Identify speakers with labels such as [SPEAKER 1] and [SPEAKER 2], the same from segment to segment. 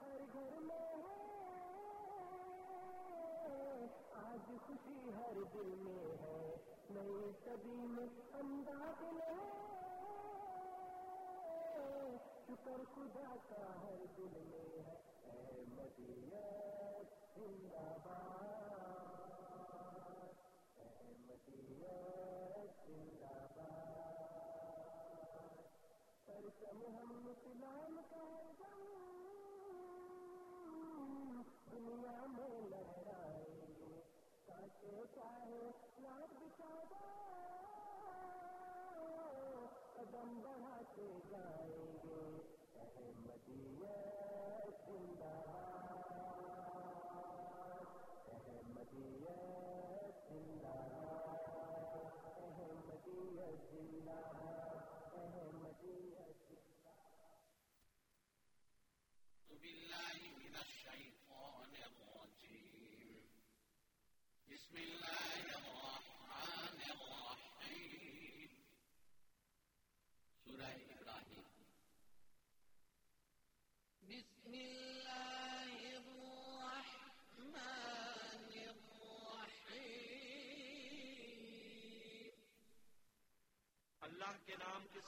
[SPEAKER 1] ہر گھر میں ہے آج خوشی ہر دل میں ہے نئی صدی میں انداز میں شکر خدا کا ہر دل میں ہے احمدیت زندہ باد احمدیت زندہ باد پرچم ہم اسلام کا دم دنیا میں لہرائیں گے کاٹے چاہے لاٹ بچا قدم بڑھاتے جائیں گے احمدیت زندہ باد احمدیت زندہ باد احمدیت زندہ باد احمدیت
[SPEAKER 2] بالله من الشيطان الرجيم بسم الله الرحمن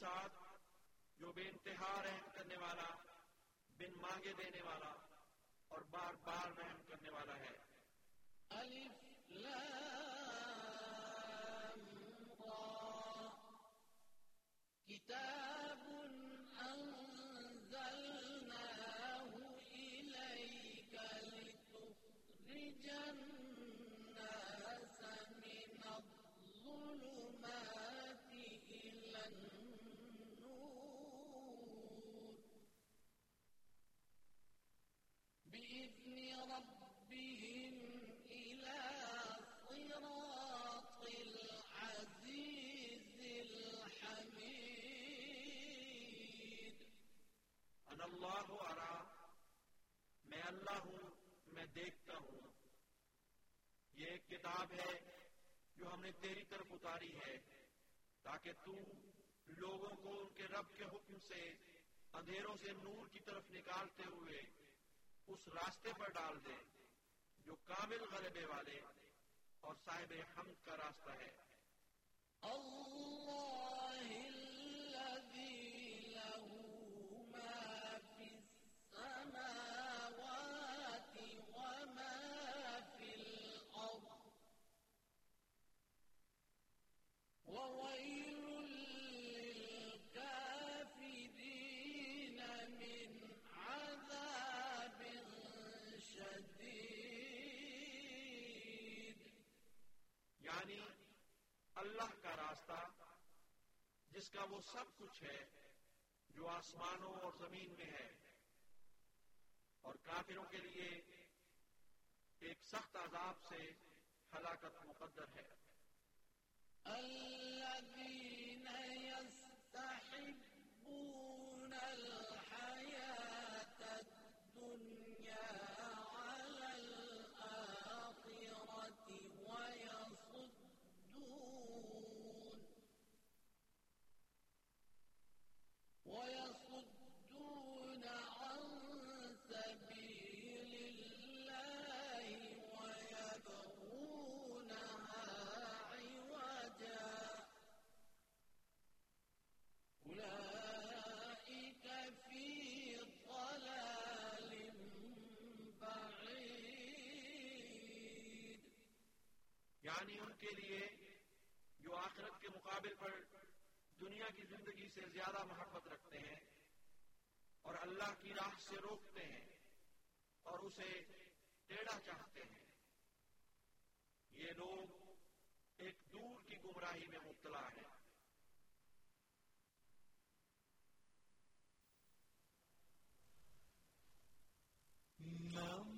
[SPEAKER 3] ساتھ جو بے انتہا رحم کرنے والا، بن مانگے دینے والا اور بار بار رحم کرنے والا ہے۔
[SPEAKER 2] الف لام را۔
[SPEAKER 3] کتاب ہے جو ہم نے تیری طرف اتاری ہے، تاکہ تو لوگوں کو ان کے رب کے حکم سے اندھیروں سے نور کی طرف نکالتے ہوئے اس راستے پر ڈال دے جو کامل غلبے والے اور صاحب حمد کا راستہ ہے۔
[SPEAKER 2] الله
[SPEAKER 3] یعنی اللہ کا راستہ، جس کا وہ سب کچھ ہے جو آسمانوں اور زمین میں ہے۔ اور کافروں کے لیے ایک سخت عذاب سے ہلاکت مقدر ہے۔
[SPEAKER 2] الذين يستحبون
[SPEAKER 3] یعنی ان کے لیے جو آخرت کے مقابل پر دنیا کی زندگی سے زیادہ محبت رکھتے ہیں اور اللہ کی راہ سے روکتے ہیں اور اسے ٹیڑھا چاہتے ہیں، یہ لوگ ایک دور کی گمراہی میں مبتلا ہیں۔
[SPEAKER 4] نماز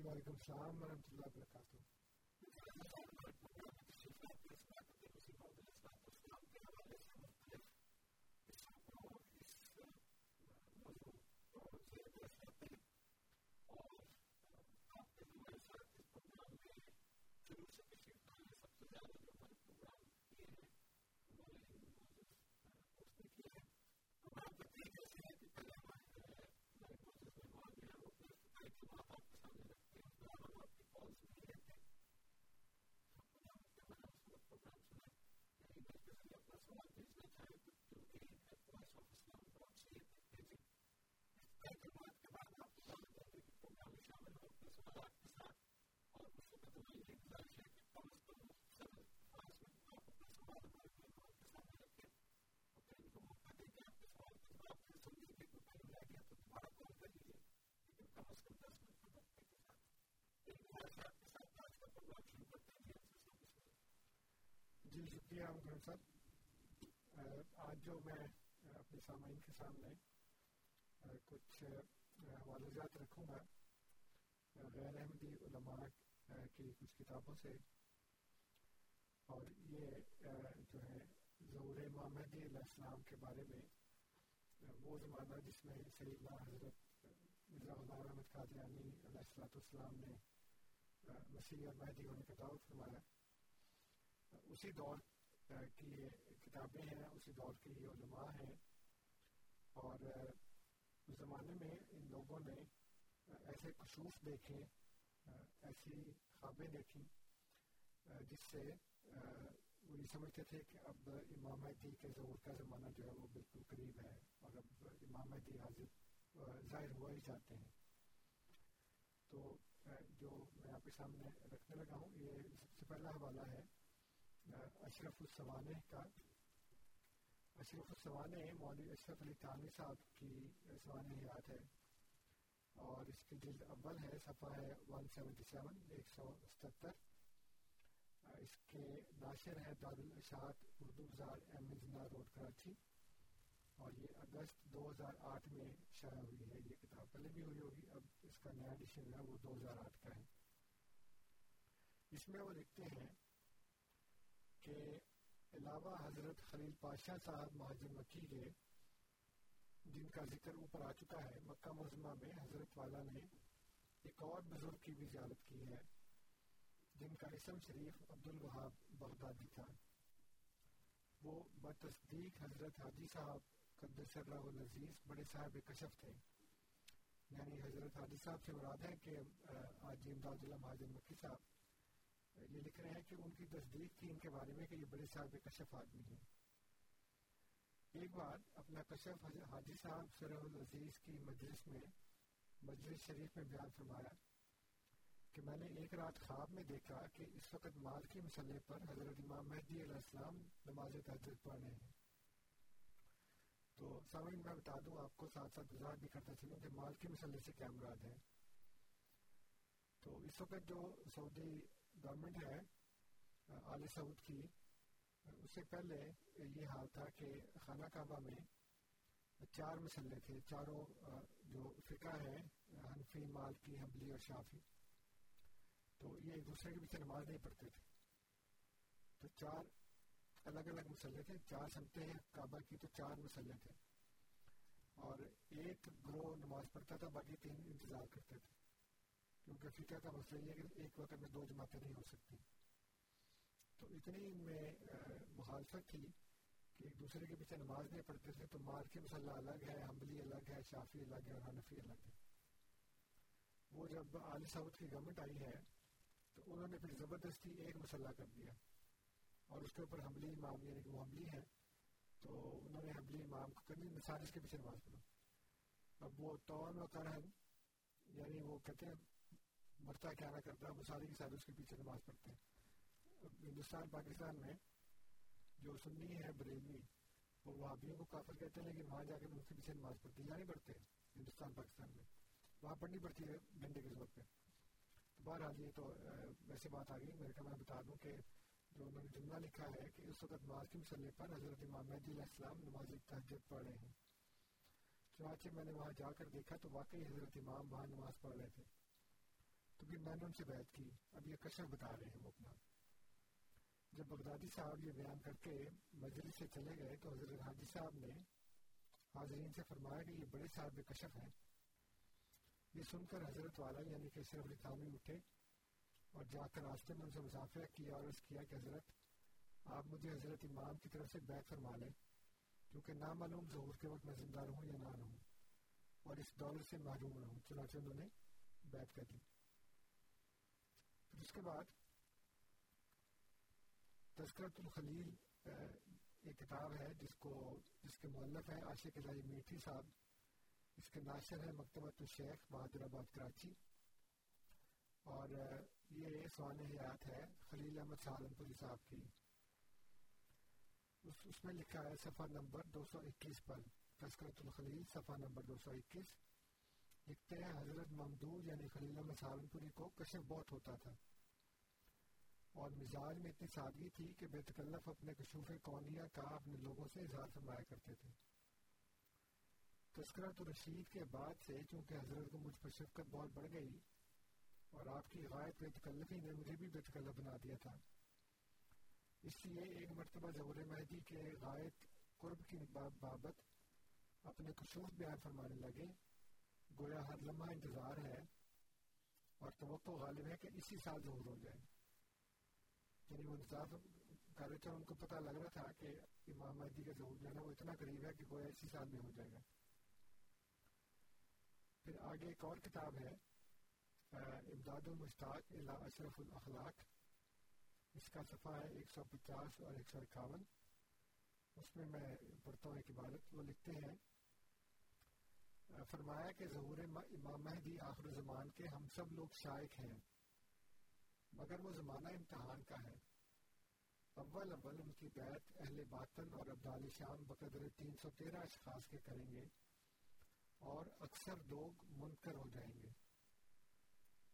[SPEAKER 5] جی وعلیکم السلام ورحمۃ اللہ وبرکاتہ جی شکریہ مکرم صاحب آج جو میں اپنے سامعین کے سامنے کچھ حوالہ رکھوں گا۔ غیر احمدی علماء کی کچھ کتابوں سے۔ اور یہ جو ہے ظہور امام مہدی علیہ السلام کے بارے میں وہ زمانہ جس میں سیدنا حضرت مرزا غلام احمد قادیانی علیہ السلاۃ والسلام نے مسیح اور مہدی ہونے کا دعوت فرمایا اسی دور کی یہ کتابیں ہیں، اسی دور کے یہ علماء ہیں۔ اور اس زمانے میں ان لوگوں نے ایسے کشوف دیکھے ایسی خوابیں دیکھی جس سے وہ یہ سمجھتے تھے کہ اب امام مہدی کے ظہور کا زمانہ جو ہے وہ بالکل قریب ہے اور اب امام مہدی حاضر ظاہر ہوا ہی چاہتے ہیں۔ تو جو میں آپ کے سامنے رکھنے لگا ہوں، یہ سب سے پہلا حوالہ ہے اشرف السوانے کا۔ اشرف السوانے مولوی اشرف علی تانوی صاحب کی سوانح حیات ہے۔ اور اس کی جلد اول ہے، صفحہ ہے ون سیونٹی سیون ایک سو ستر اس کے ناشر ہے دارالاشاعت اردو بازار ایم زندہ روڈ کراچی۔ اور یہ اگست دو ہزار آٹھ میں شائع ہوئی ہے، یہ کتاب پہلے بھی ہوئی ہوگی، اب اس کا نیا ایڈیشن ہے وہ دو ہزار آٹھ کا ہے۔ اس میں وہ لکھتے ہیں کہ علاوہ حضرت خلیل پاشا صاحب مہاجر مکی کے، جن کا ذکر اوپر آ چکا ہے، مکہ معظمہ میں حضرت والا نے ایک اور بزرگ کی بھی زیارت کی ہے، جن کا اسم شریف عبد الوہاب بغدادی تھا۔ وہ بتصدیق حضرت حاجی صاحب قدس اللہ العزیز بڑے صاحب کشف تھے۔ یعنی حضرت حاجی صاحب سے مراد ہے کہ آج امداد اللہ مہاجر مکی صاحب یہ لکھ رہے ہیں کہ ان کی تصدیق تھی ان کے بارے میں کہ یہ بڑے صاحب کشف آدمی ہیں۔ ایک بار اپنا کشف حاجی صاحب سرح العزیز کی مجلس میں، مجلس شریف میں بیان فرمایا کہ میں نے ایک رات خواب میں دیکھا کہ اس وقت مال کی مسئلے پر حضرت امام مہدی علیہ السلام نماز تحجد پڑھ رہے ہیں۔ تو سامعین، میں بتا دوں، آپ کو ساتھ ساتھ وضاحت بھی کرتا چلوں کہ مال کی مسئلے سے کیا مراد ہے۔ تو اس وقت جو سعودی گورنمنٹ ہے، آل سعود کی، اس سے پہلے یہ حال تھا کہ خانہ کعبہ میں چار مسئلے تھے، چاروں، جو فقہ ہیں حنفی، مالکی، حنبلی اور شافی تو یہ ایک دوسرے کے پیچھے نماز نہیں پڑھتے تھے۔ تو چار الگ الگ مسلح تھے، چار سمتے ہیں کعبہ کی، تو چار مسلح تھے۔ اور ایک گروہ نماز پڑھتا تھا، باقی تین انتظار کرتے تھے۔ کیونکہ فقہ کا مسئلہ یہ ہے کہ ایک وقت میں دو جماعتیں نہیں ہو سکتی تو اتنی ان میں مخالفت تھی کہ ایک دوسرے کے پیچھے نماز نہیں پڑھتے تھے تو مالکی مسلح الگ ہے حملی الگ ہے شافی الگ ہے اور حنفی الگ ہے وہ جب عالی سعود کی گورنمنٹ آئی ہے تو انہوں نے پھر زبردستی ایک مسلح کر دیا اور اس کے اوپر حملی امام یعنی کہ وہ حملی ہے تو انہوں نے حملی امام کو کرنی مسالس کے پیچھے نماز پڑھو اب وہ تون و کرہن یعنی وہ کہتے ہیں مرتا کیا نہ کرتا مسالی کے ساتھ اس کے پیچھے نماز پڑھتے ہیں۔ ہندوستان، پاکستان میں جو سنی ہے، بریلوی، وہ وہابیوں کو کافر کہتے ہیں، لیکن وہاں جا کے ان کے پیچھے نماز پڑھتے ہیں۔ یا نہیں پڑھتے، ہندوستان، پاکستان میں۔ وہاں پڑھنی پڑتی ہے، گھنٹے کی ضرورت پہ۔ بہرحال یہ تو ویسے بات آ گئی۔ میرے کہ میں بتا دوں کہ جو انہوں نے جملہ لکھا ہے کہ اس وقت نماز کے مسئلے پر حضرت امام مہدی علیہ السلام نماز تہجد پڑھ رہے ہیں۔ چنانچہ میں نے وہاں جا کر دیکھا تو واقعی حضرت امام وہاں نماز پڑھ رہے تھے۔ تو پھر میں نے ان سے بیعت کی۔ اب یہ کشف بتا رہے ہیں وہ اپنا۔ جب بغدادی صاحب یہ بیان کر کے مجلس سے چلے گئے تو حضرت حاجی صاحب نے حاضرین سے فرمایا کہ یہ بڑے صاحب کشف ہیں۔ یہ سن کر حضرت والا یعنی کہ صرف لکھامی اٹھے اور جا کر راستے میں ان سے مسافر کیا اور اس کیا کہ حضرت، آپ مجھے حضرت امام کی طرف سے بیت فرما لیں، کیونکہ نامعلوم ظہور کے وقت میں زندہ رہوں یا نہ رہوں اور اس دولت سے محروم رہوں چنانچہ انہوں نے بیت کر دی۔ پھر اس کے بعد تذکرت الخلیل ایک کتاب ہے جس کو جس کے مؤلف ہیں عاشق الہی میٹھی صاحب اس کے ناشر ہے مکتبۃ الشیخ بہادر آباد کراچی۔ اور یہ سوان حیات ہے خلیل احمد سالم پوری صاحب کی۔ اس, اس میں لکھا ہے صفحہ نمبر دو سو اکیس پر تذکرت الخلیل صفحہ نمبر دو سو اکیس۔ لکھتے ہیں حضرت ممدود یعنی خلیل احمد سالم پوری کو کشف بہت ہوتا تھا۔ اور مزاج میں اتنی سادگی تھی کہ بے تکلف اپنے کشوف کونیا کا اپنے لوگوں سے اظہار فرمایا کرتے تھے۔ تذکرت رشید کے بعد سے، چونکہ حضرت کو مجھ پر شفقت بہت بڑھ گئی اور آپ کی غائب بے تکلفی نے مجھے بھی بے تکلف بنا دیا تھا۔ اس لیے ایک مرتبہ ظہور مہدی کے غائب قرب کی بابت اپنے کشوف بیان فرمانے لگے۔ گویا ہر لمحہ انتظار ہے اور توقع غالب ہے کہ اسی سال ظہور ہو جائے۔ یعنی وہ انتظار کر رہے تھے ان کو پتہ لگ رہا تھا کہ امام مہدی کا ظہور جو ہے وہ اتنا قریب ہے کہ گویا اسی سال میں ہو جائے گا۔ پھر آگے ایک اور کتاب ہے امداد المشتاق اشرف الاخلاق۔ اس کا صفحہ ہے ایک سو پچاس اور ایک سو اکاون۔ اس میں میں پڑھتا ہوں ایک عبادت وہ لکھتے ہیں فرمایا کہ ظہور امام مہدی آخر زمان کے ہم سب لوگ شائق ہیں، مگر وہ زمانہ امتحان کا ہے۔ اول اول ان کی بیعت اہل باطن اور عبدال شام بقدر تین سو تیرہ اشخاص کے کریں گے اور اکثر لوگ منکر ہو جائیں گے۔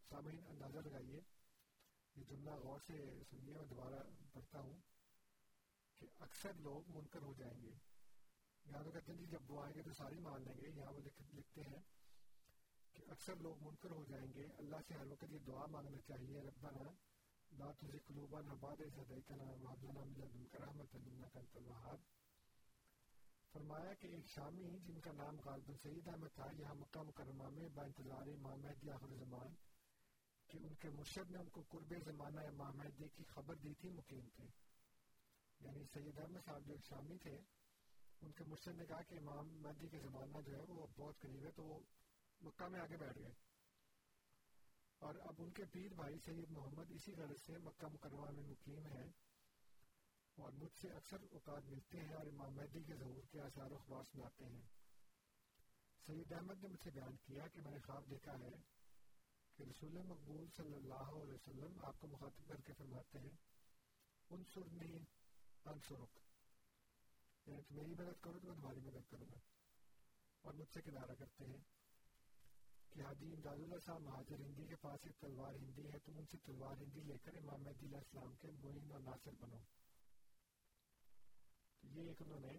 [SPEAKER 5] سامعین، اندازہ لگائیے، یہ جملہ غور سے سنیے میں دوبارہ پڑھتا ہوں کہ اکثر لوگ منکر ہو جائیں گے۔ یہاں تو کہتے ہیں جی جب وہ آئیں گے تو ساری مان لیں گے۔ یہاں وہ لکھتے ہیں کہ اکثر لوگ منکر ہو جائیں گے۔ اللہ سے ہر وقت یہ دعا مانگنا چاہیے، ربنا، لا تزغ قلوبنا بعد إذ هديتنا وهب لنا من لدنك رحمة إنك أنت الوهاب۔ فرمایا کہ ایک شامی جن کا نام غالب سعید احمد تھا، یہاں مکہ مکرمہ میں با انتظار امام مہدی آخر زمان کہ ان کے مرشد نے ان کو قرب زمانہ امام مہدی کی خبر دی تھی، مقیم تھے۔ یعنی سید احمد صاحب جو ایک شامی تھے ان کے مرشد نے کہا کہ امام مہدی کے زمانہ جو ہے وہ بہت قریب ہے تو وہ مکہ میں آگے بیٹھ گئے۔ اور اب ان کے پیر بھائی سید محمد اسی غرض سے مکہ مکرمہ میں مقیم ہیں۔ اور مجھ سے اکثر اوقات ملتے ہیں اور امام مہدی کے ظہور کے آثار و اخبار سناتے ہیں۔ سید احمد نے مجھ سے بیان کیا کہ میں نے خواب دیکھا ہے کہ رسول مقبول صلی اللہ علیہ وسلم آپ کو مخاطب کر کے فرماتے ہیں انصرنی انصرک۔ یعنی تو میری مدد کرو تو میں تمہاری مدد کروں گا۔ اور مجھ سے کنارہ کرتے ہیں کہ حاجی امداد اللہ صاحب، مہاجر ہندی کے پاس ایک تلوار ہندی ہے، تم ان سے تلوار ہندی لے کر امام مہدی علیہ السلام کے معین اور ناصر بنو۔ یہ ایک انہوں نے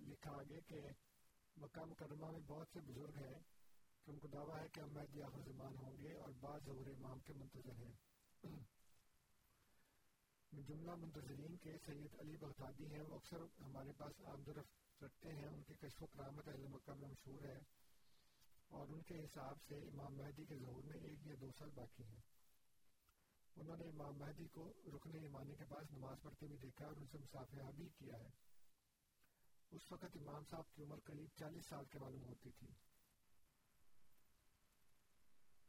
[SPEAKER 5] لکھا آگے کہ مکہ مکرمہ میں بہت سے بزرگ ہیں کہ ان کو دعویٰ ہے کہ ہم مہدی آخر زمان ہوں گے اور بعض ظہور امام کے منتظر ہیں۔ جملہ منتظرین کے سید علی بغدادی ہیں وہ اکثر ہمارے پاس آمد و رفت رکھتے ہیں، ان کی کشف و کرامت اہل مکہ میں مشہور ہے اور ان کے حساب سے امام مہدی کے ظہور میں ایک یا دو سال باقی ہیں۔ انہوں نے امام مہدی کو رکن ایمانی کے پاس نماز پڑھتے بھی دیکھا اور ان سے مسافہ بھی کیا ہے۔ اس وقت امام صاحب کی عمر قریب چالیس سال کے معلوم ہوتی تھی۔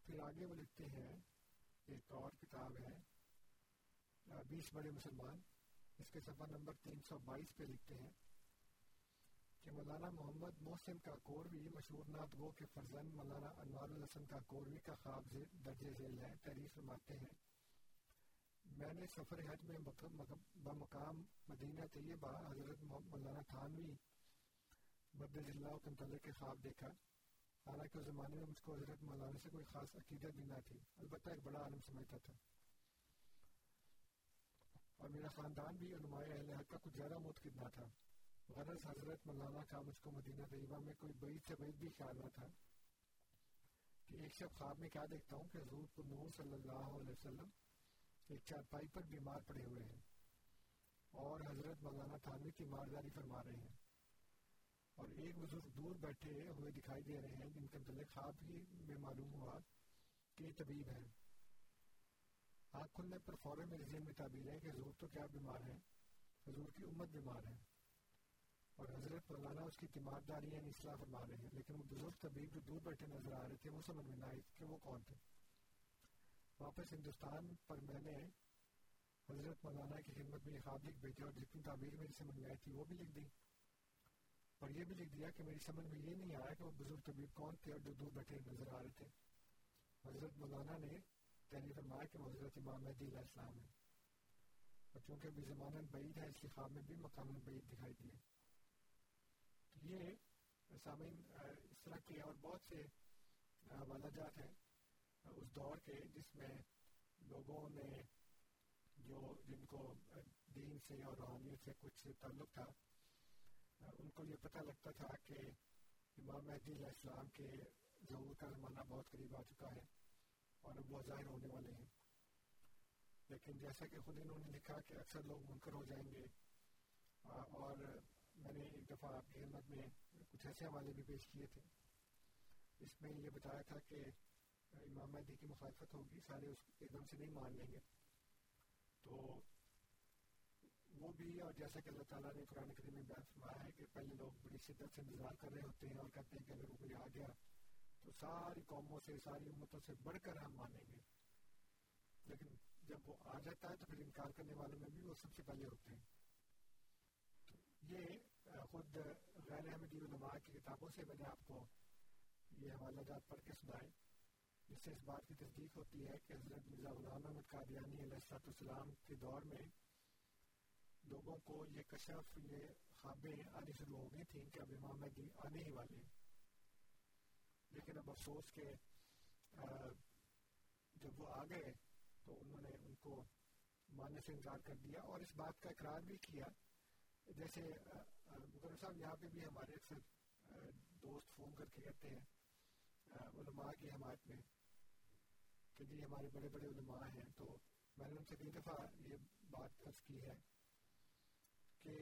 [SPEAKER 5] پھر آگے وہ لکھتے ہیں، ایک اور کتاب ہے۔ بیس بڑے مسلمان اس کے صفحہ نمبر تین سو بائیس پہ لکھتے ہیں کہ مولانا محمد محسن کا کوروی مشہور نعت گو کے فرزند مولانا انوار الحسن کا کوروی کا خواب درج ذیل ہے تعریف فرماتے ہیں۔ میں نے سفر حج میں بمقام مدینہ طیبہ حضرت مولانا تھانوی مدد اللہ کنتلے کے خواب دیکھا۔ حالانکہ اس زمانے میں مجھ کو حضرت مولانا سے کوئی خاص عقیدت بھی نہ تھی، البتہ ایک بڑا عالم سمجھتا تھا۔ اور میرا خاندان بھی علماء اہل حق کا کچھ زیادہ متقد نہ تھا۔ غرض حضرت مولانا کا مجھ کو مدینہ طیبہ میں کوئی بعید سے بعید بھی خیال نہ تھا۔ کہ ایک شب خواب میں کیا دیکھتا ہوں کہ حضور پر نور صلی اللہ علیہ وسلم ایک چارپائی پر بیمار پڑے ہوئے ہیں۔ اور حضرت مولانا تھانوی کی مارداری فرما رہے ہیں۔ اور ایک بزرگ دور بیٹھے ہوئے دکھائی دے رہے ہیں۔ جن کے متعلق خواب ہی میں معلوم ہوا کہ طبیب ہیں۔ آنکھ کھلنے پر فوراً میرے ذہن میں تعبیر ہے کہ حضور تو کیا بیمار ہیں؟ حضور کی امت بیمار ہے۔ اور حضرت مولانا اس کی تیمار داری یعنی اصلاح فرما رہے ہیں، لیکن وہ بزرگ طبیب جو دور بیٹھے نظر آ رہے تھے، وہ سمجھ میں نہ آئی کہ وہ کون تھے۔ واپس ہندوستان پر میں نے حضرت مولانا کی خدمت میں یہ خواب لکھ بھیجا اور جتنی تعبیر میری سمجھ میں آئی تھی، وہ بھی لکھ دی۔ اور یہ بھی لکھ دیا کہ میری سمجھ میں یہ نہیں آیا کہ وہ بزرگ طبیب کون تھے اور جو دور بیٹھے نظر آ رہے تھے۔ حضرت مولانا نے تحریر فرمایا کہ وہ حضرت امام مہدی علیہ السلام ہے اور چونکہ ابھی زمانہ بعید ہے، اس کے خواب میں بھی مقام بعید دکھائی دیے تو یہ سامعین اس طرح کے اور بہت سے حوالہ جات ہیں اس دور کے جس میں لوگوں نے جو، جن کو دین سے اور روحانیت سے کچھ تعلق تھا ان کو یہ پتہ لگتا تھا کہ امام مہدی علیہ السلام کے ظہور کا زمانہ بہت قریب آ چکا ہے۔ اور اب وہ ظاہر ہونے والے ہیں لیکن جیسا کہ خود انہوں نے لکھا کہ اکثر لوگ منکر ہو جائیں گے اور میں نے ایک دفعہ آپ کی خدمت میں کچھ ایسے حوالے بھی پیش کیے تھے اس میں یہ بتایا تھا کہ امام مہدی کی مخالفت ہوگی سارے اس ایک دم سے نہیں مان لیں گے تو وہ بھی اور جیسا کہ اللہ تعالیٰ نے قرآن کریم میں بیان فرمایا ہے کہ پہلے لوگ بڑی شدت سے انتظار کر رہے ہوتے ہیں اور کہتے ہیں کہ اگر وہ کوئی آ گیا تو ساری قوموں سے، ساری امتوں سے بڑھ کر ہم مانیں گے۔ لیکن جب وہ آ جاتا ہے تو پھر انکار کرنے والوں میں بھی وہ سب سے پہلے ہوتے ہیں۔ تو یہ خود غیر احمدی علماء کی کتابوں سے میں نے آپ کو یہ حوالہ جات پڑھ کے سنائے جس سے اس بات کی تصدیق ہوتی ہے کہ حضرت مرزا غلام احمد قادیانی علیہ السلام کے دور میں لوگوں کو یہ کشف، یہ خوابیں آنی شروع ہو گئی تھیں کہ اب امام مہدی آنے ہی والے لیکن اب افسوس کہ جب وہ آ گئے تو انہوں نے ان کو ماننے سے انکار کر دیا اور اس بات کا اقرار بھی کیا۔ جیسے مکرم صاحب یہاں پہ بھی ہمارے اکثر دوست فون کر کے کہتے ہیں علماء کی حمایت میں کہ جی ہمارے بڑے بڑے علماء ہیں۔ تو میں نے ان سے کئی دفعہ یہ بات عرض کی ہے کہ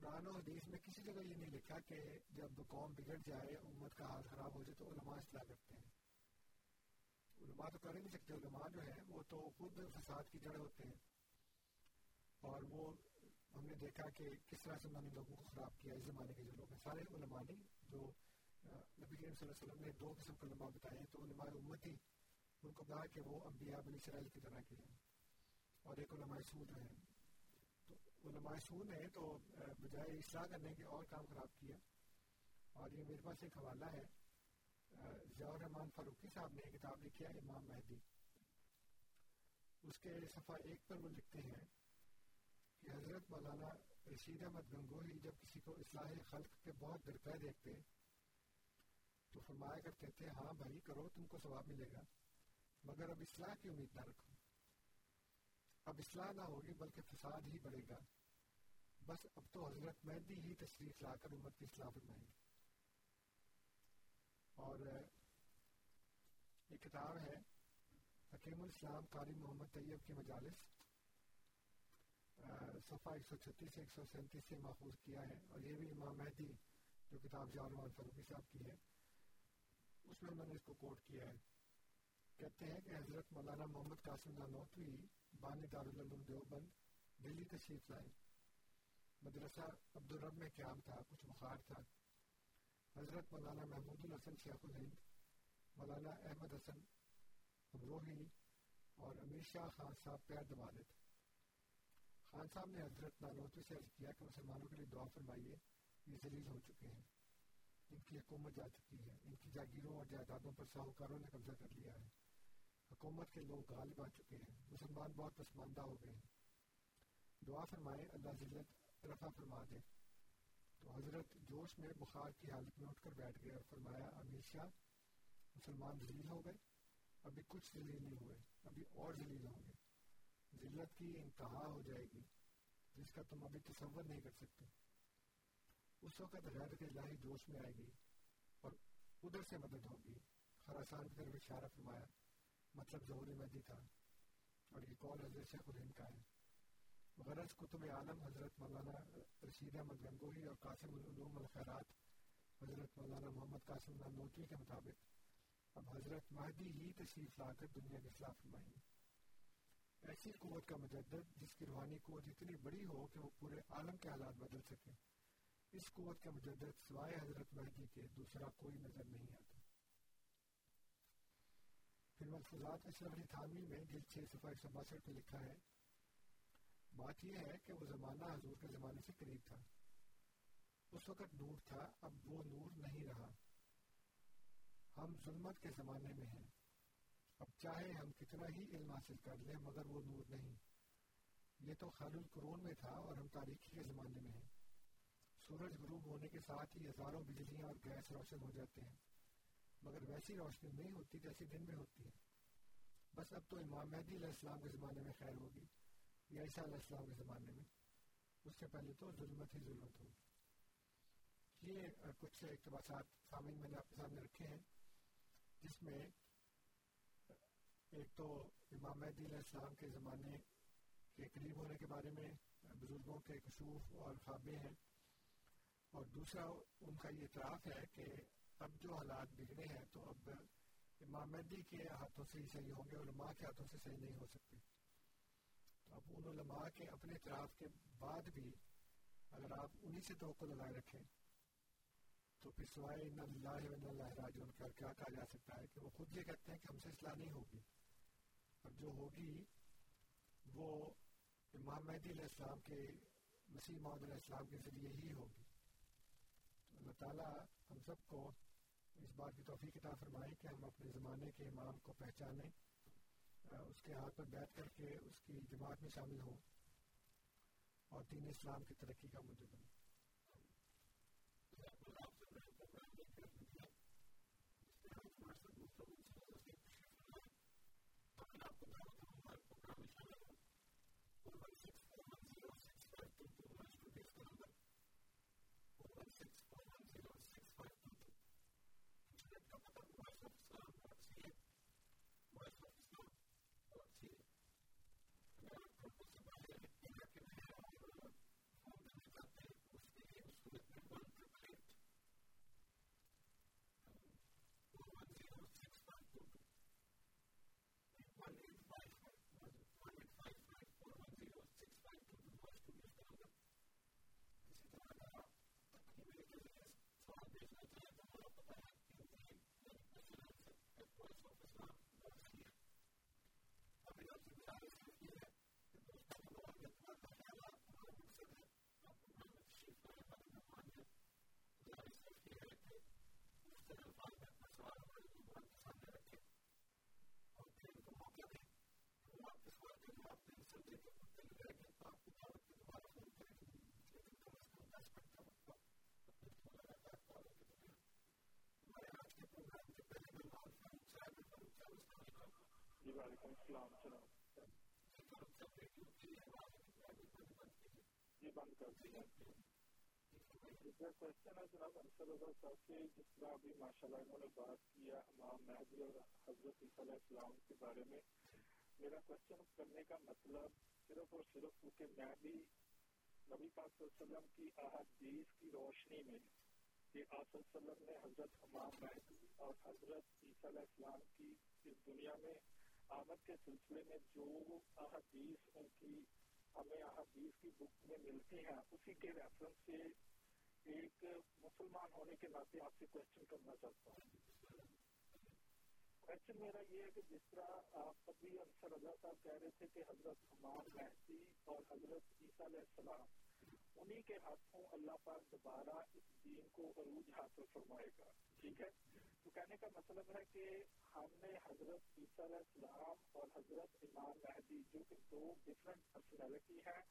[SPEAKER 5] قرآن و حدیث میں کسی جگہ یہ نہیں لکھا کہ جب قوم بگڑ جائے، امت کا حال خراب ہو جائے تو علماء اصلاح کرتے ہیں۔ علماء تو کر ہی نہیں سکتے، علماء جو ہیں وہ تو خود فساد کی جڑ ہوتے ہیں۔ اور وہ ہم نے دیکھا کہ کس طرح سے انہوں نے لوگوں کو خراب کیا اس زمانے کے جو لوگ ہیں۔ سارے علماء نہیں، جو نبی کریم صلی اللہ علیہ وسلم نے دو قسم کے علماء بتائے ہیں۔ تو علماء امت ہی ان کو کہا کہ وہ انبیاء بنی اسرائیل کی طرح کے ہیں۔ اور ایک علماء سود ہیں۔ علماء سور نے تو بجائے اصلاح کرنے کے اور کام خراب کیا اور یہ میرے پاس ایک حوالہ ہے۔ ضیاء الرحمان فاروقی صاحب نے کتاب لکھی ہے، امام مہدی۔ اس کے صفحہ ایک پر وہ لکھتے ہیں کہ حضرت مولانا رشید احمد گنگوہی جب کسی کو اصلاح خلق کے بہت درپے دیکھتے تو فرمایا کرتے تھے ہاں بھائی، کرو، تم کو ثواب ملے گا، مگر اب اصلاح کی امید نہ رکھو۔ اب اصلاح نہ ہوگی بلکہ فساد ہی بڑھے گا۔ بس اب تو حضرت مہدی ہی تشریف لا کر امت کی اصلاح فرمائیں گے۔ اور ایک کتاب ہے، حکیم الاسلام قاری محمد طیب کی مجالس صفحہ ایک سو چھتیس سے ایک سو سینتیس سے ماخوذ کیا ہے۔ اور یہ بھی امام مہدی جو کتاب جانوان فروغی صاحب کی ہے، اس میں میں نے اس کو کوٹ کیا ہے۔ کہتے ہیں کہ حضرت مولانا محمد قاسم نانوتوی بانی دارالعلوم دیوبند دلی تشریف لائے۔ مدرسہ عبدالرب میں قیام تھا، کچھ بخار تھا۔ حضرت مولانا محمود الحسن شیخ الہند، مولانا احمد حسن امروہی اور امیر شاہ خان صاحب پیر دبا دیتے خان صاحب نے حضرت نانوتوی سے عرض کیا کہ مسلمانوں کے لیے دعا فرمائیے، یہ ذلیل ہو چکے ہیں۔ ان کی حکومت جا چکی ہے، ان کی جاگیروں اور جائیدادوں پر ساہوکاروں نے قبضہ کر لیا ہے۔ حکومت کے لوگ غالب آ چکے ہیں، مسلمان بہت پسماندہ ہو گئے ہیں۔ دعا فرمائے، اللہ ذلت رفع فرما دے۔ تو حضرت جوش میں بخار کی حالت میں اٹھ کر بیٹھ گئے اور فرمایا، امیر شاہ، مسلمان ذلیل ہو گئے۔ ابھی کچھ ذلیل نہیں ہوئے، ابھی اور ذلیل ہوں گے۔ ذلت کی انتہا ہو جائے گی، جس کا تم ابھی تصور نہیں کر سکتے۔ اس وقت غیرت الہی جوش میں آئے گی اور ادھر سے مدد ہوگی۔ خراسان کی طرف اشارہ فرمایا مطلب ظہور مہدی تھا اور یہ قول حضرت شیخ الہند کا ہے؟ غرض کتب عالم حضرت مولانا رشید احمد گنگوہی اور قاسم العلوم الخیرات حضرت مولانا محمد قاسم نانوتوی کے مطابق اب حضرت مہدی ہی تشریف لا کر دنیا کے خلاف فرمائیں گے۔ ایسی قوت کا مجدد جس کی روحانی قوت اتنی بڑی ہو کہ وہ پورے عالم کے حالات بدل سکے اس قوت کا مجدد سوائے حضرت مہدی کے دوسرا کوئی نظر نہیں آتا۔ پھر ملفوظات اشرف تھانوی میں جلد چھ صفحہ ایک سو باسٹھ میں لکھا ہے۔ بات یہ ہے کہ وہ زمانہ حضور کے زمانے سے قریب تھا۔ اس وقت نور تھا، اب وہ نور نہیں رہا۔ ہم ظلمت کے زمانے میں ہیں۔ اب چاہے ہم کتنا ہی علم حاصل کر لیں، مگر وہ نور نہیں۔ یہ تو خال القرون میں تھا اور ہم تاریخی کے زمانے میں ہیں۔ سورج غروب ہونے کے ساتھ ہی ہزاروں بجلیاں اور گیس روشن ہو جاتے ہیں۔ مگر ویسی روشنی نہیں ہوتی جیسی دن میں ہوتی ہے۔ بس اب تو امام مہدی علیہ السلام کے زمانے میں خیر ہوگی، یا عیسیٰ علیہ السلام کے زمانے میں۔ اس سے پہلے تو ظلمت ہی ظلمت ہوگی۔ یہ کچھ اقتباسات سامعین میں نے آپ کے سامنے رکھے ہیں، جس میں ایک تو امام مہدی علیہ السلام کے زمانے کے قریب ہونے کے بارے میں بزرگوں کے کشوف اور خوابیں ہیں۔ اور دوسرا، ان کا یہ اعتراف ہے کہ اب جو حالات بگڑے ہیں تو اب امام مہدی کے ہاتھوں سے ہی صحیح ہوں گے، علماء کے ہاتھوں سے صحیح نہیں ہو سکتے۔ تو اب ان علماء کے اپنے اعتراف کے بعد بھی اگر آپ انہی سے توقع لگائے رکھیں تو پھر سوائے ان اللہ و اللہ راجعون کا کیا کہا جا سکتا ہے کہ وہ خود یہ کہتے ہیں کہ ہم سے اصلاح نہیں ہوگی۔ اور جو ہوگی وہ امام مہدی علیہ السلام کے، مسیح محمد علیہ السلام کے ذریعے ہی ہوگی۔ تو اللہ تعالیٰ ہم سب کو اس بات کی توفیق عطا فرمائے کہ ہم اپنے زمانے کے امام کو پہچانیں اس کے ہاتھ پر بیٹھ کر کے اس کی جماعت میں شامل ہوں اور دین اسلام کی ترقی کا مدد بنیں۔
[SPEAKER 6] جی وعلیکم السلام جناب جی بند کر دیا جناب جس طرح ابھی ماشاء اللہ انہوں نے بات کیا امام مہدی اور حضرت عیسیٰ علیہ السلام کے بارے میں میرا کوشچن کرنے کا مطلب
[SPEAKER 7] صرف اور صرف کیونکہ میں بھی نبی پاک صلی اللہ علیہ وسلم کی احادیث کی روشنی میں کہ آپ صلی اللہ علیہ وسلم نے حضرت امام مہدی اور حضرت عیسیٰ علیہ السلام کی اس دنیا میں آمد کے سلسلے میں جو احادیث ان کی ہمیں احادیث کی بک میں ملتی ہیں، اسی کے ریفرنس سے ایک مسلمان ہونے کے ناطے آپ سے کوشچن کرنا چاہتا ہوں۔ کوشچن میرا یہ ہے کہ جس طرح آپ ابھی انصر اللہ صاحب کہہ رہے تھے کہ حضرت امام مہدی اور حضرت عیسیٰ علیہ السلام، انہی کے ہاتھوں اللہ پاک دوبارہ اس دین کو عروج حاصل فرمائے گا۔ ٹھیک ہے؟ کہنے کا مطلب ہے کہ ہم نے حضرت عیسیٰ علیہ السلام اور حضرت امام مہدی جو کہ دو ڈفرینٹ پرسنالٹی ہیں،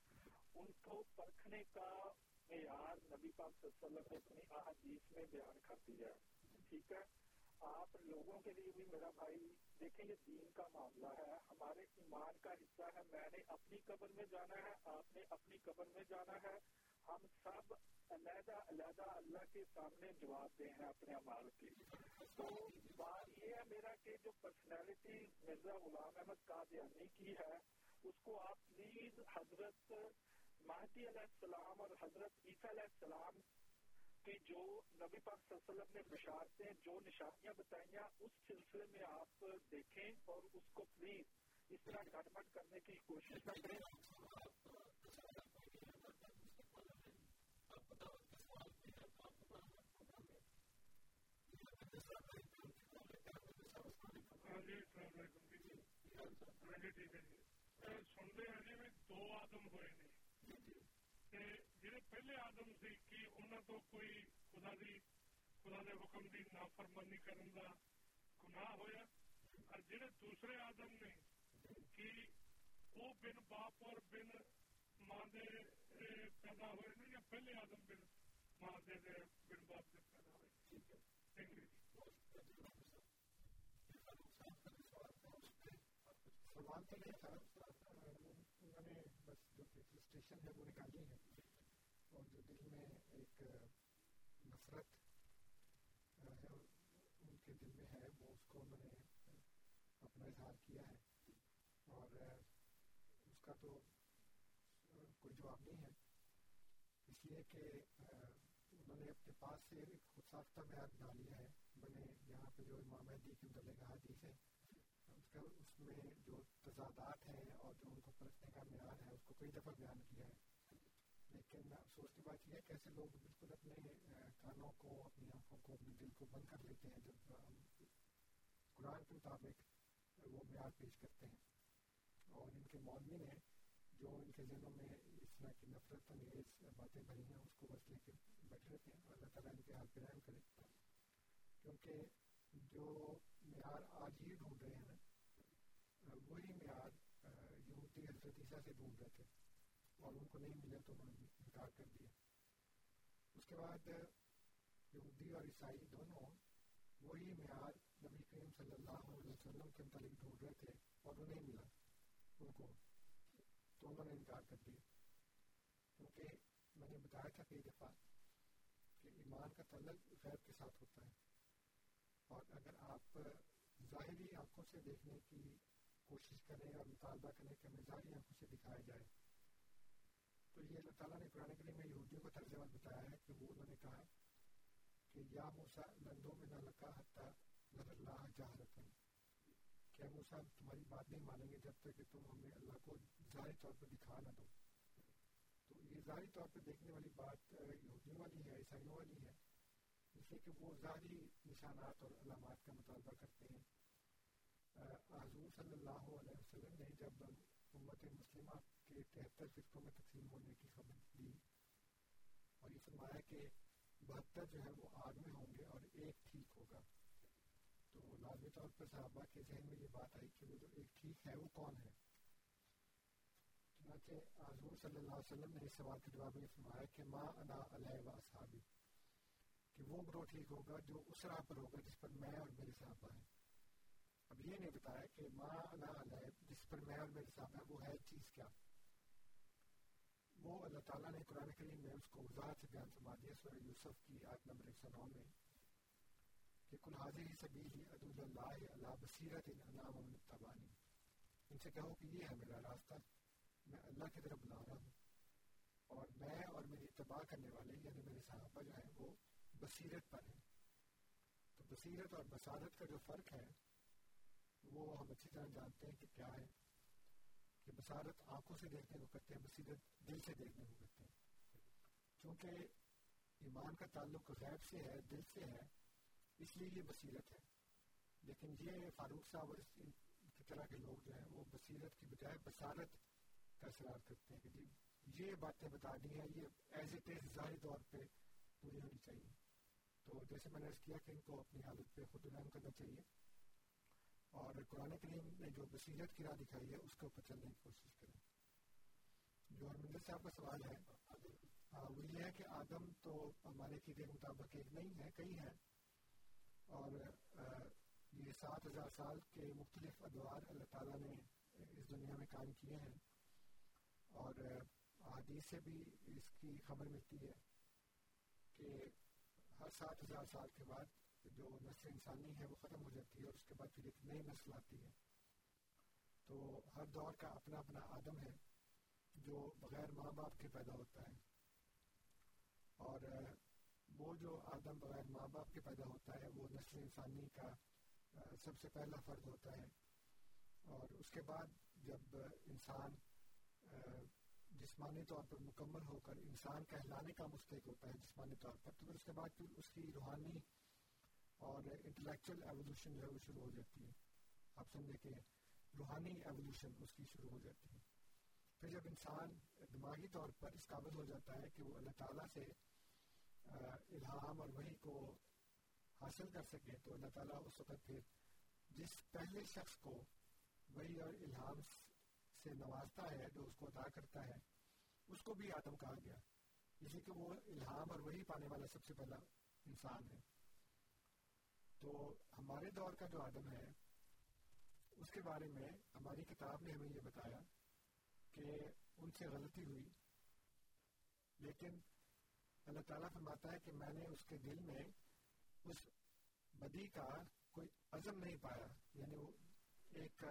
[SPEAKER 7] ان کو پرکھنے کا معیار نبی پاک صلی اللہ علیہ وسلم نے اپنی احادیث میں بیان کر دیا ہے۔ ٹھیک ہے؟ آپ لوگوں کے لیے بھی میرا بھائی، دیکھیں یہ دین کا معاملہ ہے۔ ہمارے ایمان کا حصہ ہے۔ میں نے اپنی قبر میں جانا ہے، آپ نے اپنی قبر میں جانا ہے۔ ہم سب علیحدہ علیحدہ اللہ کے سامنے جواب دے ہیں اپنے امال کی تو بات یہ ہے میرا کہ جو پرسنالٹی مرزا غلام احمد قادیانی کی ہے، اس کو آپ پلیز حضرت مہدی علیہ السلام اور حضرت عیسیٰ علیہ السلام کی جو نبی پاک صلی اللہ علیہ وسلم نے بشارتیں، جو نشانیاں بتائی ہیں اس سلسلے میں آپ دیکھیں اور اس کو پلیز اس طرح گڑبڑ کرنے کی کوشش نہ کریں
[SPEAKER 8] ہاں جی السلام علیکم جی ہاں جی ٹھیک ہے جی سنتے ہیں جی بھی دو آدم ہوئے نے تے جڑے پہلے آدم سی کہ انہاں تو کوئی خدا دی خدا دے حکم دی نافرمانی کرن دا گناہ ہویا اور جڑے دوسرے آدم نے کہ وہ بن باپ اور بن ماں دے پیدا ہوئے نے یا پہلے آدم بن ماں دے دے بن باپ دے پیدا ہوئے تھینک یو
[SPEAKER 5] سوال تو نہیں تھا انہوں نے بس جو فرسٹریشن ہے، وہ نکالی ہے اور جو دل میں ایک نفرت ہے، ان کے دل میں ہے، وہ اس کو انہوں نے اپنا اظہار کیا ہے۔ اور اس کا تو کوئی جواب نہیں ہے۔ اس لیے کہ انہوں نے اپنے پاس سے ایک خود ساختہ بیان بنا لیا ہے۔ بنے یہاں پہ جو امام مہدی کے متعلق حدیث ہے اس کا اس میں جو تضادات ہیں اور جو ان کو پرکھنے کا معیار ہے، اس کو کئی دفعہ بیان کیا ہے۔ لیکن افسوس کی بات یہ ہے کہ ایسے لوگ بالکل اپنے کانوں کو، اپنی آنکھوں کو، اپنے دل کو بند کر لیتے ہیں۔ جب قرآن کے مطابق وہ معیار پیش کرتے ہیں۔ اور ان کے مولوی نے جو ان کے ذہنوں میں اس طرح کی نفرت انگیز باتیں بھری ہیں، اس کو بس لے کے بیٹھے رہتے ہیں۔ اللہ تعالیٰ ان کے حال پہ رحم کرے۔ کیونکہ جو معیار آج یہ ڈھونڈ رہے ہیں نا وہی معیار یہودی حضرت عیسیٰ سے ڈھونڈ رہے تھے اور ان کو نہیں ملا تو انہوں نے انکار کر دیا اس کے بعد یہودی اور عیسائی دونوں وہی معیار نبی کریم صلی اللہ علیہ وسلم کے متعلق ڈھونڈ رہے تھے اور وہ نہیں ملا ان کو تو انہوں نے انکار کر دیا کیونکہ میں نے بتایا تھا کئی دفعہ کہ ایمان کا تعلق غیب کے ساتھ ہوتا ہے اور اگر آپ ظاہری آنکھوں سے دیکھنے کی کوشش کریں اور مطالبہ کریں کہ ہمیں ظاہری آنکھوں سے دکھایا جائے۔ تو یہ اللہ تعالیٰ نے قرآن کریم میں یہودیوں کا طرز عمل بتایا ہے کہ وہ انہوں نے کہا کہ یا موسا لندوں میں نہ لکا حتیٰ نظر اللہ جہرتن کہ موسا تمہاری بات نہیں مانیں گے جب تک کہ تم ہمیں اللہ کو ظاہری طور پر دکھا نہ دو۔ تو یہ ظاہری طور پر دیکھنے والی بات یہودیوں والی ہے، عیسائیوں والی ہے، اس لیے کہ وہ ظاہری نشانات اور علامات کا مطالبہ کرتے ہیں۔ حضور صلی اللہ علیہ وسلم نے جب امت مسلمہ کے تہتر فرقوں میں تقسیم ہونے کی خبر دی اور یہ فرمایا کہ بہتر جو ہے وہ آگ میں ہوں گے اور ایک ٹھیک ہوگا تو لازمی طور پر صحابہ کے ذہن میں یہ بات آئی کہ وہ جو ایک ٹھیک ہے وہ کون ہے چنانچہ حضور صلی اللہ علیہ وسلم نے اس سوال کے جواب میں فرمایا کہ ماں انا علیہ و اصحابی کہ وہ گروہ ٹھیک ہوگا جو اس راہ پر ہوگا جس پر میں اور میرے صحابہ ہیں۔ اب یہ نہیں بتایا کہ ماں انا علیہ جس پر میں اور میرے صحابہ ہیں وہ ہے چیز کیا وہ اللہ تعالیٰ نے قرآن کریم میں اس کو وضاحت سے بیان فرما دیا، سورہ یوسف کی آیت نمبر ایک سو نو میں کہ کل حاضر ہی سبیلی عدود اللہ اللہ بصیرت انعام و تبانی ان سے کہو کہ یہ ہے میرا راستہ، میں اللہ کی طرف بلا رہا ہوں اور میں اور میری اتباع کرنے والے یعنی میرے صحابہ جو ہیں، وہ بصیرت پر ہیں. تو بصیرت اور بصارت کا جو فرق ہے وہ ہم اچھی طرح جانتے ہیں کہ کیا ہے، کہ بصارت آنکھوں سے دیکھنے کو کرتے ہیں بصیرت دل سے دیکھنے کو کرتے ہیں۔ چونکہ ایمان کا تعلق غیب سے ہے، دل سے ہے، اس لیے یہ بصیرت ہے۔ لیکن یہ فاروق صاحب اور اس طرح کے لوگ جو ہیں، وہ بصیرت کی بجائے بصارت کا اصرار کرتے ہیں کہ جی یہ باتیں بتا دی ہیں، یہ ایز اٹ از طور پہ پوری ہونی چاہیے۔ تو جیسے میں نے عرض کیا کہ ان کو اپنی حالت پہ خود رحم کرنا چاہیے۔ اور قرآن کریم نے جو بصیرت کی راہ دکھائی ہے، اس کے اوپر چلنے کی کوشش کریں۔ جو ہرمندر صاحب کا سوال ہے ہاں، وہ یہ ہے کہ آدم تو ہمارے کے مطابق ایک نہیں ہے، کئی ہیں۔ اور یہ سات ہزار سال کے مختلف ادوار اللہ تعالیٰ نے اس دنیا میں قائم کیے ہیں۔ اور حدیث سے بھی اس کی خبر ملتی ہے کہ ہر سات ہزار سال کے بعد جو نسل انسانی ہے وہ ختم ہو جاتی ہے اور اس کے بعد پھر ایک نئی نسل آتی ہے۔ تو ہر دور کا اپنا اپنا آدم ہے جو بغیر ماں باپ کے پیدا ہوتا ہے۔ اور وہ جو آدم بغیر ماں باپ کے پیدا ہوتا ہے وہ نسل انسانی کا سب سے پہلا فرد ہوتا ہے۔ اور اس کے بعد جب انسان، جسمانی طور پر مکمل ہو کر انسان کہلانے کا مستحق ہوتا ہے جسمانی طور پر، تو پھر اس کے بعد پھر اس کی روحانی اور انٹلیکچل ایولیوشن جو ہے وہ شروع ہو جاتی ہے۔ آپ سمجھے کہ روحانی ایولیوشن اس کی شروع ہو جاتی ہے۔ پھر جب انسان دماغی طور پر اس قابل ہو جاتا ہے کہ وہ اللہ تعالیٰ سے الہام اور وہی کو حاصل کر سکے، تو اللہ تعالیٰ اس وقت پھر جس پہلے شخص کو وہی اور الہام سے نوازتا ہے، جو اس کو عطا کرتا ہے، اس کو بھی آدم کہا گیا۔ اسی کہ وہ الہام اور وہی پانے والا سب سے پہلا انسان ہے۔ تو ہمارے دور کا جو آدم ہے، اس کے بارے میں ہماری کتاب نے ہمیں یہ بتایا کہ ان سے غلطی ہوئی۔ لیکن اللہ تعالیٰ فرماتا ہے کہ میں نے اس کے دل میں اس بدی کا کوئی عزم نہیں پایا۔ یعنی وہ ایک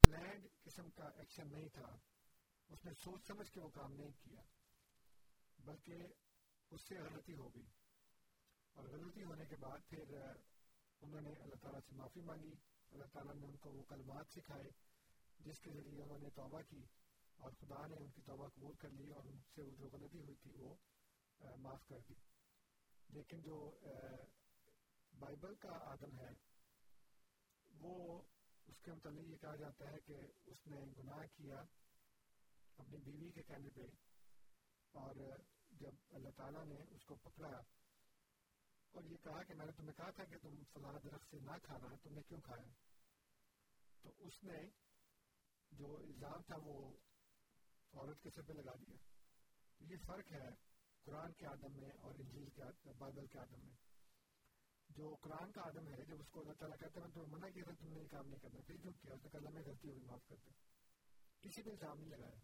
[SPEAKER 5] پلانڈ قسم کا ایکشن نہیں تھا۔ اس نے سوچ سمجھ کے وہ کام نہیں کیا، بلکہ اس سے غلطی ہو گئی۔ اور غلطی ہونے کے بعد پھر انہوں نے اللہ تعالیٰ سے معافی مانگی، اللہ تعالیٰ نے ان کو وہ کلمات سکھائے جس کے ذریعے انہوں نے توبہ کی اور خدا نے ان کی توبہ قبول کر لی اور ان سے وہ جو غلطی ہوئی تھی وہ معاف کر دی۔ لیکن جو بائبل کا آدم ہے، وہ اس کے متعلق یہ کہا جاتا ہے کہ اس نے گناہ کیا اپنی بیوی کے کہنے پہ اور جب اللہ تعالیٰ نے اس کو پکڑا یہ کہا کہ میں نے تمہیں کہا تھا کہ تم فلاں درخت سے نہ کھانا تم نے کیوں کھایا؟ تو اس نے جو الزام تھا وہ عورت کے سر پہ لگا دیا۔ یہ فرق ہے قرآن کے آدم میں اور انجیل کے بائبل کے آدم میں۔ جو قرآن کا آدم ہے، جب اس کو اللہ تعالیٰ کہتے ہیں تمہیں منع کیا تھا، تم نے یہ کام نہیں کرنا۔ پھر کیوں کیا، اس نے کہا میں غلطی ہوئی، معاف کرتے کسی نے الزام نہیں لگایا۔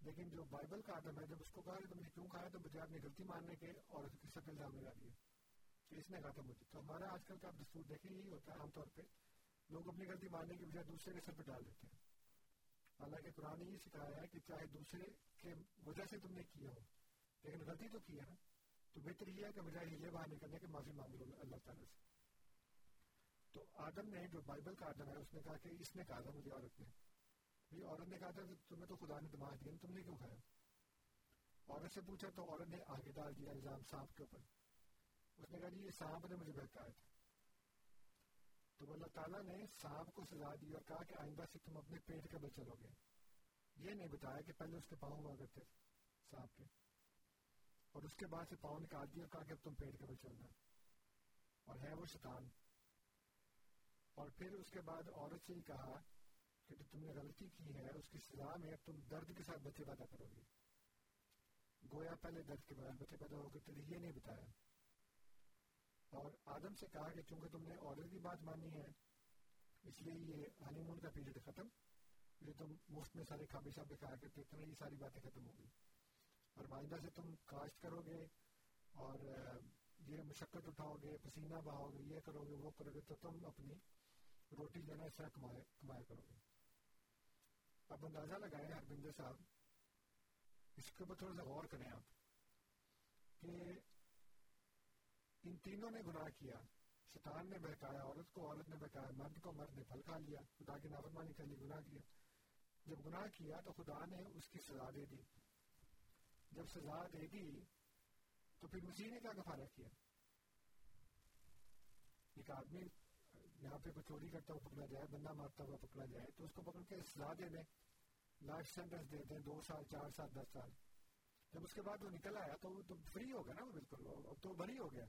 [SPEAKER 5] لیکن جو بائبل کا آدم ہے، جب اس کو کہا کہ تم نے کیوں کھایا، تو بجائے اپنی غلطی ماننے کے اور اس کے سب الزام لگا دیا۔ کہ اس نے کہا تھا مجھے تو ہمارا آج کل کا دستور دیکھیں یہی ہوتا ہے عام طور پہ۔ لوگ اپنی غلطی ماننے کی بجائے دوسرے کے سر پہ ڈال دیتے ہیں۔ حالانکہ قرآن نے یہ سکھایا ہے کہ چاہے دوسرے کے وجہ سے تم نے کیا ہو، لیکن غلطی تو کی ہے نا تو بہتر یہ ہے کہ بجائے ہیلے باہر نکلنے کے معافی مانگ لو اللہ تعالیٰ سے۔ تو آدم نے جو بائبل کا آدم ہے، اس نے کہا کہ اس نے کہا تھا مجھے عورت نے۔ بھائی عورت نے کہا تھا کہ تمہیں تو خدا نے دماغ دیا، تم نے کیوں کھایا؟ عورت سے پوچھا تو عورت نے آگے ڈال دیا الزام سانپ کے اوپر۔ اس نے کہا جی یہ سانپ نے مجھے بہکایا تھا تو اللہ تعالیٰ نے سانپ کو سزا دی اور کہا کہ آئندہ سے تم اپنے پیٹ کے بل چلو گے۔ یہ نہیں بتایا کہ پہلے اس کے پاؤں ہوا کرتے سانپ کے۔ اور اس کے بعد سے پاؤں نکال دیا کہا کہ اب تم پیٹ کے بل چلنا۔ اور ہے وہ شیطان۔ اور پھر اس کے بعد عورت سے ہی کہا کہ جو تم نے غلطی کی ہے، اس کی سزا میں اب تم درد کے ساتھ بچے پیدا کرو گے۔ گویا پہلے درد کے بعد بچے پیدا ہو گئے یہ نہیں بتایا۔ اور آدم سے کہا کہ چونکہ تم نے عورت کی بات مانی ہے، اس لیے یہ ہنی مون کا پیریڈ ختم یہ تم مفت میں سارے کھابے شابے کھایا کرتے تمہیں یہ ساری باتیں ختم ہو گئی۔ اور معاہدہ سے تم کاشت کرو گے اور یہ مشقت اٹھاؤ گے، پسینہ بہاؤ گے، یہ کرو گے، وہ کرو گے، تو تم اپنی روٹی لینا اس طرح کمایا کمایا کرو گے۔ اب اندازہ لگائیں ہربندر صاحب، اس کے اوپر تھوڑا سا غور کریں آپ کہ ان تینوں نے گناہ کیا۔ شیطان نے بہکایا، عورت کو عورت نے بہکایا، مرد کو مرد نے پھل کھا لیا، خدا کی نافرمانی کر لی گناہ کیا۔ جب گناہ کیا تو خدا نے اس کی سزا دے دی۔ جب سزا دے دی تو پھر مسیح نے کیا کفارہ کیا؟ ایک آدمی یہاں پہ کوئی چوری کرتا ہوا پکڑا جائے، بندہ مارتا ہوا پکڑا جائے، تو اس کو پکڑ کے سزا دے دیں۔ لائف سینٹنس دے دیں، دو سال، چار سال، دس سال۔ جب اس کے بعد وہ نکل آیا تو وہ تو فری ہو گیا نا وہ بالکل اب تو بری ہو گیا۔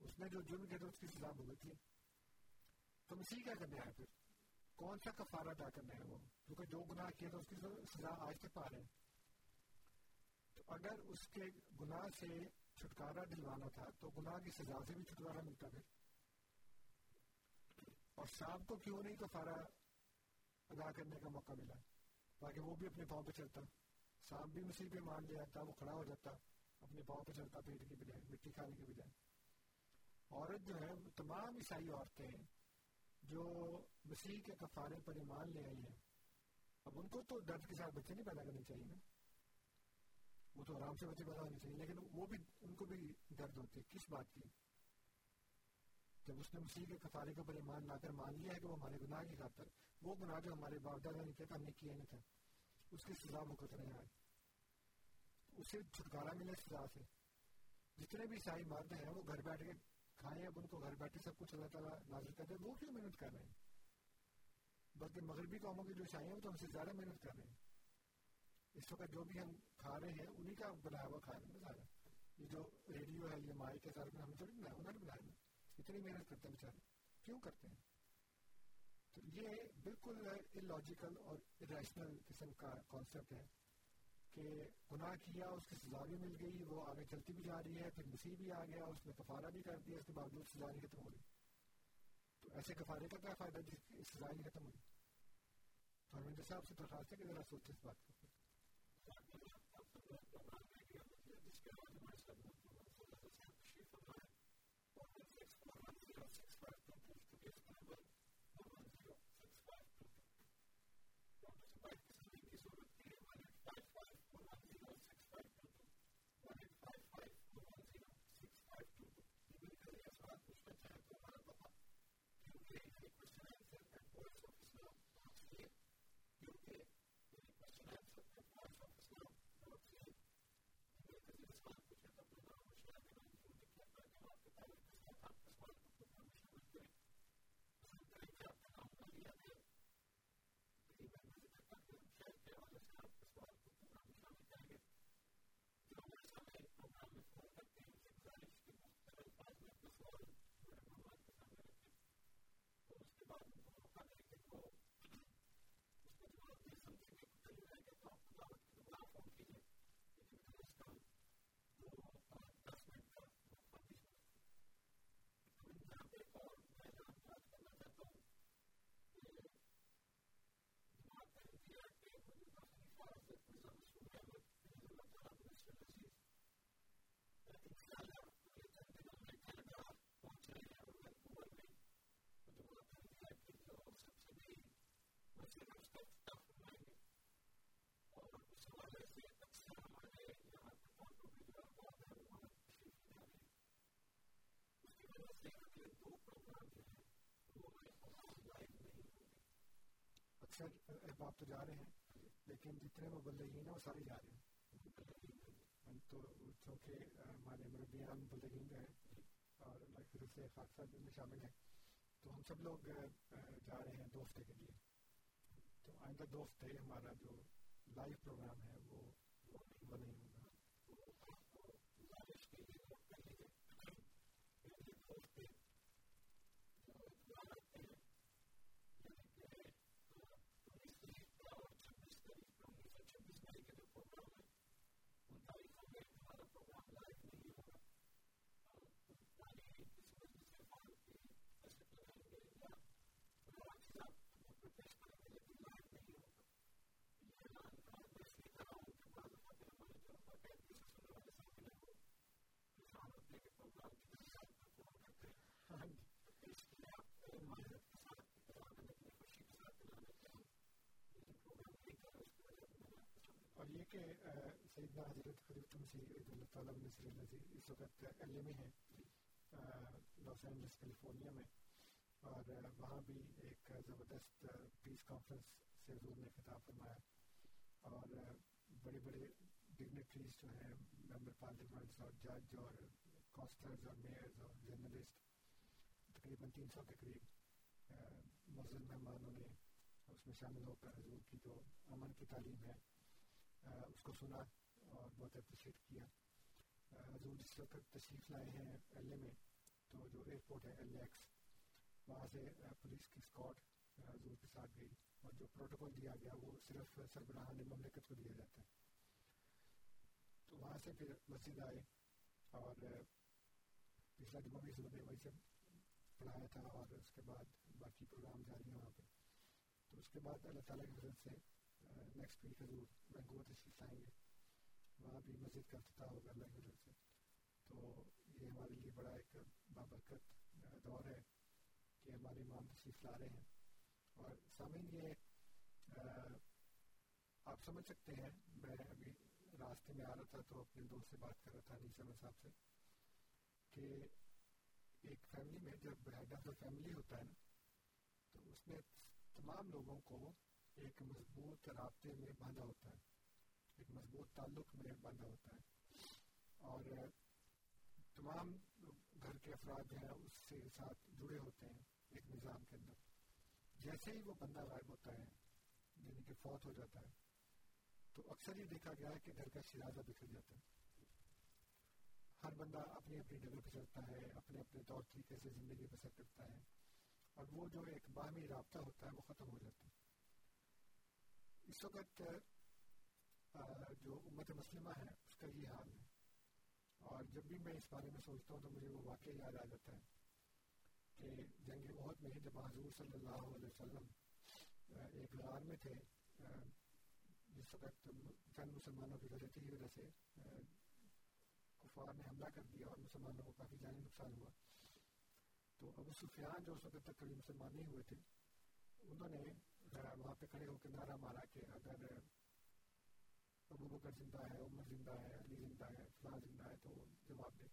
[SPEAKER 5] اس نے جو جرم کیا تھا اس کی سزا بھگت لی تو مسیح کیا کرنے آیا پھر کون سا کفارہ ادا کرنا ہے وہ؟ کیونکہ جو گناہ کیا تھا اس کی سزا آج تک پا رہے ہیں۔ تو اگر اس کے گناہ سے چھٹکارا دلوانا تھا، تو گناہ کی سزا سے بھی چھٹکارا ملتا پھر اور سانپ کو کیوں نہیں کفارہ ادا کرنے کا موقع ملا؟ تاکہ وہ بھی اپنے پاؤں پہ چلتا۔ سانپ بھی مسیح پہ مان لیا تھا وہ کھڑا ہو جاتا، اپنے پاؤں پہ چلتا، پیٹ کی بجائے، مٹی کھانے کی بجائے۔ عورت جو ہے وہ تمام عیسائی عورتیں جو مسیح کے کفارے پر ایمان لے آئی ہیں، اب ان کو تو درد کے ساتھ بچے نہیں پیدا کرنے چاہیے نا۔ وہ تو آرام سے بچے پیدا ہونے چاہیے، لیکن وہ بھی، ان کو بھی درد ہوتی ہے۔ کس بات کی؟ جب اس نے مسیح کے کفارے کے اوپر ایمان لا کر مان لیا ہے کہ وہ ہمارے گناہ کی خاطر، وہ گناہ جو ہمارے باپ دادا نے کیا تھا ہم نے کیا نہیں تھا اس کی سزا مکت رہے آج اسے چھٹکارا ملا سزا سے۔ جتنے بھی عیسائی مرد ہیں، وہ گھر بیٹھ کے کھائیں اب ان کو گھر بیٹھے سب کچھ اللہ تعالیٰ نازل کرتے ہیں وہ کیوں محنت کر رہے ہیں؟ بلکہ مغربی قوموں کے جو عیسائی ہیں، وہ تو ہم سے زیادہ محنت کر رہے ہیں۔ اس وقت جو بھی ہم کھا رہے ہیں انہیں کا بنایا ہوا کھا رہے ہیں سارا یہ جو ریڈیو ہے، یہ مائک ہے سارا ہم تھوڑی بنایا انہوں نے بنایا اتنی محنت کرتے ہیں بیچارے۔ کیوں کرتے ہیں؟ تو یہ بالکل لاجیکل اور ریشنل قسم کا کانسیپٹ ہے۔ کہ گناہ کیا، اس کی سزا بھی مل گئی، وہ آگے چلتی بھی جا رہی ہے، پھر مسیح بھی آ گیا، اس نے کفارہ بھی کر دیا، اس کے باوجود سزا نہیں ختم ہو رہی تو ایسے کفارے کا کیا فائدہ جس کی سزا نہیں ختم ہوئی؟ تو ہمیں صاحب سے درخواست ہے کہ ذرا سوچے اس بات کو۔ اکثر احباب تو جا رہے ہیں، لیکن جتنے مبلغین ہیں وہ سارے جا رہے ہیں۔ تو چونکہ ہمارے مربیان مبلغین جو ہیں اور اللہ کی سے خاص میں شامل ہیں۔ تو ہم سب لوگ جا رہے ہیں دو ہفتے کے لیے۔ تو آئندہ دو ہفتے ہمارا جو لائیو پروگرام ہے وہ وہ نہیں کہ سیدنا حضرت خلیفۃ مسیح عید اللہ تعالیٰ نصر النظیر اس وقت ایل اے میں ہیں لاس اینجلس کیلیفورنیا میں، اور وہاں بھی ایک زبردست پیس کانفرنس سے حضور نے خطاب فرمایا۔ اور بڑے بڑے ڈگنیٹریز جو ہیں ممبر پارلیمنٹس اور جج اور کانسلرز اور میئرز اور جرنلسٹ تقریباً تین سو کے قریب مسلم مہمانوں نے اس میں شامل ہو کر حضور کی جو امن کی تعلیم ہے اس کو سنا اور بہت اپریشیٹ کیا حضور جس وقت تشریف لائے ہیں ایل اے میں تو جو ایئرپورٹ ہے ایل ایکس وہاں سے پولیس کی اسکاٹ حضور کے ساتھ گئی اور جو پروٹوکول دیا گیا وہ صرف سربراہان مملکت کو دیا جاتا ہے تو وہاں سے پھر مسجد آئے اور پچھلا جمعہ بھی حضور نے وہی سے پڑھایا تھا اور اس کے بعد باقی پروگرام جاری ہیں وہاں پہ تو اس کے بعد اللہ تعالیٰ کی حضرت سے نیکسٹ ویک حضور وینکوور تشریف آئیں گے وہاں بھی مسجد کا افتتاح ہوگا اللہ کی حضرت سے تو یہ ہمارے لیے بڑا ایک بابرکت دور ہے کہ ہمارے امام تشریف لا رہے ہیں اور سامعین یہ آپ سمجھ سکتے ہیں میں ابھی راستے میں آ رہا تھا تو اپنے دوست سے بات کر رہا تھا نیسا صاحب سے کہ ایک فیملی میں جب ہیڈ آف دا فیملی ہوتا ہے نا تو اس میں تمام لوگوں کو ایک مضبوط رابطے میں باندھا ہوتا ہے۔ ایک مضبوط تعلق میں باندھا ہوتا ہے۔ اور تمام گھر کے افراد ہیں، اس سے ساتھ جڑے ہوتے ہیں ایک نظام کے اندر۔ جیسے ہی وہ بندہ غائب ہوتا ہے یعنی کہ فوت ہو جاتا ہے، تو اکثر یہ دیکھا گیا ہے کہ گھر کا شرازہ بکھر جاتا ہے۔ ہر بندہ اپنی اپنی جگہ پہ چلتا ہے، اپنے اپنے طور طریقے سے زندگی بسر کرتا ہے، اور وہ جو ایک باہمی رابطہ ہوتا ہے، وہ ختم ہو جاتا ہے۔ اس وقت جو امت مسلمہ ہے، اس کا یہ حال ہے۔ اور جب بھی میں اس بارے میں سوچتا ہوں تو مجھے وہ واقعہ یاد آ جاتا ہے کہ جنگ عہد میں جب حضور صلی اللہ علیہ وسلم ایک غار میں تھے جس وقت چند مسلمانوں کی غلطی کی وجہ سے کفار نے حملہ کر دیا اور مسلمانوں کو کافی جانی نقصان ہوا۔ تو ابو سفیان جو اس وقت تک کبھی مسلمان نہیں ہوئے تھے، انہوں نے وہاں پہ کھڑے ہو کے نعرہ مارا کہ اگر ابو بکر زندہ ہے، عمر زندہ ہے، علی زندہ ہے، فلاں زندہ ہے، تو جواب دے۔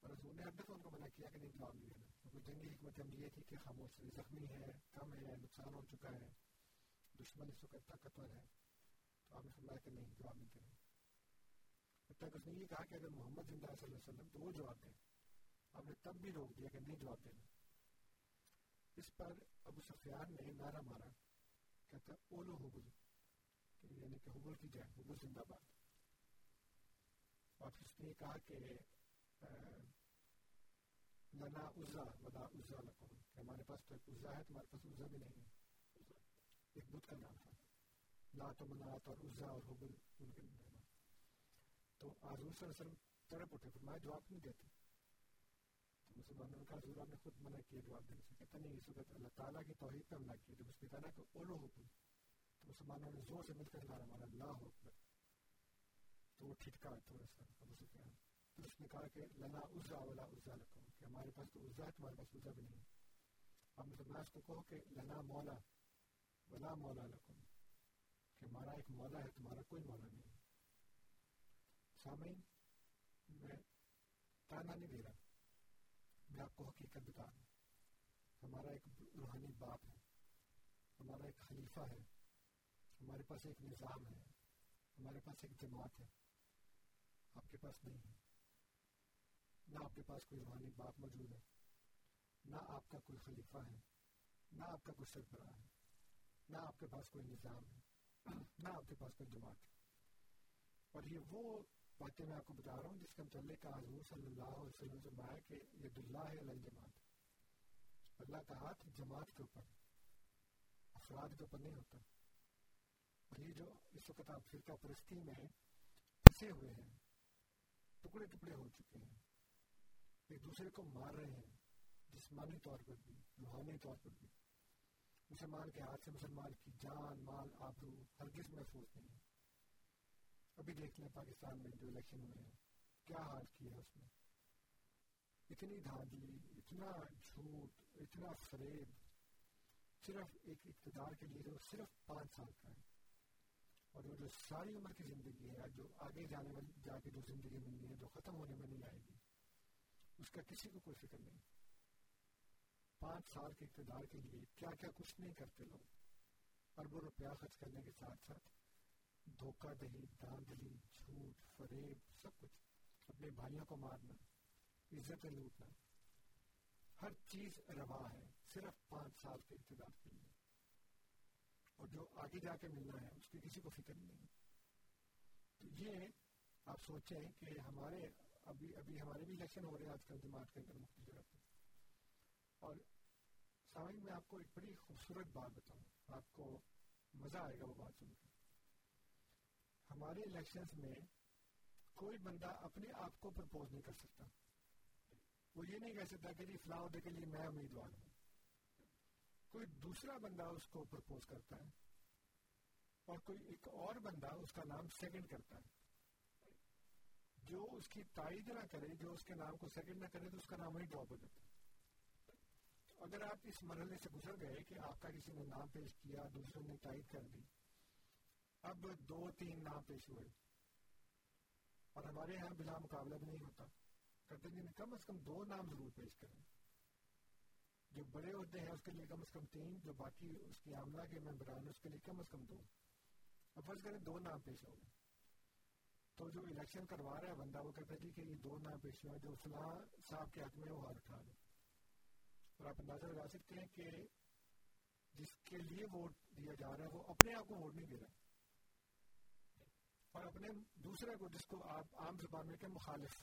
[SPEAKER 5] اور حضور نے ہر دفعہ ان کو منع کیا کہ نہیں، جواب نہیں دینا۔ کیونکہ جنگی حکمت عملی یہ تھی کہ خاموش زخمی ہے، کم ہے، نقصان ہو چکا ہے، دشمن اس وقت طاقتور ہے۔ تو آپ نے فرمایا کہ نہیں، جواب نہیں دینا۔ تک اس نے یہ کہا کہ اگر محمد زندہ صلی اللہ علیہ وسلم، تو وہ جواب دیں آپ نے تب بھی روک دیا کہ نہیں، جواب دینا۔ اس پر ابو سفیان نے نعرہ مارا، کہتا اولو حبل یعنی کہ حبل کی جائے حبل زندہ باد۔ اور پھر اس نے کہا کہ لنا عزا ودا عزا لکم کہ ہمارے پاس تو ایک عزا ہے، تمہارے پاس عزا بھی نہیں ہے۔ ایک بدھ کا نام تھا۔ لات و منات اور عزا اور حبل ان کے نام۔ تو حضور صلی اللہ علیہ وسلم تڑپ اٹھے، فرمایا، جواب نہیں دیتے۔ مسلمانوں نے کہا حضور آپ نے خود منع کیا جواب دینے سے کہتا نہیں اس وقت اللہ تعالیٰ کی توحید پہ حملہ کیا جب اس نے کہا نا کہ اولو حکم تو مسلمانوں نے زور سے مل کر نعرہ مارا اللہ اکبر تو وہ ٹھٹکا تھوڑا سا ابو سفیان پھر اس نے کہا کہ لنا عزا ولا عزا لکم کہ ہمارے پاس تو عزا ہے تمہارے پاس عزا بھی نہیں اب مسلمان کو کہو کہ لنا مولا ولا مولا لکم کہ ہمارا ایک مولا ہے تمہارا کوئی مولا نہیں سامعین میں تانا نہیں دے رہا میں آپ کو حقیقت بتا رہا ہوں۔ ہمارا ایک روحانی باپ ہے۔ ہمارا ایک خلیفہ ہے۔ ہمارے پاس ایک نظام ہے۔ ہمارے پاس ایک جماعت ہے۔ آپ کے پاس نہیں ہے۔ نہ آپ کے پاس کوئی روحانی باپ موجود ہے۔ نہ آپ کا کوئی خلیفہ ہے۔ نہ آپ کا کوئی سربراہ ہے۔ نہ آپ کے پاس کوئی نظام ہے۔ نہ آپ کے پاس کوئی جماعت ہے۔ اور یہ وہ باتیں میں آپ کو بتا رہا ہوں، جس کے متعلق حضور صلی اللہ علیہ وسلم سے بایا کہ ید اللہ ہے اللہ جماعت اللہ کا ہاتھ جماعت کے اوپر، افراد کے اوپر نہیں ہوتا۔ اور یہ جو اس وقت آپ فرقہ پرستی میں پھنسے ہوئے ہیں، ٹکڑے ٹکڑے ہو چکے ہیں، ایک دوسرے کو مار رہے ہیں، جسمانی طور پر بھی، روحانی طور پر بھی۔ مسلمان کے ہاتھ سے مسلمان کی جان، مال، آبرو ہرگز محفوظ نہیں ہے۔ ابھی دیکھ لیں پاکستان میں جو الیکشن ہوئے ہیں، کیا حال کیا اس میں؟ اتنی دھاندلی، اتنا جھوٹ، اتنا فریب، صرف ایک اقتدار کے لیے جو صرف پانچ سال کا ہے۔ اور وہ جو ساری عمر کی زندگی ہے، جو آگے جانے والی، جا کے جو زندگی ملنی ہے، جو ختم ہونے میں نہیں آئے گی اس کا کسی کو کوئی فکر نہیں۔ پانچ سال کے اقتدار کے لیے کیا کیا کچھ نہیں کرتے لوگ، اربوں روپیہ خرچ کرنے کے ساتھ ساتھ دھوکہ دہی داندلی جھوٹ فریب سب کچھ اپنے بھائیوں کو مارنا عزتیں لوٹنا ہر چیز روا ہے صرف پانچ سال کے اقتدار کے لیے اور جو آگے جا کے ملنا ہے اس کی کسی کو فکر نہیں تو یہ آپ سوچیں کہ ہمارے ابھی ابھی ہمارے بھی الیکشن ہو رہے ہیں آج کل جماعت کے اندر مختلف جگہ پہ اور سامعین میں آپ کو ایک بڑی خوبصورت بات بتاؤں آپ کو مزہ آئے گا وہ بات سن کے ہمارے الیکشن میں کوئی بندہ اپنے آپ کو پرپوز نہیں کر سکتا۔ وہ یہ نہیں کہہ سکتا کہ جی فلاں عہدے کے لیے میں امیدوار ہوں۔ کوئی دوسرا بندہ اس کو پرپوز کرتا ہے اور کوئی ایک اور بندہ اس کا نام سیکنڈ کرتا ہے۔ جو اس کی تائید نہ کرے، جو اس کے نام کو سیکنڈ نہ کرے، تو اس کا نام وہی ڈراپ ہو جاتا ہے۔ اگر آپ اس مرحلے سے گزر گئے کہ آپ کا کسی نے نام پیش کیا، دوسرے نے تائید کر دی اب دو تین نام پیش ہوئے اور ہمارے یہاں بلا مقابلہ بھی نہیں ہوتا۔ کہتے ہیں کم از کم دو نام ضرور پیش کریں جو بڑے ہوتے ہیں اس کے لیے کم از کم تین، جو باقی اس کی عاملہ کے ممبران اس کے لیے کم از کم دو۔ اب فرض کریں دو نام پیش ہو گئے۔ تو جو الیکشن کروا رہا ہے، بندہ وہ کہتا ہے جی کہ یہ دو نام پیش ہوئے جو فلاں صاحب کے حق میں وہ ہاتھ اٹھا دے اور آپ اندازہ لگا سکتے ہیں کہ جس کے لیے ووٹ دیا جا رہا ہے، وہ اپنے آپ کو ووٹ نہیں دے رہا۔ اور اپنے دوسرے کو جس کو آپ عام زبان میں کہ مخالف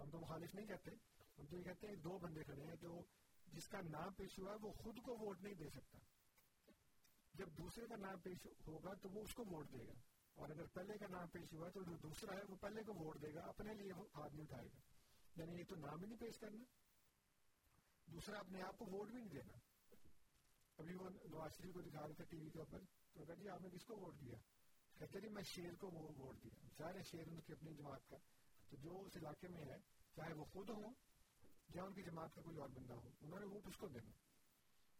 [SPEAKER 5] ہم تو مخالف نہیں کہتے، ہم تو یہ کہتے ہیں دو بندے کھڑے ہیں جو جس کا نام پیش ہوا ہے وہ خود کو ووٹ نہیں دے سکتا۔ جب دوسرے کا نام پیش ہوگا تو وہ اس کو ووٹ دے گا۔ اور اگر پہلے کا نام پیش ہوا تو جو دوسرا ہے وہ پہلے کو ووٹ دے گا، اپنے لیے ہاتھ نہیں اٹھائے گا۔ یعنی یہ تو نام ہی نہیں پیش کرنا۔ دوسرا اپنے آپ کو ووٹ بھی نہیں دینا۔ ابھی وہ نواز شریف کو دکھا رہے تھے ٹی وی کے اوپر، تو کہا جی آپ نے کس کو ووٹ دیا؟ کہتے جی میں شیر کو وہ ووٹ دیا ظاہر ہے شیر ان کی اپنی جماعت کا۔ تو جو اس علاقے میں ہے، چاہے وہ خود ہوں یا ان کی جماعت کا کوئی اور بندہ ہو، انہوں نے ووٹ اس کو دینا۔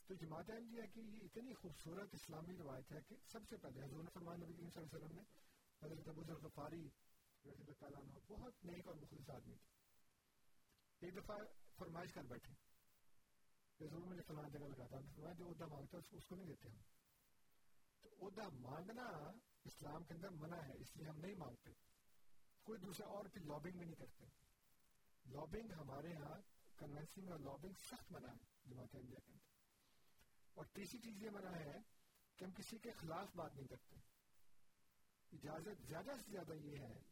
[SPEAKER 5] تو جماعت احمدیہ کی یہ اتنی خوبصورت اسلامی روایت ہے کہ سب سے پہلے حضور فرمان نبی کریم صلی اللہ علیہ وسلم نے حضرت ابو ذر غفاری رضی اللہ تعالیٰ عنہ، بہت نیک اور مخلص آدمی تھے۔ ایک دفعہ فرمائش کر بیٹھے۔ حضور میں نے فلاں جگہ لگا تھا فرمایا، جو عہدہ مانگتا ہے اس کو نہیں دیتے ہم۔ تو عہدہ مانگنا اسلام کے اندر منع ہے، اس لیے ہم نہیں مانگتے۔ کوئی دوسرا اور کی لابنگ بھی نہیں کرتے۔ لابنگ ہمارے ہاں کنوینسنگ اور لابنگ سخت منع ہے، جماعت انڈیا کے اندر۔ اور تیسری چیز یہ منع ہے کہ ہم کسی کے خلاف بات نہیں کرتے۔ اجازت زیادہ سے زیادہ یہ ہے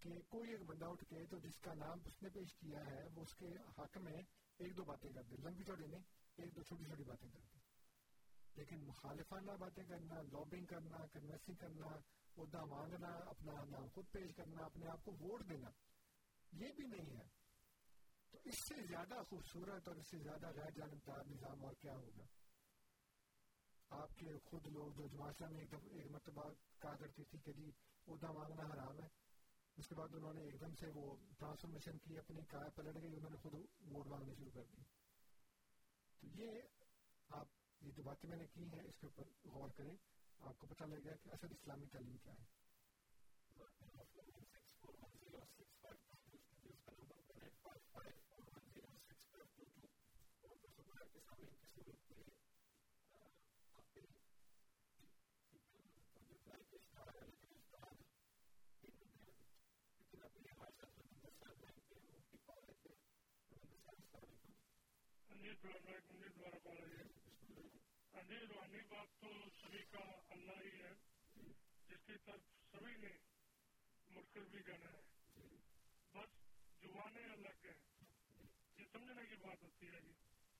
[SPEAKER 5] کہ کوئی ایک بندہ اٹھ کے تو جس کا نام اس نے پیش کیا ہے، وہ اس کے حق میں ایک دو باتیں کر دے۔ لمبی چوڑی نہیں، ایک دو چھوٹی چھوٹی باتیں کر دے۔ لیکن مخالفانہ باتیں کرنا لابنگ کرنا کنوینسنگ کرنا عہدہ مانگنا اپنا نام خود پیش کرنا اپنے آپ کو ووٹ دینا یہ بھی نہیں ہے۔ تو اس سے زیادہ خوبصورت اور اس سے زیادہ غیر جانبدار نظام اور کیا ہوگا؟ آپ کے خود لوگ جو جماعت میں ایک, ایک مرتبہ کہا کرتی تھی کہ جی عہدہ مانگنا حرام ہے۔ اس کے بعد انہوں نے ایک دم سے وہ ٹرانسفارمیشن کی اپنی کار پلٹ گئی انہوں نے خود ووٹ مانگنے شروع کر دی۔ تو یہ آپ یہ جو باتیں میں نے کی ہیں، اس کے اوپر غور کریں، آپ کو پتہ لگ گیا کہ اصل اسلامی تعلیم کیا ہے۔
[SPEAKER 8] جی روحانی بات تو سبھی کا اللہ ہی ہے، جس کی طرف سبھی نے مڑ کر بھی جانا ہے۔ بس زبانیں الگ ہیں۔ یہ سمجھنے کی بات ہوتی ہے۔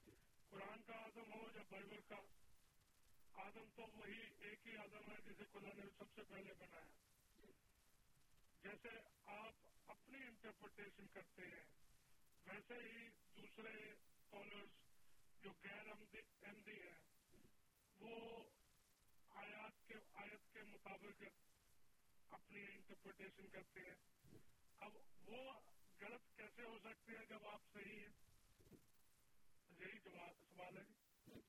[SPEAKER 8] جی قرآن کا آدم ہو یا بائبل کا، آدم تو وہی ایک ہی آدم ہے جسے خدا نے سب سے پہلے بنایا۔ جیسے آپ اپنی انٹرپریٹیشن کرتے ہیں، ویسے ہی دوسرے اسکالرس جو غیر احمدی ہیں وہ آیات کے آیت کے مطابق اپنی انٹرپریٹیشن کرتے ہیں۔ اب وہ غلط کیسے ہو سکتے ہیں جب آپ صحیح ہیں؟ یہی جواب سوال ہے جی۔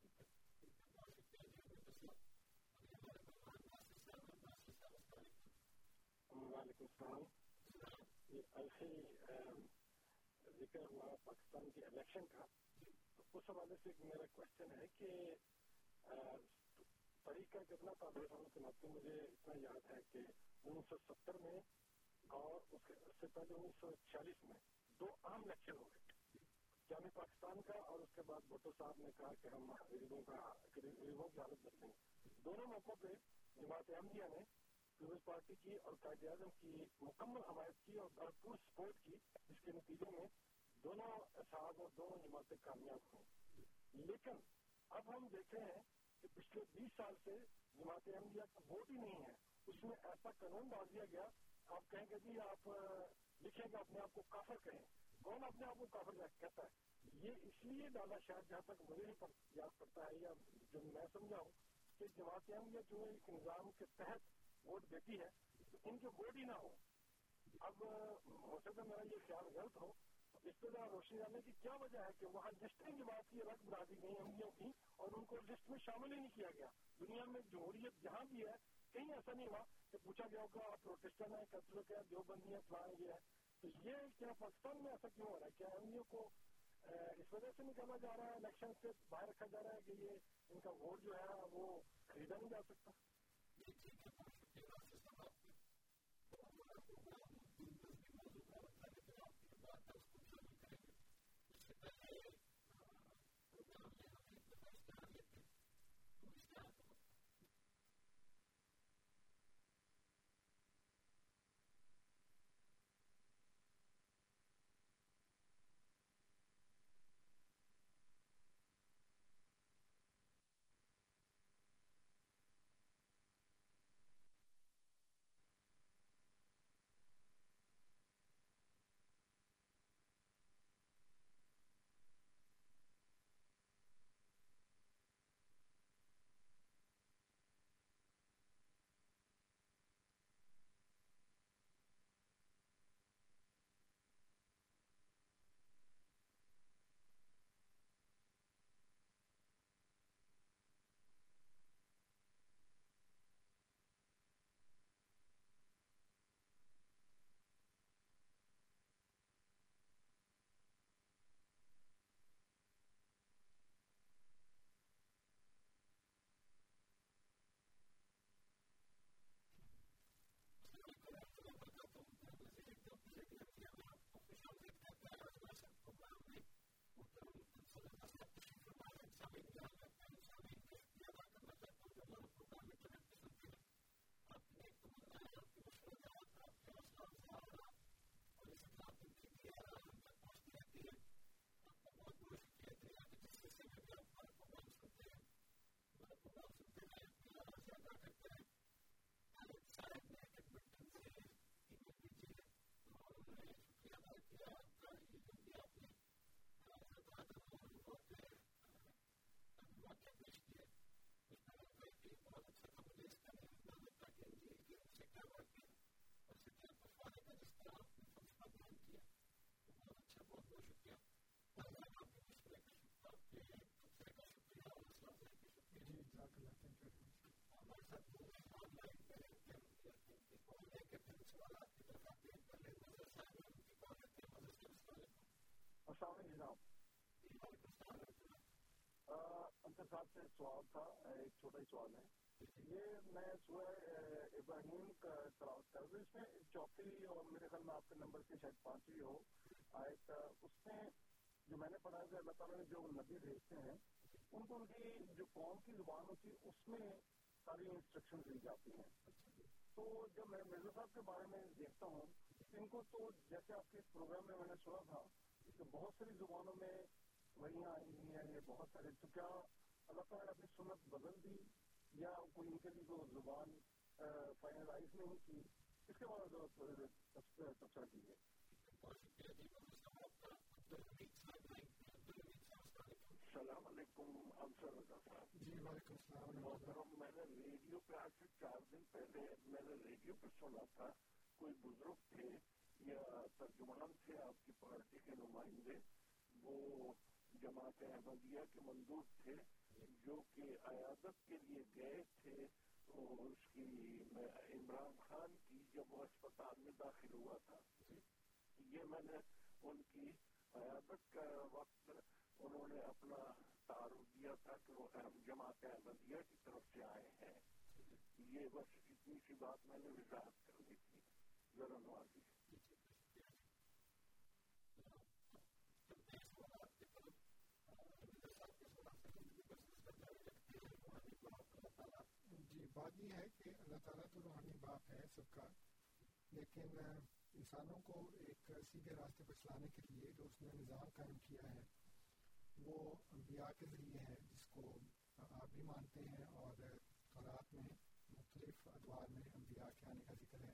[SPEAKER 7] وعلیکم السلام۔ یہ ذکر ہوا پاکستان کے الیکشن کا۔ اس حوالے سے میرا کوشچن ہے کہ تاریخ کا کتنا تعداد ہونے کے ناطے مجھے اتنا یاد ہے کہ انیس سو ستر میں اور اس کے اس سے پہلے انیس سو چھیالیس میں دو عام الیکشن ہو گئے۔ جامع پاکستان کا اور اس کے بعد بھٹو صاحب نے کہا کہ ہم غریبوں کا غریبوں کی حالت بدلیں۔ گے دونوں موقعوں پہ جماعت احمدیہ نے پیپلز پارٹی کی اور قائد اعظم کی مکمل حمایت کی اور بھرپور سپورٹ کی، جس کے نتیجے میں دونوں احساس اور دونوں جماعتیں کامیاب ہوئیں لیکن اب ہم دیکھ رہے ہیں کہ پچھلے بیس سال سے جماعت احمدیہ کا ووٹ ہی نہیں ہے، اس میں ایسا قانون ڈال دیا گیا، آپ کہیں گے جی آپ لکھیں گے اپنے آپ کو کافر کہیں۔ کون اپنے آپ کو کافر کہتا ہے؟ یہ اس لیے ڈالا شاید جہاں تک مجھے یاد پڑتا ہے یا جو میں سمجھا ہوں کہ جماعت احمدیہ جو ایک نظام کے تحت ووٹ دیتی ہے ان کے ووٹ ہی نہ ہو اب ہو سکتا میرا یہ خیال غلط ہو اس پہ ذرا روشنی ڈالنے کی کیا وجہ ہے کہ وہاں لسٹیں جماعت کی الگ بنا دی گئی امیوں کی اور ان کو لسٹ میں شامل ہی نہیں کیا گیا۔ دنیا میں جمہوریت جہاں بھی ہے، کہیں ایسا نہیں ہوا کہ پوچھا گیا ہوگا، آپ پروٹیسٹر ہیں کیتھولک ہے دیوبندی ہے فلاں یہ ہے تو یہ کیا پاکستان میں ایسا کیوں ہو رہا ہے؟ کیا امیوں کو اس وجہ سے نکالا جا رہا ہے، الیکشن سے باہر رکھا جا رہا ہے کہ یہ ان کا ووٹ جو ہے وہ خریدا نہیں جا سکتا؟ السلام جناب انتر صاحب سے سوال تھا، ایک چھوٹا ہی سوال ہے۔ یہ میں سورہ ابراہیم کا تلاوت کر اس میں چوتھی اور میرے خیال میں آپ کے نمبر کی شاید پانچویں ہو، آیت، اس میں جو میں نے پڑھا کہ اللہ تعالیٰ نے جو نبی بھیجتے ہیں، ان کو ان کی جو قوم کی زبان ہوتی ہے، اس میں ساری انسٹرکشن دی جاتی ہیں۔ تو جب میں مرزا صاحب کے بارے میں دیکھتا ہوں، ان کو تو جیسے آپ کے پروگرام میں میں نے سنا تھا کہ بہت ساری زبانوں میں وہیاں آئی ہوئی ہیں یہ بہت سارے تو کیا اللہ تعالیٰ نے اپنی سنت بدل دی یا کوئی ان کے لیے جو زبان فائنلائز نہیں کی اس کے میں تبصرہ کیجیے۔ السلام علیکم افسر رضا صاحب
[SPEAKER 5] جی وعلیکم السلام
[SPEAKER 7] محترم میں نے ریڈیو پہ آج سے چار دن پہلے میں نے ریڈیو پہ سنا تھا کوئی بزرگ تھے یا ترجمان تھے آپ کی پارٹی کے نمائندے وہ جماعت احمدیہ کے مندوب تھے، جو کہ عیادت کے لیے گئے تھے اس کی عمران خان کی جب وہ اسپتال میں داخل ہوا تھا۔ یہ میں نے ان کی قیادت کا وقت انہوں نے اپنا تعارف دیا تھا کہ وہ جماعت احمدیہ کی طرف سے آئے ہیں۔ یہ بس اتنی سی بات میں نے وضاحت کرنی تھی۔ ذرا نوازی
[SPEAKER 5] جی بات یہ ہے کہ اللہ تعالیٰ تو روحانی باپ ہے سب کا، لیکن انسانوں کو ایک سیدھے راستے پر چلانے کے لیے جو اس نے نظام قائم کیا ہے، وہ انبیاء کے ذریعے ہے، جس کو آپ بھی مانتے ہیں اور قرآت میں مختلف ادوار میں انبیاء کے آنے کا ذکر ہے،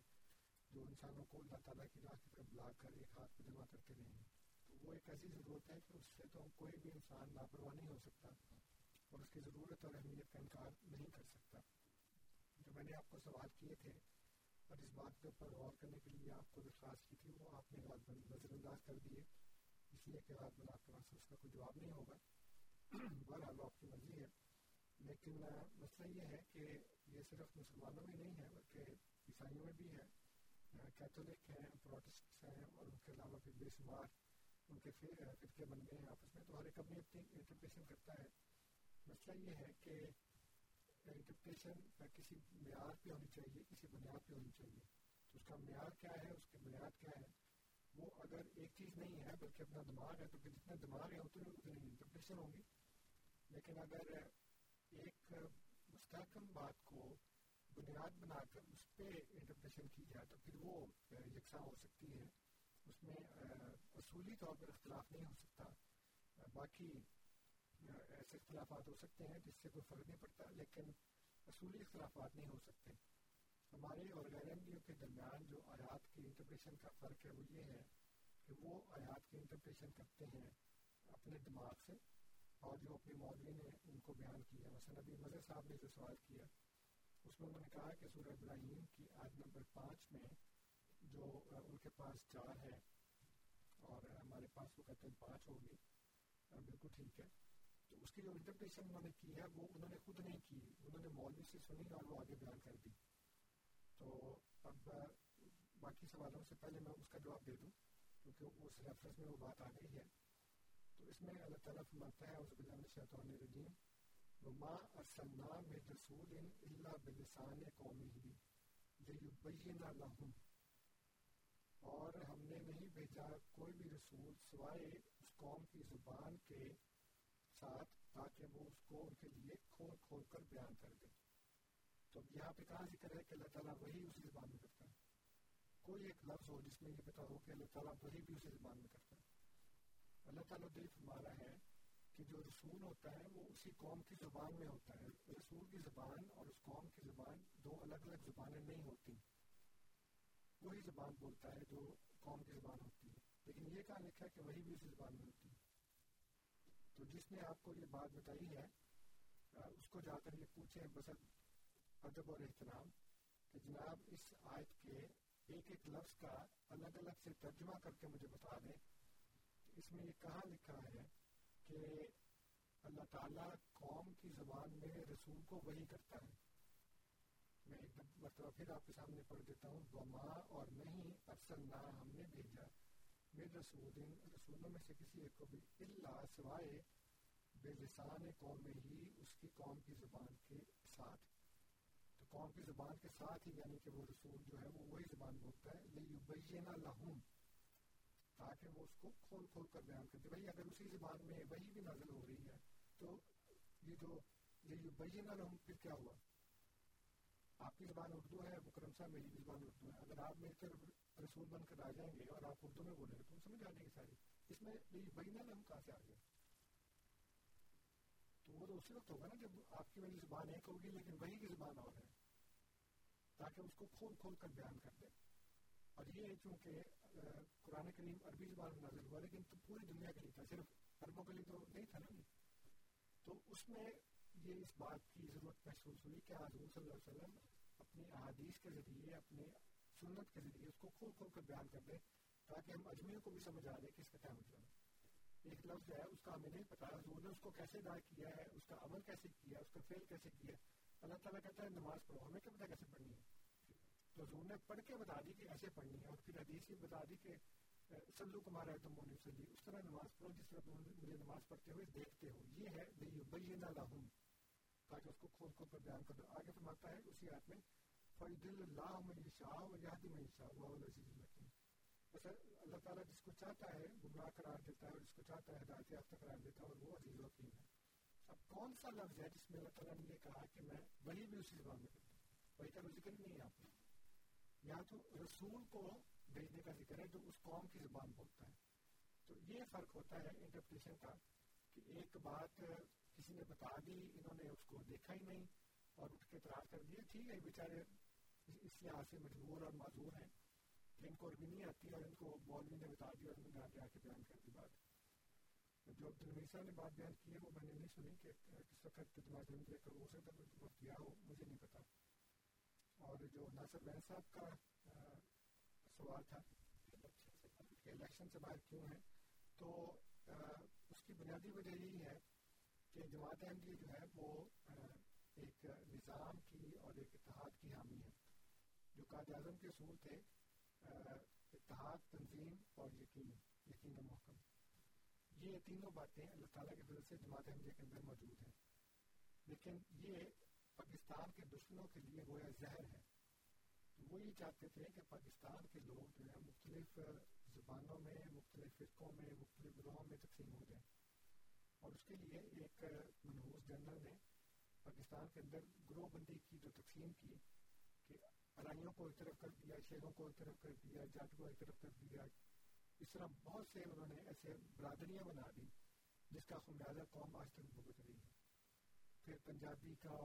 [SPEAKER 5] جو انسانوں کو اللہ تعالیٰ کی راہ کی طرف بلا کر ایک ہاتھ پہ جمع کرتے رہے ہیں تو وہ ایک ایسی ضرورت ہے کہ اس سے تو کوئی بھی انسان لاپرواہ نہیں ہو سکتا اور اس کی ضرورت اور اہمیت کا انکار نہیں کر سکتا۔ جو میں نے آپ کو سوال کیے تھے، اور اس بات کے اوپر غور کرنے کے لیے آپ کو درخواست کی تھی، وہ آپ نے نظر انداز کر دیے۔ اس لیے کہ رات آپ آپ کے پاس اس کا کوئی جواب نہیں ہوگا۔ بہرحال آپ کی مرضی ہے۔ لیکن مسئلہ یہ ہے کہ یہ صرف مسلمانوں میں نہیں ہے، بلکہ عیسائیوں میں بھی ہے۔ کیتھولک ہیں پروٹسٹ ہیں، اور ان کے علاوہ پھر بے شمار ان کے فرقے بن گئے ہیں آپس میں۔ تو ہر ایک اپنی اپنی انٹرپریشن کرتا ہے۔ مسئلہ یہ ہے کہ انٹرپریشن کسی معیار پہ ہونی چاہیے، کسی بنیاد پہ ہونی چاہیے۔ تو اس کا معیار کیا ہے، اس کی بنیاد کیا ہے؟ وہ اگر ایک چیز نہیں ہے، بلکہ اپنا دماغ ہے، تو پھر جتنے دماغ ہے، اتنی اتنی انٹرپریشن ہوگی۔ لیکن اگر ایک مستحکم بات کو بنیاد بنا کر اس پہ انٹرپریشن کی جائے، تو پھر وہ یکساں ہو سکتی ہے۔ اس میں اصولی طور پر اختلاف نہیں ہو سکتا۔ باقی ایسے اختلافات ہو سکتے ہیں جس سے کوئی فرق نہیں پڑتا، لیکن اصولی اختلافات نہیں ہو سکتے۔ ہمارے اور غیر احمدیوں کے درمیان جو آیات کی انٹرپریشن کا فرق ہے وہ یہ ہے کہ وہ آیات کی انٹرپریشن کرتے ہیں اپنے دماغ سے اور جو اپنے مولوی نے ان کو بیان کیا۔ مثلا ابھی مظہر صاحب نے جو سوال کیا، اس میں انہوں نے کہا کہ سورہ ابراہیم کی آیت نمبر پانچ میں جو ان کے پاس چار ہے اور ہمارے پاس وہ کہتے ہیں پانچ ہوگی ہاں، بالکل ٹھیک ہے۔ تو اس کی جو انٹرپریشن انہوں نے کی ہے وہ انہوں نے خود نہیں کی انہوں نے مولوی سے سنی اور وہ آگے بیان کر دی تو اب باقی سوالوں سے پہلے میں اس کا جواب دے دوں کیونکہ اس ریفرنس میں وہ بات آ گئی ہے تو اس میں اللہ تعالیٰ فرماتا ہے عزب اللہ شیطان الرجیم وما ارسلنا من رسول الا بلسان قومه لیبین لهم اور ہم نے نہیں بھیجا کوئی بھی رسول سوائے اس قوم کی زبان کے ساتھ تاکہ وہ اس کو ان کے لیے کھول کھول کر بیان کر دے۔ تو یہاں پہ کہاں ذکر ہے کہ اللہ تعالیٰ وہی اسی زبان میں کرتا ہے۔ کوئی ایک لفظ ہو جس میں یہ پتا ہو کہ اللہ تعالیٰ وہی بھی اسی زبان میں کرتا ہے۔ اللہ تعالیٰ دل فرما ہے کہ جو رسول ہوتا ہے وہ اسی قوم کی زبان میں ہوتا ہے۔ رسول کی زبان اور اس قوم کی زبان دو الگ الگ زبانیں نہیں ہوتی۔ وہی زبان بولتا ہے جو قوم کی زبان ہوتی ہے۔ لیکن یہ کہاں لکھا ہے کہ وہی بھی اسی زبان میں ہوتی ہے۔ تو جس نے آپ کو یہ بات بتائی ہے اس کو جا کر یہ پوچھیں بس ادب اور احترام کہ جناب اس آیت کے ایک ایک لفظ کا الگ الگ سے ترجمہ کر کے مجھے بتا دیں۔ اس میں یہ کہاں لکھا ہے کہ اللہ تعالیٰ قوم کی زبان میں رسول کو وہی کرتا ہے۔ میں ایک مرتبہ پھر آپ کے سامنے پڑھ دیتا ہوں، وما اور نہیں ارسل نہ ہم نے بھیجا۔ میرے رسول رسولوں میں سے کسی ایک کو بھی اللہ سوائے بے لسان قوم میں ہی اس کی قوم کی زبان کے ساتھ۔ تو قوم کی زبان کے ساتھ ہی یعنی کہ وہ رسول جو ہے وہ وہی زبان بولتا ہے۔ لیبین لہم، تاکہ وہ اس کو کھول کھول کر بیان کرتے۔ بھائی اگر اسی زبان میں وہی بھی نازل ہو رہی ہے تو یہ جو لیبین لہم پھر کیا ہوا؟ آپ کی زبان اردو ہے، مکرم صاحب میری بھی زبان اردو ہے۔ اگر آپ مل کر رسول بن کر آ جائیں گے اور آپ اردو میں بولیں گے تو سمجھ آ جائیں گے ساری اس میں لیبین لہم کہاں سے آ گیا؟ تو وہ تو اسی وقت ہوگا نا جب آپ کی میری زبان ایک ہوگی لیکن وہی کی زبان اور ہے۔ تاکہ اس کو کھول کھول کر بیان کر دیں۔ اور یہ چونکہ قرآن کریم عربی زبان میں نازل ہوا، لیکن تو پوری دنیا کے لیے تھا۔ صرف عربوں کے لیے تو نہیں تھا نا تو اس میں یہ اس بات کی ضرورت محسوس ہوئی کہ حضور صلی اللہ علیہ وسلم اپنی احادیث کے ذریعے اپنے سنت کے ذریعے اس کو کھول کھول کر بیان کر دیں تاکہ ہم اجمیر کو بھی سمجھ آ جائے کہ اس کا کیا مطلب ہے۔ ایک لفظ ہے، اس کا ہمیں نہیں پتا، حضور نے اس کو کیسے ادا کیا ہے، اس کا عمل کیسے کیا اس کا فیل کیسے کیا اللہ تعالیٰ کہتا ہے، نماز پڑھو، ہمیں کیا پتا کیسے پڑھنی ہے؟ تو حضور نے پڑھ کے بتا دی کہ ایسے پڑھنی ہے اور پھر حدیث بھی بتا دی کہ سلو کمارا ہے تم مونی اس طرح نماز پڑھو، جس طرح تم مجھے نماز پڑھتے ہوئے دیکھتے ہو۔ یہ ہے بینہ لہم تاکہ اس کو کھول کھول کر بیان کر دو آگے فرماتا ہے اسی آیت میں فَيْدِلُ اللَّهُ مَنْ يَشَاءُ وَيَهْدِ مَنْ يَشَاءُ۔ وَهُوَ الْعَزِيزُ الْحَكِيمُ بس اللہ تعالیٰ جس کو چاہتا ہے، گمراہ قرار دیتا ہے اور جس کو چاہتا ہے ہدایت یافتہ قرار دیتا ہے اور وہ عزیز و حکیم ہے۔ اب کون سا لفظ ہے جس میں اللہ تعالیٰ نے یہ کہا کہ میں وہی بھی اسی زبان میں کرتا ہوں؟ وہی کا ذکر نہیں ہے آپ کو یہاں تو رسول کو بھیجنے کا ذکر ہے جو اس قوم کی زبان بولتا ہے۔ تو یہ فرق ہوتا ہے انٹرپریشن کا کہ ایک بات کسی نے بتا دی، انہوں نے اس کو دیکھا ہی نہیں اور اٹھ کے اعتراض کر دیا ٹھیک ہے بیچارے اس لحاظ سے مجبور اور معذور ہیں۔ کہ ان کو عربی نہیں آتی اور ان کو مولوی نے بتا دیا اور انہوں نے آگے آ کے بیان کر دی بات۔ جو عبد النبی نے بات بیان کی ہے، وہ میں نے نہیں سنی کہ کس وقت دماغ میں لے کر ہو سکتا ہے کیا ہو، مجھے نہیں پتا۔ اور جو ناصر بین صاحب کا سوال تھا کہ الیکشن سے باہر کیوں ہیں، تو اس کی بنیادی وجہ یہی ہے کہ جماعت احمدی جو ہے وہ ایک نظام کی اور ایک اتحاد کی حامی ہے۔ جو قائد اعظم کے اصول تھے اتحاد، تنظیم اور یقین یقین محکم۔ یہ تینوں باتیں اللہ تعالیٰ کی طرف سے جماعت احمدیہ کے اندر موجود ہیں۔ لیکن یہ پاکستان کے دشمنوں کے لیے گویا زہر ہے۔ تو وہ یہ چاہتے تھے کہ پاکستان کے لوگ جو ہے مختلف زبانوں میں، مختلف فرقوں میں، مختلف گروہوں میں تقسیم ہو جائیں۔ اور اس کے لیے ایک منحوس جنرل نے پاکستان کے اندر گروہ بندی کی، جو تقسیم کی کہ ارائیوں کو ایک طرف کر دیا شیروں کو ایک طرف کر دیا جٹ کو ایک طرف کر دیا۔ اس طرح بہت سے انہوں نے ایسے برادریاں بنا دی جس کا خمیازہ قوم آج تک بھگت رہی ہے۔ پھر پنجابی کا،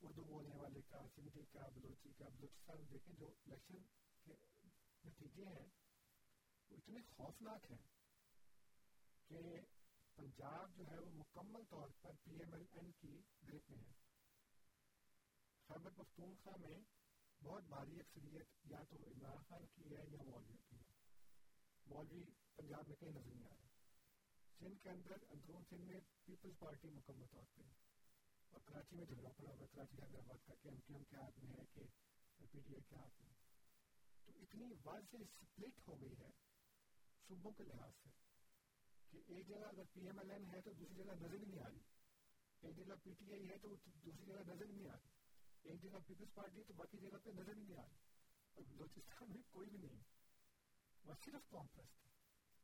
[SPEAKER 5] اردو بولنے والے کا، سندھی کا، بلوچی کا، بلوچستان دیکھیں جو الیکشن کے نتیجے ہیں، وہ اتنے خوفناک ہیں کہ پنجاب جو ہے وہ مکمل طور پر پی ایم ایل این کی گرپ میں ہے۔ خیبر پختونخوا میں بہت بھاری اکثریت یا تو عمران خان کی ہے یا مولوی کی ہے۔ مولوی پنجاب میں کہیں نظر نہیں آ رہا سندھ کے اندر اندرون سندھ میں پیپلز پارٹی مکمل طور پہ اور کراچی میں جھگڑا پڑا ہوا کراچی حیدرآباد کا کہ ایم کیو ایم کے ہاتھ میں ہے کہ پی ٹی آئی کے ہاتھ میں۔ تو اتنی واضح سپلٹ ہو گئی ہے صوبوں کے لحاظ سے۔ کہ ایک جگہ اگر پی ایم ایل این ہے تو دوسری جگہ نظر ہی نہیں آ رہی۔ ایک جگہ پی ٹی آئی ہے تو دوسری جگہ نظر نہیں آ رہی۔ ایک جگہ پیپلز پارٹی ہے تو باقی جگہ پہ نظر نہیں آ رہی۔ اور بلوچستان میں کوئی بھی نہیں۔ وہ صرف قوم پرست ہے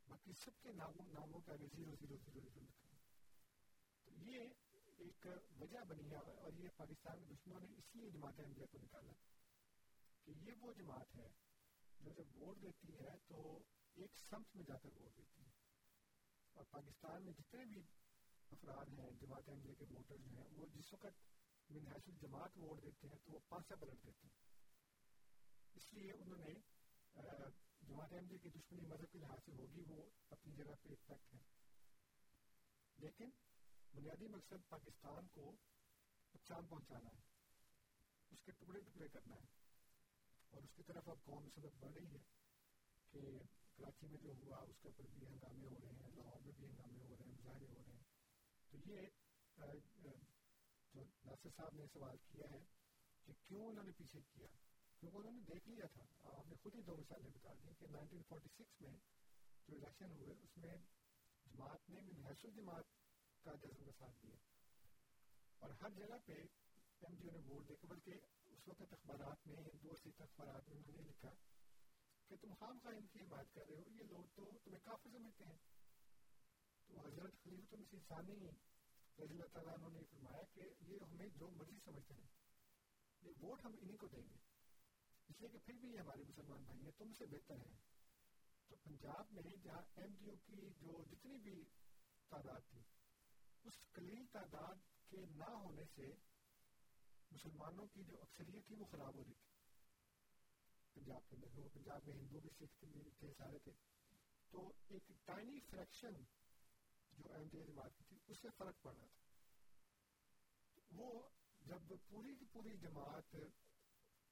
[SPEAKER 5] باقی سب کے ناموں ناموں کا زیرو زیرو زیرو زیرو لکھا۔ تو یہ ایک وجہ بنی ہے اور یہ پاکستان کے دشمنوں نے اس لیے جماعت احمدیہ کو نکالا کہ یہ وہ جماعت ہے جو جب ووٹ دیتی ہے تو ایک سمت میں جا کر ووٹ دیتی ہے۔ اور پاکستان میں جتنے بھی افراد ہیں، جماعت احمدیہ کے ووٹر جو ہیں، وہ جس وقت من حیث الجماعت ووٹ دیتے ہیں، تو وہ پانچ پلٹ دیتے ہیں۔ اس لیے انہوں نے جماعت احمدی کی دشمنی مذہب کے لحاظ سے ہوگی، وہ اپنی جگہ پہ افیکٹ ہے۔ لیکن بنیادی مقصد پاکستان کو نقصان پہنچانا ہے۔ اس کے ٹکڑے ٹکڑے کرنا ہے۔ اور اس کی طرف اب قوم سبق بڑھ رہی ہے کہ کراچی میں جو ہوا، اس کے اوپر بھی ہنگامے ہو رہے ہیں، لاہور میں بھی ہنگامے ہو رہے ہیں مظاہرے ہو رہے ہیں۔ تو یہ جو ناصر صاحب نے سوال کیا ہے کہ کیوں انہوں نے پیچھے کیا؟ کیونکہ انہوں نے دیکھ لیا تھا۔ آپ نے خود ہی دو مثالیں بتا دی کہ نائنٹین فورٹی سکس میں جو الیکشن ہوئے، اس میں جماعت نے من حیث الجماعت کا جذب کا ساتھ دیا۔ اور ہر جگہ پہ ایم جی او نے ووٹ دے کے بلکہ اس وقت اخبارات میں ہندو سکھ اخبارات میں انہوں نے لکھا کہ تم خام خواہ ان کی بات کر رہے ہو، یہ لوگ تو تمہیں کافی سمجھتے ہیں۔ تو حضرت خلیفۃ المسیح ثانی رضی اللہ تعالیٰ عنہ نے فرمایا کہ یہ ہمیں جو مرضی سمجھتے ہیں، یہ ووٹ ہم انہیں کو دیں گے۔ اس لیے کہ پھر بھی یہ ہمارے مسلمان بھائی ہیں، تم سے بہتر ہیں۔ تو پنجاب میں جہاں ایم ڈی او کی جو جتنی بھی تعداد تھی، اس قلیل تعداد کے نہ ہونے سے مسلمانوں کی جو اکثریت تھی، وہ خراب ہو رہی تھی۔ پنجاب کے اندر پنجاب میں ہندو بھی سکھ تھے سارے تھے، تو ایک ٹائنی فریکشن جو ایم ڈی جماعت کی تھی، اس سے فرق پڑ رہا تھا۔ وہ جب پوری کی پوری جماعت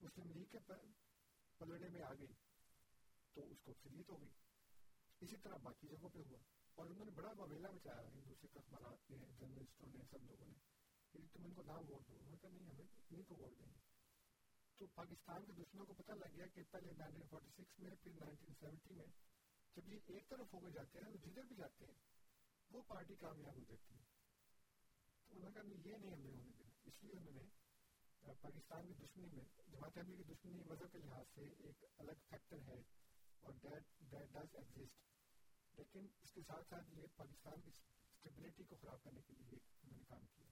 [SPEAKER 5] مسلم لیگ کے پلڑے میں آ گئی، تو اس کو اکثریت ہو گئی۔ اسی طرح باقی جگہوں پہ ہوا۔ اور انہوں نے بڑا مویلا مچایا، ہندو سکھ اخبارات نے، جرنلسٹوں نے، سب لوگوں نے۔ تم ان کو نہ ووٹ دو انہوں نے کہا نہیں، ہمیں انہیں کو ووٹ دیں گے۔ تو پاکستان کے دشمنوں کو پتہ لگ گیا کہ پہلے 1946 میں پھر 1970 میں جب یہ ایک طرف ہو کے جاتے ہیں تو جدھر بھی جاتے ہیں وہ پارٹی کامیاب ہو جاتی ہے تو انہوں نے کہا یہ نہیں ہمیں ہونے دینا اس لیے انہوں نے پاکستان کی دشمنی میں جماعت احمدی کی دشمنی مذہب کے لحاظ سے ایک الگ فیکٹر ہے اور دیٹ دیٹ ڈز ایگزسٹ لیکن اس کے ساتھ ساتھ یہ پاکستان کی اسٹیبلٹی کو خراب کرنے کے لیے انہوں نے کام کیا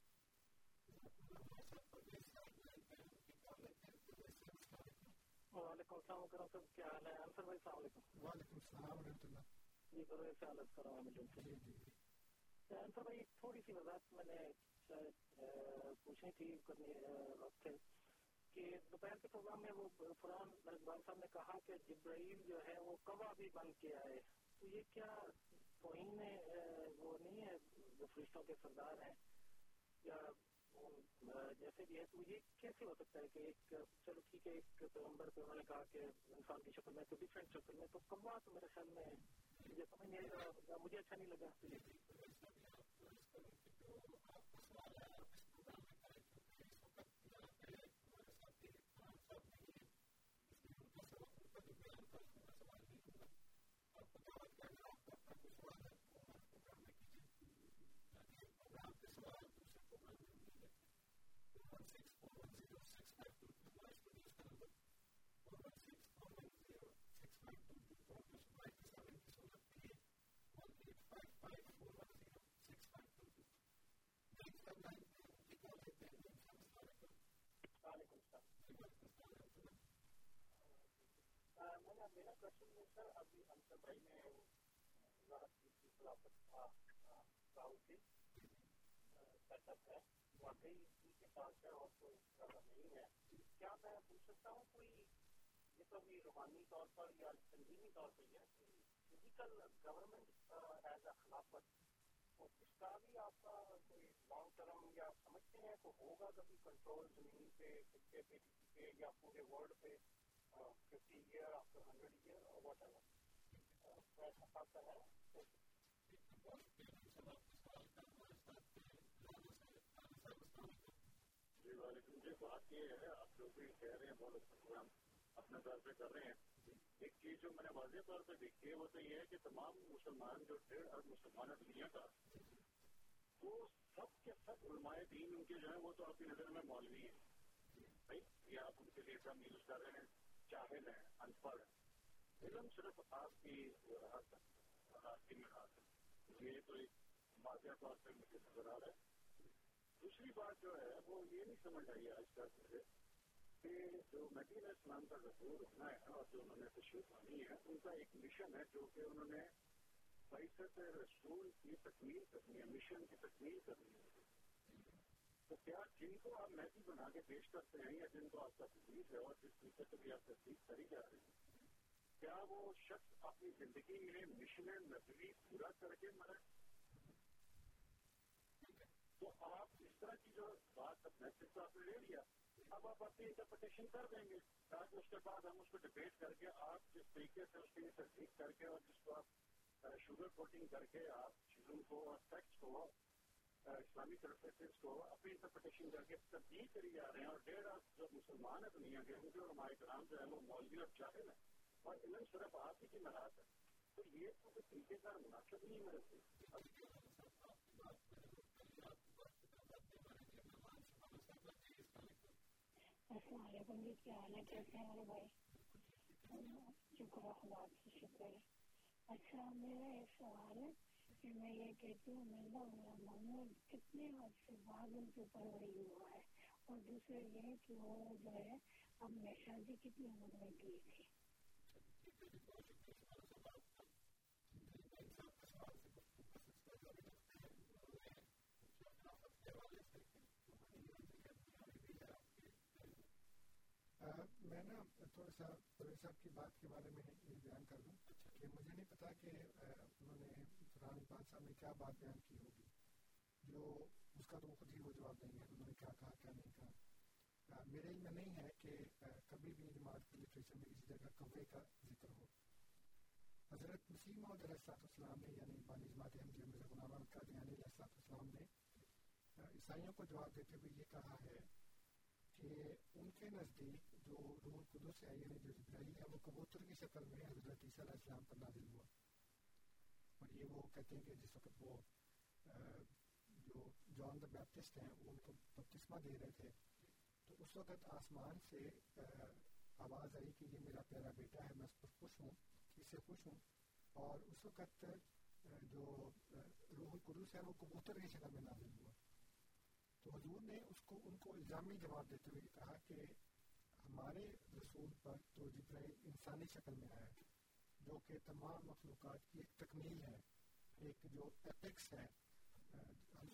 [SPEAKER 7] وعلیکم السلام کرم صاحب کیا حال ہے؟ انصر بھائی السلام علیکم۔
[SPEAKER 5] وعلیکم السلام ورحمۃ اللہ۔
[SPEAKER 7] جی سے حالت
[SPEAKER 5] جی جی
[SPEAKER 7] انصر بھائی تھوڑی سی وضاحت میں نے پوچھنی تھی کرنی وقت تھے کہ دوپہر کے پروگرام میں وہ فرحان اقبال صاحب نے کہا کہ جبرائیل جو ہے وہ کوا بھی بن کے آئے۔ تو یہ کیا توہین وہ نہیں ہے جو فرشتوں کے سردار ہیں؟ یا جیسے بھی ہے، تو یہ کیسے ہو سکتا ہے کہ ایک، چلو ٹھیک ہے، ایک پیغمبر پہ انہوں نے کہا کہ انسان کی شکل میں تو ڈفرینٹ شکل میں تو کموا تو میرے خیال میں، مجھے سمجھ نہیں مجھے اچھا نہیں لگا میرا کوشچن ہے سر ابھی انصر بھائی نے وضاحت کی تھی خلافت راہل کی سیٹ اپ ہے واقعی ان کے پاس ہے اور کوئی زیادہ نہیں ہے کیا میں پوچھ سکتا ہوں کوئی یہ تو ابھی روحانی طور پر یا تنظیمی طور پر یہ فزیکل گورنمنٹ ایز اے خلافت تو اس کا بھی آپ کا کوئی لانگ ٹرم یا سمجھتے ہیں تو ہوگا کبھی کنٹرول زمین پہ خطے پہ کسی پہ یا پورے ورلڈ پہ fifty year after hundred year اور واٹ ایور ایسا پاتا ہے
[SPEAKER 9] جی۔ وعلیکم جی بات یہ ہے آپ جو بھی کہہ رہے ہیں بہت اچھا پروگرام اپنے طور پہ کر رہے ہیں ایک چیز جو میں نے واضح طور پہ دیکھی ہے وہ تو یہ ہے کہ تمام مسلمان جو ڈیڑھ ارب مسلمان ہے دنیا کا وہ سب کے سب علماء دین ان کے جو ہیں وہ تو آپ کی نظر میں مولوی ہیں بھائی یہ آپ ان کے لیے سب یوز کر رہے ہیں جاہل ہیں ان پڑھ علم صرف آپ کی راحت آپ کی مراحت ہے یہ تو ایک واضح طور پہ مجھے نظر آ رہا ہے۔ دوسری بات جو ہے، وہ یہ نہیں سمجھ آئی آج تک مجھے کہ جو مدین اسلام کا رسول رکھنا ہے اور جو انہوں نے تشریف آنی ہے، ان کا ایک مشن ہے جو کہ انہوں نے فیصد رسول کی تکمیل کرنی ہے مشن کی تکمیل کرنی ہے۔ تو کیا جن کو آپ میسی بنا کے پیش کرتے ہیں یا جن کو آپ کا تکلیف ہے اور جس طریقے سے بھی آپ تصدیق کری جا رہی ہے، کیا وہ شخص اپنی زندگی میں مشن نظری پورا کر کے مرے تو آپ اس طرح کی جو بات میسج تو آپ نے لے لیا، اب آپ اپنی انٹرپریٹیشن کر دیں گے، تاکہ اس کے بعد ہم اس کو ڈبیٹ کر کے، آپ جس طریقے سے اس کی تصدیق کر کے اور جس کو آپ شوگر کوٹنگ کر کے آپ چیزوں کو اور فیکٹس کو اسلامی پروفیسرس کو اپنی انٹرپریٹیشن کر کے تبدیل کری جا رہے ہیں اور ڈیڑھ جو مسلمان ہے دنیا کے ان کے علماء کرام جو ہے وہ مولوی اور جاہل ہیں اور علم صرف آپ ہی کی ناراض ہے تو یہ تو کوئی طریقے کا مناسب نہیں میرے
[SPEAKER 10] السلام علیکم جی کیا حال ہے کیسے ہیں میرے بھائی شکر خدا کی شکر ہے اچھا میرا ایک سوال ہے کہ میں یہ کہتی ہوں میرا میرا محمود کتنے وقت سے بعد ان کے اوپر بڑی ہوا ہے۔ اور دوسرے یہ کہ وہ جو ہے، اب میں شادی کتنی عمر میں کی تھی؟
[SPEAKER 5] میں نا تھوڑا سا پرویز صاحب کی بات کے بارے میں یہ بیان کر دوں کہ مجھے نہیں پتا کہ انہوں نے فرحان اقبال صاحب نے کیا بات بیان کی ہوگی؟ جو اس کا تو خود ہی وہ جواب دیں گے انہوں نے کیا کہا، کیا نہیں کہا۔ میرے علم میں نہیں ہے کہ کبھی بھی جماعت کے لٹریچر میں کسی جگہ کوے کا ذکر ہو۔ حضرت مسیم محمد علیہ السلام نے یعنی بانی جماعت احمدیہ مرزا غلام احمد قادیانی علیہ السلام نے عیسائیوں کو جواب دیتے ہوئے یہ کہا ہے کہ ان کے نزدیک جو روح القدس ہے یعنی جو جبرائیل ہے، وہ کبوتر کی شکل میں حضرت عیسیٰ علیہ السلام پر نازل ہوا۔ اور یہ وہ کہتے ہیں کہ جس وقت وہ جو جان دا بیپٹسٹ ہیں وہ ان کو بپتسمہ دے رہے تھے تو اس وقت آسمان سے آواز آئی کہ یہ میرا پیارا بیٹا ہے میں اس پر خوش ہوں اس سے خوش ہوں اور اس وقت جو روح القدس ہے وہ کبوتر کی شکل میں نازل ہوا تو حضور نے اس کو ان کو الزامی جواب دیتے ہوئے کہا کہ ہمارے رسول پر تو جبرائیل انسانی شکل میں آیا تھا جو کہ تمام مخلوقات کی ایک تکمیل ہے، ایک جو ایپکس ہے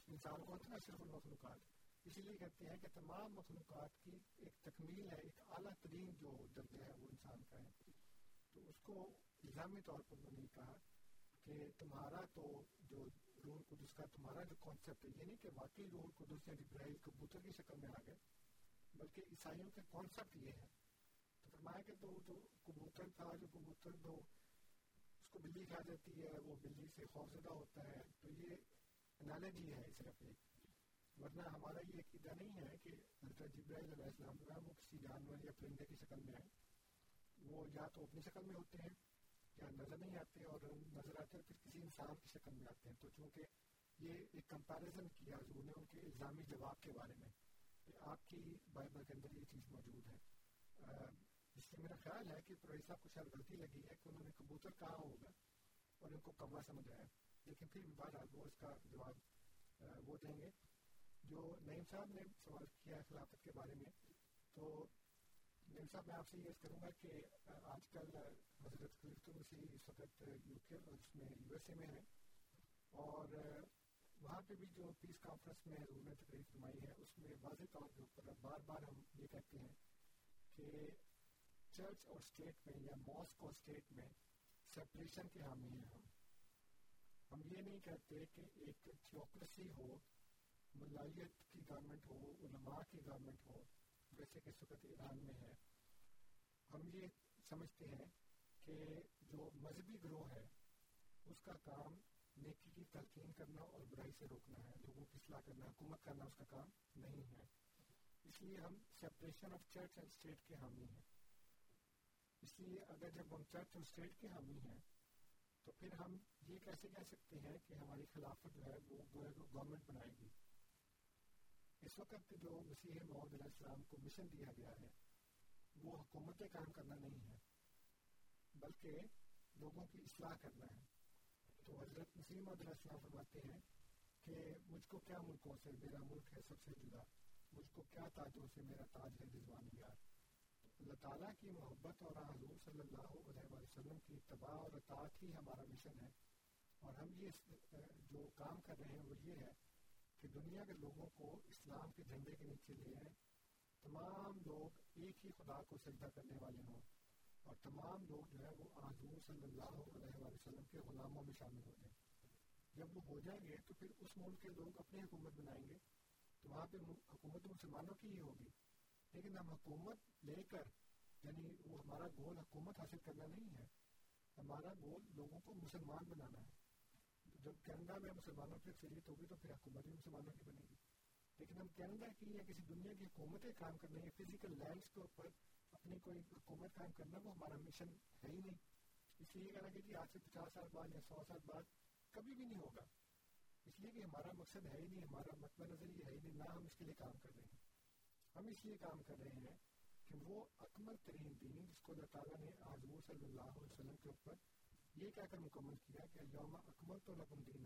[SPEAKER 5] انسان کو اتنا صرف المخلوقات اسی لیے کہتے ہیں کہ تمام مخلوقات کی ایک تکمیل ہے، ایک اعلیٰ ترین جو درجہ ہے وہ انسان کا ہے۔ تو اس کو الزامی طور پر انہوں نے کہا کہ تمہارا تو جو روح القدس کا، تمہارا جو کانسیپٹ ہے یہ نہیں کہ واقعی روح القدس یا جبرائیل کبوتر کی شکل میں آ گئے، بلکہ عیسائیوں کے کانسیپٹ یہ ہے تو فرمایا کہ تو جو کبوتر تھا، جو کبوتر جو کو بلی کھا جاتی ہے، وہ بلی سے خوفزدہ ہوتا ہے، تو یہ انالوجی ہے صرف ایک ورنہ ہمارا یہ عقیدہ نہیں ہے کہ حضرت جبرائیل علیہ السلام جو ہے، وہ کسی جانور یا پرندے کی شکل میں آئے۔ وہ یا تو اپنی شکل میں ہوتے ہیں، یا نظر نہیں آتے اور نظر آتے ہیں پھر کسی انسان کی شکل میں آتے ہیں۔ تو چونکہ یہ ایک کمپیریزن کیا حضور نے ان کے الزامی جواب کے بارے میں کہ آپ کی بائبل کے اندر یہ چیز موجود ہے۔ جس سے میرا خیال ہے کہ پرویز صاحب کو شاید غلطی لگی ہے کہ انہوں نے کبوتر کہا ہوگا اور ان کو کما سمجھ آیا لیکن پھر بھی بہرحال وہ اس کا جواب وہ دیں گے جو نعیم صاحب نے سوال کیا ہے خلافت کے بارے میں تو نعیم صاحب میں آپ سے یہ کروں گا کہ آج کل حضرت خلیفۃ المسیح اس وقت یو کے اور اس میں یو ایس اے میں ہیں اور وہاں پہ بھی جو پیس کانفرنس میں حضور نے تقریر فرمائی ہے اس میں واضح طور کے اوپر بار بار ہم یہ کہتے ہیں کہ چرچ اور اسٹیٹ میں یا ماسک اور اسٹیٹ میں سپریشن کے حامی ہیں ہم۔ ہم یہ نہیں کہتے کہ ایک تھیوکریسی ہو، ملائیت کی گورنمنٹ ہو، علماء کی گورنمنٹ ہو، جیسے کہ اس وقت ایران میں ہے۔ ہم یہ سمجھتے ہیں کہ جو مذہبی گروہ ہے، اس کا کام نیکی کی تلقین کرنا اور برائی سے روکنا ہے۔ لوگوں کی اصلاح کرنا، حکومت کرنا، اس کا کام نہیں ہے۔ اس لیے ہم separation of church and state کے حامی ہیں۔ اس لیے اگر جب ہم چرچ اور اسٹیٹ کے حامی ہیں، تو پھر ہم یہ کیسے کہہ سکتے ہیں کہ ہماری خلافت جو ہے وہ گورنمنٹ بنائے گی؟ اس وقت جو مسیح محمد علیہ السلام کو مشن دیا گیا ہے، وہ حکومتیں کام کرنا نہیں ہے، بلکہ لوگوں کی اصلاح کرنا ہے۔ تو حضرت مسیح محمد علیہ السلام فرماتے ہیں کہ مجھ کو کیا ملکوں سے میرا ملک ہے سب سے جدا، مجھ کو کیا تاجوں سے میرا تاج ہے رضوان یار؟ اللہ تعالیٰ کی محبت اور حضور صلی اللہ علیہ وسلم کی اتباع اور اطاعت ہی ہمارا مشن ہے۔ اور ہم یہ جو کام کر رہے ہیں وہ یہ ہے کہ دنیا کے لوگوں کو اسلام کے جھنڈے کے نیچے لے آئیں تمام لوگ ایک ہی خدا کو سجدہ کرنے والے ہوں۔ اور تمام لوگ جو ہے وہ حضور صلی اللہ علیہ وسلم کے غلاموں میں شامل ہو جائیں۔ جب وہ ہو جائیں گے تو پھر اس ملک کے لوگ اپنی حکومت بنائیں گے۔ تو وہاں پہ حکومت مسلمانوں کی ہی ہوگی۔ لیکن ہم حکومت لے کر یعنی وہ ہمارا گول حکومت حاصل کرنا نہیں ہے، ہمارا گول لوگوں کو مسلمان بنانا ہے۔ جب کینیڈا میں مسلمانوں کی اکثریت ہوگی تو پھر حکومت بھی مسلمانوں کی بنے گی۔ لیکن ہم کینیڈا کی یا کسی دنیا کی حکومتیں کام کرنے ہیں فزیکل لینڈس کے اوپر اپنی کوئی حکومت قائم کرنا، وہ ہمارا مشن ہے ہی نہیں۔ اس لیے کہنا کہ جی آج سے پچاس سال بعد یا سو سال بعد کبھی بھی نہیں ہوگا۔ اس لیے کہ ہمارا مقصد ہے ہی نہیں، ہمارا مطلب نظر یہ ہے ہی نہیں، نہ ہم اس کے لیے کام کر رہے ہیں۔ ہم اس لیے کام کر رہے ہیں کہ وہ اکمل ترین دین جس کو اللہ تعالیٰ نے حضور صلی اللہ علیہ وسلم کے اوپر یہ کہہ کر مکمل کیا کہ یوم اکمل تو لکم دین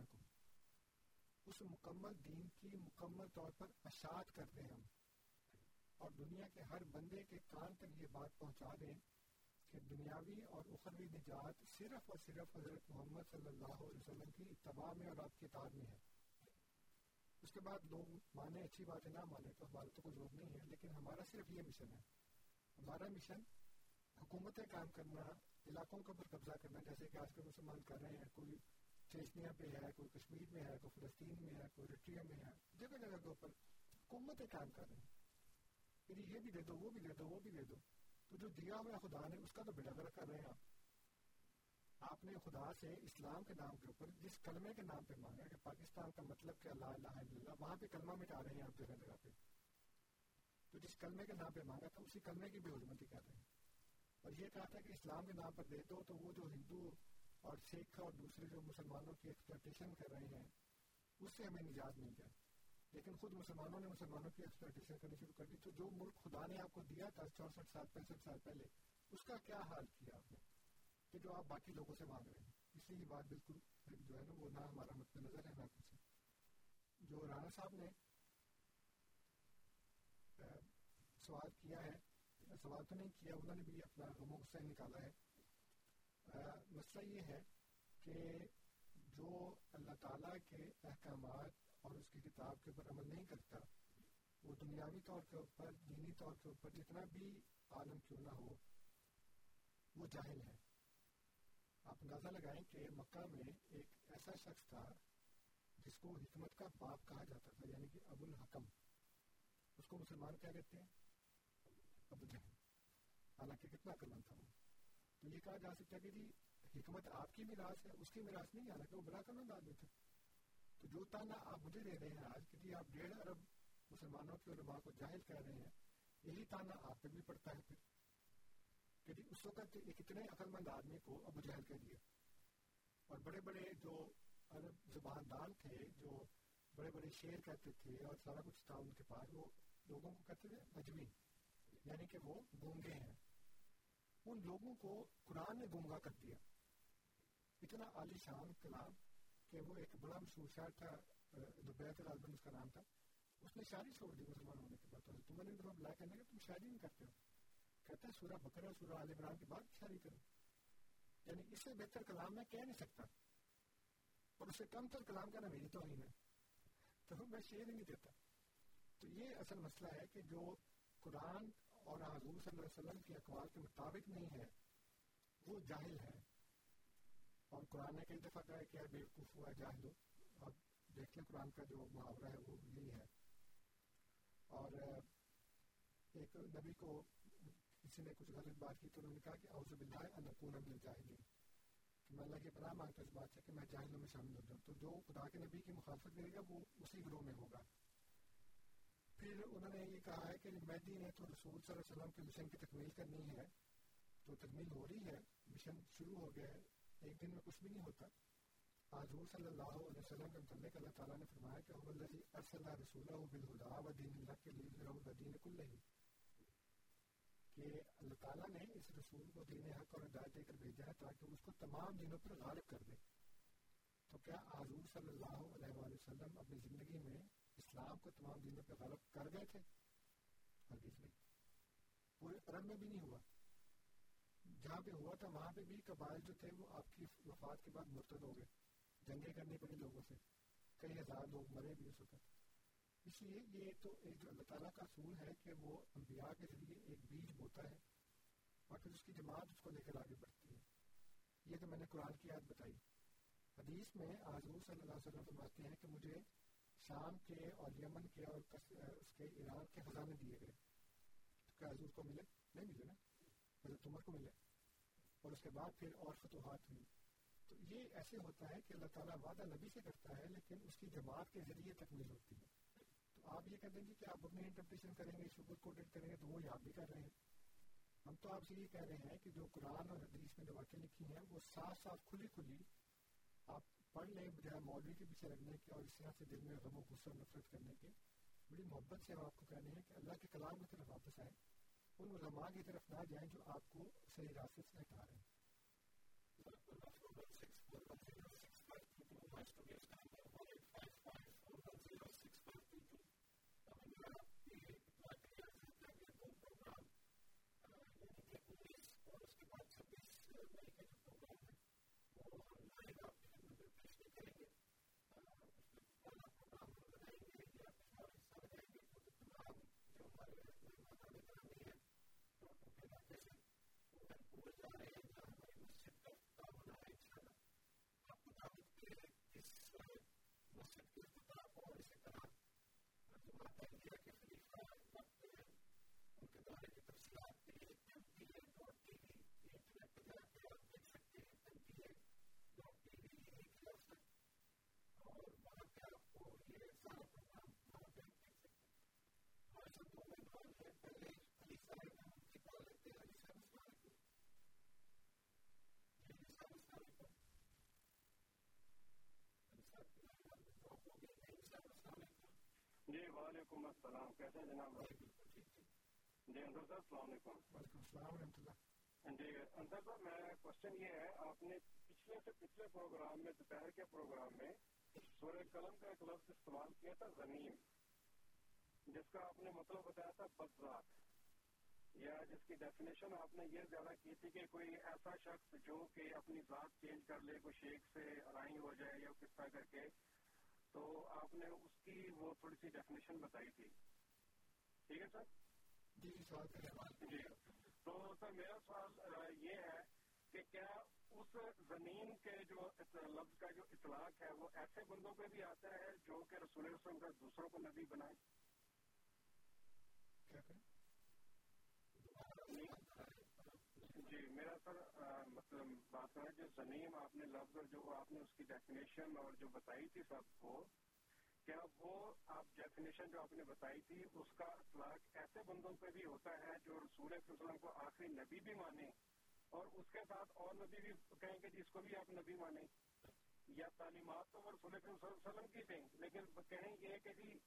[SPEAKER 5] اس مکمل دین کی مکمل طور پر اشاعت کرتے ہیں ہم۔ اور دنیا کے ہر بندے کے کان تک یہ بات پہنچا دیں کہ دنیاوی اور اخروی نجات صرف اور صرف حضرت محمد صلی اللہ علیہ وسلم کی اتباع میں اور آپ کی اطاعت میں ہے۔ اس کے بعد لوگ مانے اچھی بات ہے، نہ مانے تو ہمارا تو کوئی ضرورت نہیں ہے، لیکن ہمارا صرف یہ مشن ہے۔ ہمارا مشن حکومتیں کام کرنا، علاقوں کے اوپر قبضہ کرنا، جیسے کہ آج کل مسلمان کر رہے ہیں، کوئی چیچنیا پہ ہے، کوئی کشمیر میں ہے، کوئی فلسطین میں ہے، کوئی ریٹریا میں ہے، جگہ جگہ کے اوپر حکومتیں کام کر رہے ہیں۔ پھر یہ بھی دے دو، وہ بھی دے دو، وہ بھی دے دو۔ تو جو دیا ہوا خدا نے، اس کا تو بیڑا کر رہے ہیں آپ۔ آپ نے خدا سے اسلام کے نام کے اوپر جس کلمے کے نام پہ مانگا کہ پاکستان کا مطلب کیا لا الہ الا اللہ، وہاں پہ کلمہ مٹا رہے ہیں آپ جگہ جگہ پہ۔ تو جس کلمے کے نام پہ مانگا تھا، اسی کلمے کی بے حرمتی کر رہے ہیں۔ اور یہ کہا تھا کہ اسلام کے نام پر دے دو تو وہ جو ہندو اور سکھ اور دوسرے جو مسلمانوں کی ایکسپلٹیشن کر رہے ہیں، اس سے ہمیں نجات مل جائے۔ لیکن خود مسلمانوں نے مسلمانوں کی ایکسپلٹیشن کرنی شروع کر دی تو جو ملک خدا نے آپ کو دیا تھا چونسٹھ سال، پینسٹھ سال پہلے، اس کا کیا حال کیا آپ نے؟ کہ جو آپ باقی لوگوں سے مانگ رہے ہیں اس لیے یہ بات بالکل جو ہے نا وہ نہ ہمارا مد نظر ہے، نہ کچھ جو رانا صاحب نے سوال کیا ہے، سوال تو نہیں کیا، انہوں نے بھی اپنا غم و غصہ نکالا ہے۔ مسئلہ یہ ہے کہ جو اللہ تعالیٰ کے احکامات اور اس کی کتاب کے اوپر عمل نہیں کرتا، وہ دنیاوی طور کے اوپر، دینی طور کے اوپر جتنا بھی عالم کیوں نہ ہو، وہ جاہل ہے۔ آپ اندازہ لگائیں کہ مکہ میں ایک ایسا شخص تھا جس کو حکمت کا باپ کہا جاتا تھا یعنی کہ ابو الحکم۔ اس کو مسلمان کیا کہتے ہیں؟ ابو جہل۔ حالانکہ کتنا کلم تھا وہ۔ تو یہ کہا جا سکتا ہے کہ جی حکمت آپ کی میراث ہے، اس کی میراث نہیں، حالانکہ وہ بڑا کلم آدمی تھا۔ تو جو تانا آپ مجھے دے رہے ہیں آج کہ جی آپ ڈیڑھ ارب مسلمانوں کے علماء کو جاہل کہہ رہے ہیں، یہی تانا آپ پہ بھی پڑتا ہے پھر۔ کہ اس وقت ایک اتنے عقل مند آدمی کو ابو جہل کہہ دیا اور بڑے بڑے جو عرب زبان دان تھے، جو بڑے بڑے شعر کہتے تھے اور سارا کچھ تھا ان کے پاس، وہ لوگوں کو کہتے تھے اجمی یعنی کہ وہ گونگے ہیں۔ ان لوگوں کو قرآن نے گونگا کر دیا۔ اتنا عالی شان کلام کہ وہ ایک بڑا مشہور شاعر تھا دوبیت الالبن اس کا نام تھا، اس نے شاعری چھوڑ دی مسلمان ہونے کے بعد تم نے تمہیں بلا کرنے کا تم شاعری نہیں کرتے ہو۔ کہتا ہے سورہ بکرا سورہ عال عمران کے بعد شاعری کرو۔ یعنی اس سے بہتر کلام میں کہہ نہیں سکتا۔ اور اس سے کم تر کلام کا نہ میری تو نہیں ہے۔ تو میں شعر نہیں دیتا۔ تو یہ اصل مسئلہ ہے کہ جو قرآن اور حضور صلی اللہ علیہ وسلم کے اقوال کے مطابق نہیں ہے، وہ جاہل ہے۔ اور قرآن نے کئی دفعہ کہا کہ بے وقوف ہوا، جاہل ہو۔ اب دیکھ لیں قرآن کا جو محاورہ ہے، وہ یہی ہے۔ اور ایک نبی کو کسی نے کچھ غلط بات کی تو انہوں نے کہا کہ اعوذ باللہ ان اکون من الجاہلین۔ کہ میں اللہ کی پناہ مانگتا اس بات سے کہ میں جاہلوں میں شامل ہو جاؤں۔ تو جو خدا کے نبی کی مخالفت کرے گا وہ اسی گروہ میں ہوگا۔ پھر انہوں نے یہ کہا ہے کہ مہدی نے تو رسول صلی اللہ علیہ وسلم کے مشن کی تکمیل کرنی ہے۔ تو تکمیل ہو رہی ہے، مشن شروع ہو گیا ہے۔ ایک دن میں کچھ بھی نہیں ہوتا۔ حضور صلی اللہ علیہ وسلم کے متعلق اللہ تعالیٰ نے فرمایا کہ هو الذي ارسل رسوله بالهدى ودين الحق ليظهره الدين كله کہ اللہ تعالیٰ نے اس رسول کو دین حق اور ہدایت دے کر بھیجا ہے تاکہ اس کو تمام دینوں پر غالب کر دے۔ تو کیا حضور صلی اللہ علیہ وآلہ وسلم اپنی زندگی میں اسلام کو تمام دینوں پہ غالب کر گئے تھے؟ ہرگز نہیں پورے عرب میں بھی نہیں ہوا۔ جہاں پہ ہوا تھا، وہاں پہ بھی قبائل جو تھے، وہ آپ کی وفات کے بعد مرتد ہو گئے۔ جنگیں کرنی پڑی لوگوں سے۔ کئی ہزار لوگ مرے بھی اس وقت۔ اس لیے یہ تو ایک اللہ تعالیٰ کا اصول ہے کہ وہ انبیاء کے ذریعے ایک بیج بوتا ہے اور پھر اس کی جماعت اس کو لے کر آگے بڑھتی ہے۔ یہ تو میں نے قرآن کی یاد بتائی۔ حدیث میں حضور صلی اللہ علیہ وسلم فرماتے ہیں کہ مجھے شام کے اور یمن کے اور اس کے ایران کے خزانے دیے گئے۔ کیا حضور کو ملے؟ نہیں ملے نا۔ حضرت عمر کو ملے۔ اور اس کے بعد پھر اور فتوحات ہوئی تو یہ ایسے ہوتا ہے کہ اللہ تعالیٰ وعدہ نبی سے کرتا ہے لیکن اس کی جماعت کے ذریعے تکمیل ہوتی ہے۔ آپ یہ کہہ دیں گے کہ آپ اپنی انٹرپریشن کریں گے شوگر کوڈڈ کریں گے، تو وہ آپ بھی کر رہے ہیں۔ ہم تو آپ سے یہ کہہ رہے ہیں کہ جو قرآن اور حدیث میں جو واقع لکھی ہیں، وہ صاف صاف کھلی کھلی آپ پڑھ لیں، بجائے مولوی کے پیچھے لگنے کے اور اس طرح سے دل میں غم و غصہ نفرت کرنے کے۔ بڑی محبت سے ہم آپ کو کہہ رہے ہیں کہ اللہ کے کلام کی طرف واپس آئیں، ان علماء کی طرف نہ جائیں جو آپ کو صحیح راستے سے ہٹا رہے ہیں۔
[SPEAKER 7] جی وعلیکم السلام۔ کیسے جناب؟ جی انصر صاحب السلام علیکم۔ جی انصر صاحب میں کوشچن یہ ہے آپ نے پچھلے سے پچھلے پروگرام میں دوپہر کے پروگرام میں سورہ قلم کا ایک لفظ استعمال کیا تھا زمین۔ جس کا آپ نے مطلب بتایا تھا بدذات۔ یا جس کی ڈیفینیشن آپ نے یہ زیادہ کی تھی کہ کوئی ایسا شخص جو کہ اپنی ذات چینج کر لے کوئی شیخ سے ارائی ہو جائے یا کس طرح کر کے تو آپ نے اس کی وہ تھوڑی سی ڈیفینیشن بتائی تھی۔ ٹھیک ہے سر؟
[SPEAKER 5] جی کریں
[SPEAKER 7] جی۔ تو سر میرا سوال یہ ہے کہ کیا اس زمین کے جو لفظ کا جو اطلاق ہے وہ ایسے بندوں پہ بھی آتا ہے جو کہ رسول وسلم کا دوسروں کو نبی بنائے
[SPEAKER 5] کیا کریں
[SPEAKER 7] جی میرا سر مطلب بات ہے جو زمین آپ نے لفظ اور جو آپ نے اس کی ڈیفینیشن اور جو بتائی تھی سب کو کیا وہ آپ ڈیفینیشن جو آپ نے بتائی تھی اس کا اطلاق ایسے بندوں پہ بھی ہوتا ہے جو رسول وسلم کو آخری نبی بھی مانے اور اس کے ساتھ اور نبی بھی کہیں کہ جس کو بھی آپ نبی مانیں یا تعلیمات تو وہ رسول وسلم کی دیں لیکن کہیں یہ کہ جی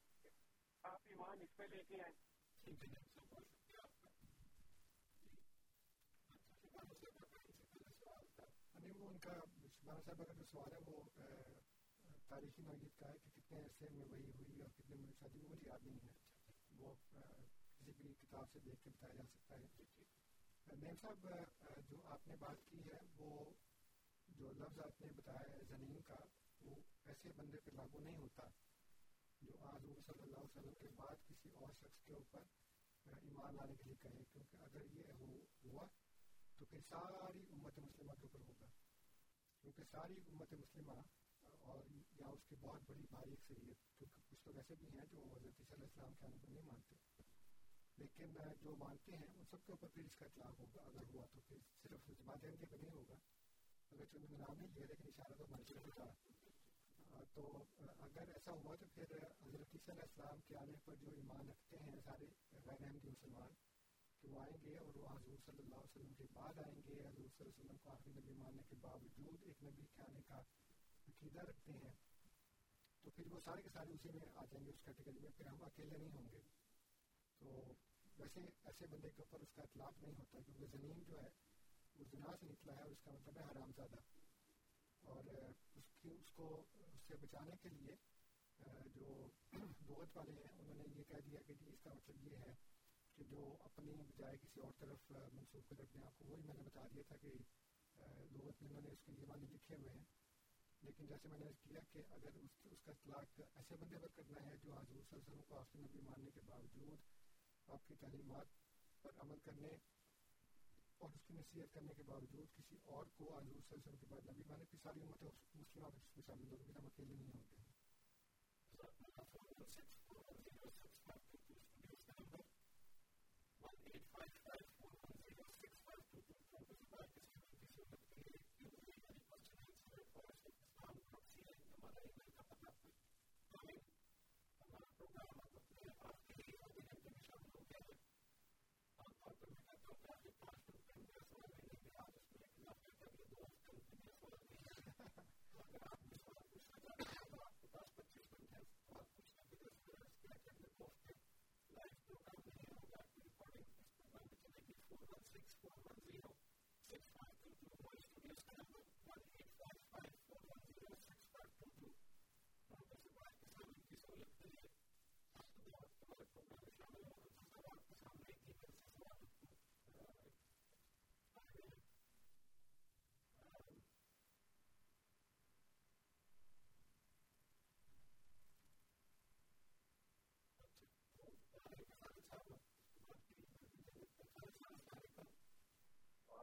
[SPEAKER 7] آپ ایمان اس پہ لے کے آئیں
[SPEAKER 5] نہیں وہ ان کا مولانا صاحب کا جو سوال ہے، وہ تاریخی نوعیت کا ہے کہ کتنے عرصے میں وہی ہوئی اور کتنے میں شادی وہ یاد نہیں ہے۔ وہ کسی بھی کتاب سے دیکھ کے بتایا جا سکتا ہے۔ نیم صاحب جو آپ نے بات کی ہے، وہ جو لفظ آپ نے بتایا ہے زمین کا، وہ ایسے بندے پہ لاگو نہیں ہوتا جو حضور صلی اللہ علیہ وسلم کے بعد کسی اور شخص کے اوپر ایمان لانے کے لیے کہے، کیونکہ اگر یہ ہوا تو پھر ساری امت مسلمہ کے اوپر ہوگا۔ کیونکہ ساری امت مسلمہ اور یا اس کی بہت بڑی بھاری اکثریت کیونکہ کچھ لوگ ایسے بھی ہیں جو حضرت صلی اللہ علیہ السلام کے آنے کو نہیں مانتے۔ لیکن جو مانتے ہیں ان سب کے اوپر پھر اس کا اطلاق ہوگا، اگر ہوا تو پھر صرف جماعت احمدیہ پہ نہیں ہوگا اگر چونکہ نام نہیں لیا لیکن اشارہ تو ہماری طرف ہوگا تو اگر ایسا ہوا تو پھر حضرت صلی اللہ علیہ السلام کے آنے پر جو ایمان رکھتے ہیں سارے غیر احمدی مسلمان کہ وہ آئیں گے اور وہ حضور صلی اللہ علیہ وسلم کے بعد آئیں گے۔ حضور صلی اللہ علیہ وسلم کو آخری نبی ماننے کے باوجود ایک نبی کے آنے کا عقیدہ رکھتے ہیں۔ تو پھر وہ سارے کے سارے اسی میں آ جائیں گے اس کیٹیگری میں۔ پھر ہم اکیلے نہیں ہوں گے۔ تو ویسے ایسے بندے کے اوپر اس کا اطلاق نہیں ہوتا کیونکہ زمین جو ہے وہ زنا سے نکلا ہے اور اس کا مطلب ہے حرام زادہ۔ اور اس کی اس کو اس سے بچانے کے لیے، جو لغت والے ہیں، انہوں نے یہ کہہ دیا کہ جی اس کا مطلب یہ ہے کہ جو اپنی بجائے کسی اور طرف منسوخ کر اپنے آپ کو، وہی میں نے بتا دیا تھا کہ لغت میں انہوں نے اس کے لیے معنی لکھے ہوئے ہیں۔ لیکن جیسے میں نے کیا کہ اگر اس اس کا اطلاق ایسے بندے پر کرنا ہے جو حضور صلی اللہ علیہ وسلم کو آخری نبی ماننے کے باوجود آپ کی تعلیمات پر عمل کرنے اور اس کی نصیحت کرنے کے باوجود کسی اور کو حضور صلی اللہ علیہ وسلم کے بعد نبی مانے کی ساری امت مسلمہ میں شامل ہوگی ہم اکیلے نہیں ہوتے۔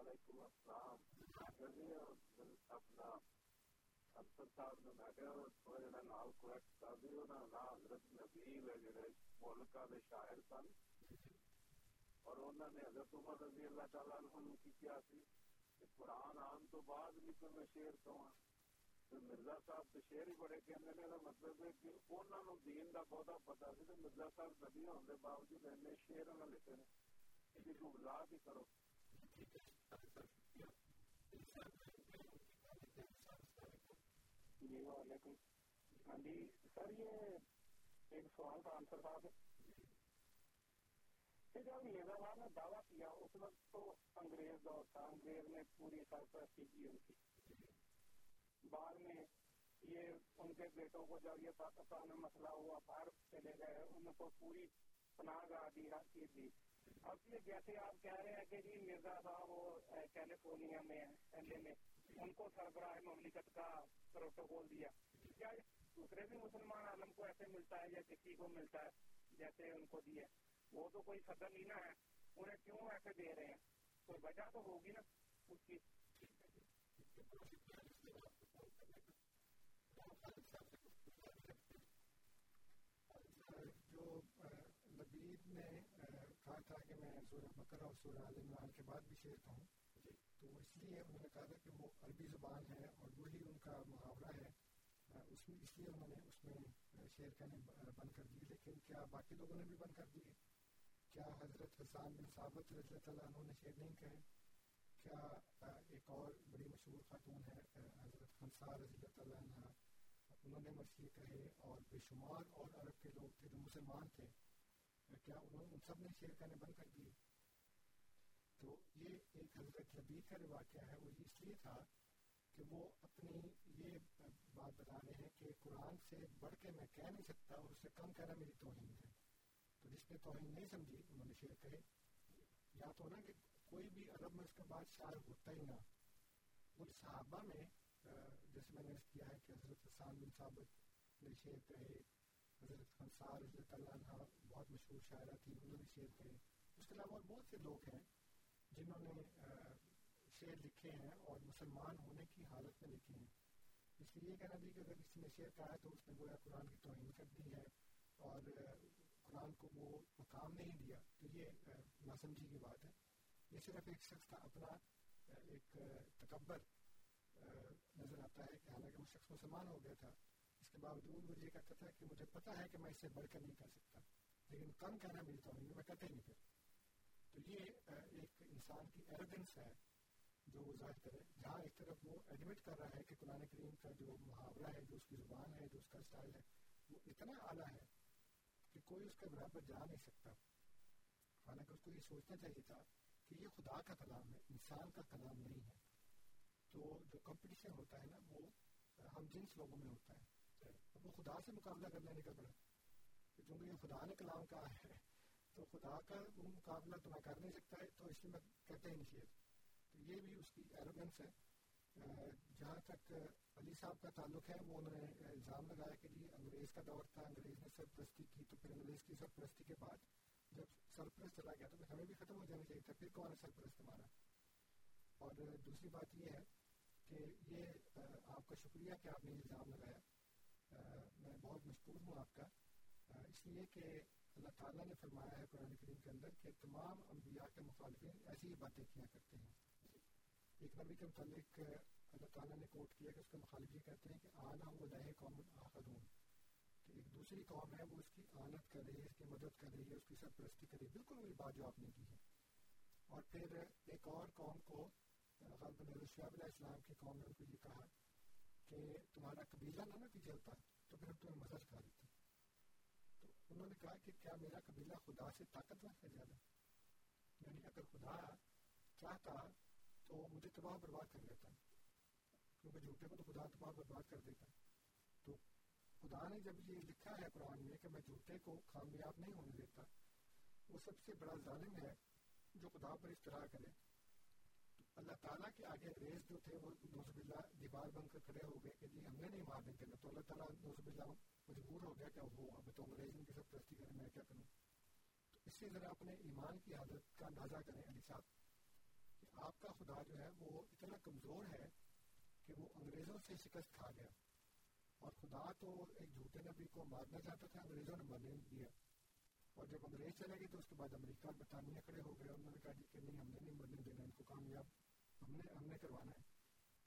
[SPEAKER 7] وعلیکم السلام اپنا انصر صاحب نے میں کہا تھوڑا جڑا نال کریکٹ کر دیو نا نا حضرت نبیل ہے جڑے ملکہ دے شاعر سن اور انہوں نے حضرت عمر رضی اللہ تعالیٰ عنہ نے کی کیا سی کہ قرآن آن تو بعد بھی تو میں شعر کہاں تو مرزا صاحب تو شعر ہی بڑے کہنے نے کا مطلب ہے کہ انہوں نے دین کا بہت پتا سی تو مرزا صاحب نبی ہونے کے باوجود ایسے شعر انہوں لکھے نے کہ تو وضاحت ہی کرو جی وعلیکم ہاں جی سر، یہ ایک سوال کا آنسر صاحب کہ جب مرزا صاحب نے دعویٰ کیا اس وقت تو انگریز دور تھا انگریز نے پوری سرپرستی کی ان کی بعد میں یہ ان کے بیٹوں کو جب یہ پاکستان میں مسئلہ ہوا باہر چلے گئے ان کو پوری پناہ گاہ دی کی اب یہ جیسے آپ کہہ رہے ہیں کہ جی مرزا صاحب وہ کیلیفورنیا میں ایل اے میں، ان کو سربراہ مملکت کا پروٹوکول دیا۔ کیا دوسرے بھی مسلمان عالم کو ایسے ملتا ہے یا کسی کو ملتا ہے جیسے ان کو دیا وہ تو کوئی صدر لینا ہے۔ انہیں کیوں ایسے دے رہے ہیں؟ کوئی وجہ تو ہوگی نا اس کی
[SPEAKER 5] جو لبید نے کہا تھا کہ میں سورہ بکر اور سورہ عال عمران کے بعد بھی شعر کہوں تو اس لیے انہوں نے کہا تھا کہ وہ عربی زبان ہے اور وہی ان کا محاورہ ہے۔ اس میں اس لیے انہوں نے اس میں شعر کہنے بند کر دی۔ لیکن کیا باقی لوگوں نے بھی بند کر دیے؟ کیا حضرت حسان بن ثابت رضی اللہ تعالیٰ عنہ نے شعر نہیں کہے؟ کیا ایک اور بڑی مشہور خاتون ہے حضرت خنسار رضی اللہ تعالیٰ عنہ، انہوں نے مسیح کہے اور بے شمار اور عرب کے لوگ تھے جو مسلمان تھے۔ کیا انہوں ان سب نے شعر کہنے بند کر دیے تو یہ ایک حضرت لبید کا جو واقعہ ہے، وہ اس لیے تھا کہ وہ اپنی یہ بات بتا رہے ہیں کہ قرآن سے بڑھ کے میں کہہ نہیں سکتا اور اس سے کم کہنا میری توہین ہے۔ تو جس نے توہین نہیں سمجھی، انہوں نے شعر کہے، یا تو نا کہ کوئی بھی عرب میں اس کے بعد شاعر ہوتا ہی نہ۔ ان صحابہ میں جیسے میں نے کیا ہے کہ حضرت حسان بن ثابت نے شعر کہے حضرت خنسار رضی اللہ عنہ بہت مشہور شاعرہ تھی، انہوں نے شعر کہے اس کے علاوہ اور بہت سے لوگ ہیں جنہوں نے شعر لکھے ہیں اور مسلمان ہونے کی حالت میں لکھے ہیں۔ اس لیے یہ کہنا بھی کہ اگر کسی نے شعر کہا ہے تو اس نے گویا قرآن کی توہین کر دی ہے اور قرآن کو وہ مقام نہیں دیا۔ تو یہ ناسمجھی کی بات ہے۔ یہ صرف ایک شخص کا اپنا ایک تکبر نظر آتا ہے۔ کہ حالانکہ وہ شخص مسلمان ہو گیا تھا۔ کے باوجود وہ یہ کہتا تھا کہ مجھے پتا ہے کہ میں اس سے بڑھ کر نہیں کر سکتا۔ لیکن کم کہنا میری توہین میں کہتا ہی نہیں پھر۔ تو یہ ایک انسان کی ایروگنس ہے جو وہ ظاہر کرے۔ جہاں ایک طرف وہ ایڈمٹ کر رہا ہے کہ قرآن کریم کا جو محاورہ ہے، جو اس کی زبان ہے، جو اس کا اسٹائل ہے، وہ اتنا اعلیٰ ہے کہ کوئی اس کے برابر جا نہیں سکتا۔ حالانکہ اس کو یہ سوچنا چاہیے تھا کہ یہ خدا کا کلام ہے، انسان کا کلام نہیں ہے۔ تو جو کمپٹیشن ہوتا ہے نا، وہ ہم جنس لوگوں میں ہوتا ہے۔ اب وہ خدا سے مقابلہ کر لینے کا پڑا چونکہ یہ خدا نے کلام کہا ہے، تو خدا کا وہ مقابلہ تو میں کر نہیں سکتا ہے، تو اس لیے میں کہتے ہی نہیں شیئر تو یہ بھی اس کی ایروگنس ہے۔ جہاں تک علی صاحب کا تعلق ہے، وہ انہوں نے الزام لگایا کہ جی انگریز کا دور تھا، انگریز نے سرپرستی کی، تو پھر انگریز کی سرپرستی کے بعد جب سرپرست چلا گیا، تو ہمیں بھی ختم ہو جانا چاہیے تھا۔ پھر کون ہے سرپرست ہمارا؟ اور دوسری بات یہ ہے کہ یہ آپ کا شکریہ کہ آپ نے الزام لگایا۔ میں بہت مشکور ہوں آپ کا۔ اس لیے کہ اللہ تعالیٰ نے فرمایا ہے قرآن کریم کے اندر کہ تمام انبیاء کے مخالفین ایسی ہی باتیں کیا کرتے ہیں۔ ایک نبی کے متعلق اللہ تعالیٰ نے کوٹ کیا کہ اس کے مخالف یہ کہتے ہیں کہ آنا وہ لہے قوم آخرون۔ کہ ایک دوسری قوم ہے، وہ اس کی آنت کر رہی ہے، اس کی مدد کر رہی ہے، اس کی سرپرستی کر رہی ہے۔ بالکل وہی بات جو آپ نے کی ہے۔ اور پھر ایک اور قوم کو غلط علیہ السلام کی قوم نے ان کو یہ کہا کہ تمہارا قبیلہ نہ نا کہ چلتا تو پھر ہم تمہیں مدد کر دیتے تو انہوں نے کہا کہ کیا میرا قبیلہ خدا سے طاقتور ہے زیادہ؟ یعنی اگر خدا چاہتا تو مجھے تباہ برباد کر دیتا کیونکہ جھوٹے کو تو خدا تباہ برباد کر دیتا۔ تو خدا نے جب یہ لکھا ہے قرآن میں کہ میں جھوٹے کو کامیاب نہیں ہونے دیتا، وہ سب سے بڑا ظالم ہے جو خدا پر اشتراع کرے۔ اللہ تعالیٰ کے آگے انگریز جو تھے وہ نوز باللہ دیوار بن کر کھڑے ہو گئے کہ جی ہم نے نہیں مارنے کے تو اللہ تعالیٰ نوز باللہ مجبور ہو گیا کہ وہ اب تو انگریز ان کی سب پرستی کریں، میں کیا کروں؟ تو اس سے ذرا اپنے ایمان کی حالت کا اندازہ کریں علی صاحب کہ آپ کا خدا جو ہے وہ اتنا کمزور ہے کہ وہ انگریزوں سے شکست کھا گیا۔ اور خدا تو ایک جھوٹے نبی کو مارنا چاہتا تھا، انگریزوں نے مرنے دیا۔ اور جب انگریز چلے گئے تو اس کے بعد امریکہ اور برطانیہ کھڑے ہو گئے انہوں نے کہا جی کہ نہیں ہم نے نہیں مرنے دینا ان کو کامیاب ہم نے ہم نے کروانا ہے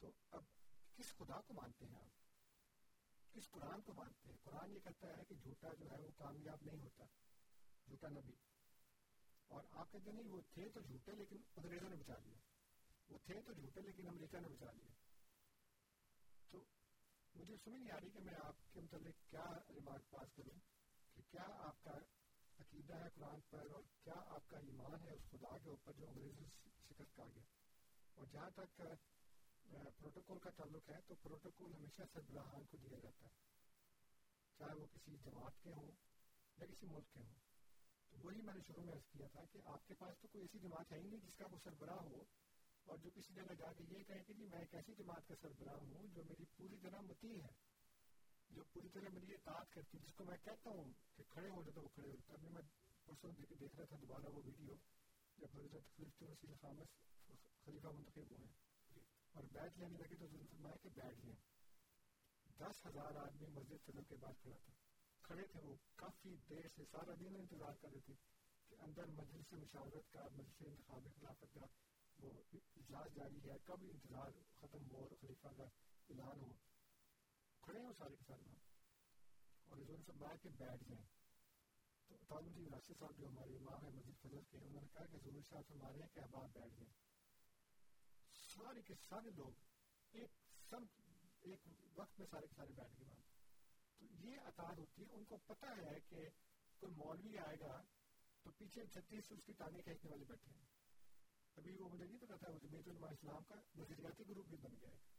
[SPEAKER 5] تو اب کس خدا کو مانتے ہیں آپ کس قرآن کو مانتے ہیں قرآن یہ کہتا ہے کہ جھوٹا جو ہے وہ کامیاب نہیں ہوتا جھوٹا نبی اور آپ کہتے ہیں نہیں وہ تھے تو جھوٹے لیکن انگریزوں نے بچا لیا وہ تھے تو جھوٹے لیکن امریکہ نے بچا لیا تو مجھے سمجھ نہیں آ رہی کہ میں آپ کے متعلق کیا ریمارک پاس کروں کہ کیا آپ کا عقیدہ ہے قرآن پر اور کیا آپ کا ایمان ہے اس خدا کے اوپر جو انگریزوں سے شکست کھا گیا؟ اور جہاں تک پروٹوکول کا تعلق ہے تو پروٹوکول ہمیشہ سربراہان کو دیا جاتا ہے۔ چاہے وہ کسی جماعت کے ہوں یا کسی ملک کے ہوں۔ تو وہی میں نے شروع میں عرض کیا تھا کہ آپ کے پاس تو کوئی ایسی جماعت ہے ہی نہیں جس کا وہ سربراہ ہو اور جو کسی جگہ جا کے یہ کہے کہ جی میں ایک ایسی جماعت کا سربراہ ہوں جو میری پوری طرح متی ہے۔ جو پوری طرح میری اطاعت کرتی جس کو میں کہتا ہوں کہ کھڑے ہو جائے تو وہ کھڑے ہوتا ہے میں پرسوں دیکھ دیکھ رہا تھا دوبارہ وہ ویڈیو جب حضرت خلیفۃ رسیل خامس خلیفہ منتخب ہوئے۔ اور بیٹھ لینے لگے تو فرمایا کہ بیٹھ لیں۔ دس ہزار آدمی مسجد صدر کے بعد کھڑا تھا۔ کھڑے تھے وہ کافی دیر سے سارا دن انتظار کر رہے تھے کہ اندر مجلس مشاورت کا مجلس انتخاب خلافت کا وہ اجلاس جاری ہے۔ کب انتظار ختم ہو اور خلیفہ کا اعلان ہو؟ کھڑے ہیں سارے کے سارے اور حضور فرمایا کہ بیٹھ جائیں۔ تو تعلیم جی راشد صاحب جو ہمارے امام ہیں، مسجد فضل کے، انہوں نے کہا کہ حضور صاحب فرما رہے ہیں کہ اب آپ بیٹھ جائیں۔ سارے کے سارے لوگ ایک سب ایک وقت میں سارے کے سارے بیٹھ گئے تو یہ اطاعت ہوتی ہے۔ ان کو پتہ ہے کہ کوئی مولوی آئے گا تو پیچھے چھتیس سے اس کی تانے کھینچنے والے بیٹھے ہیں۔ ابھی وہ مجھے نہیں پتا تھا، وہ جمیت علماء اسلام کا نظریاتی گروپ بھی بن گیا ہے۔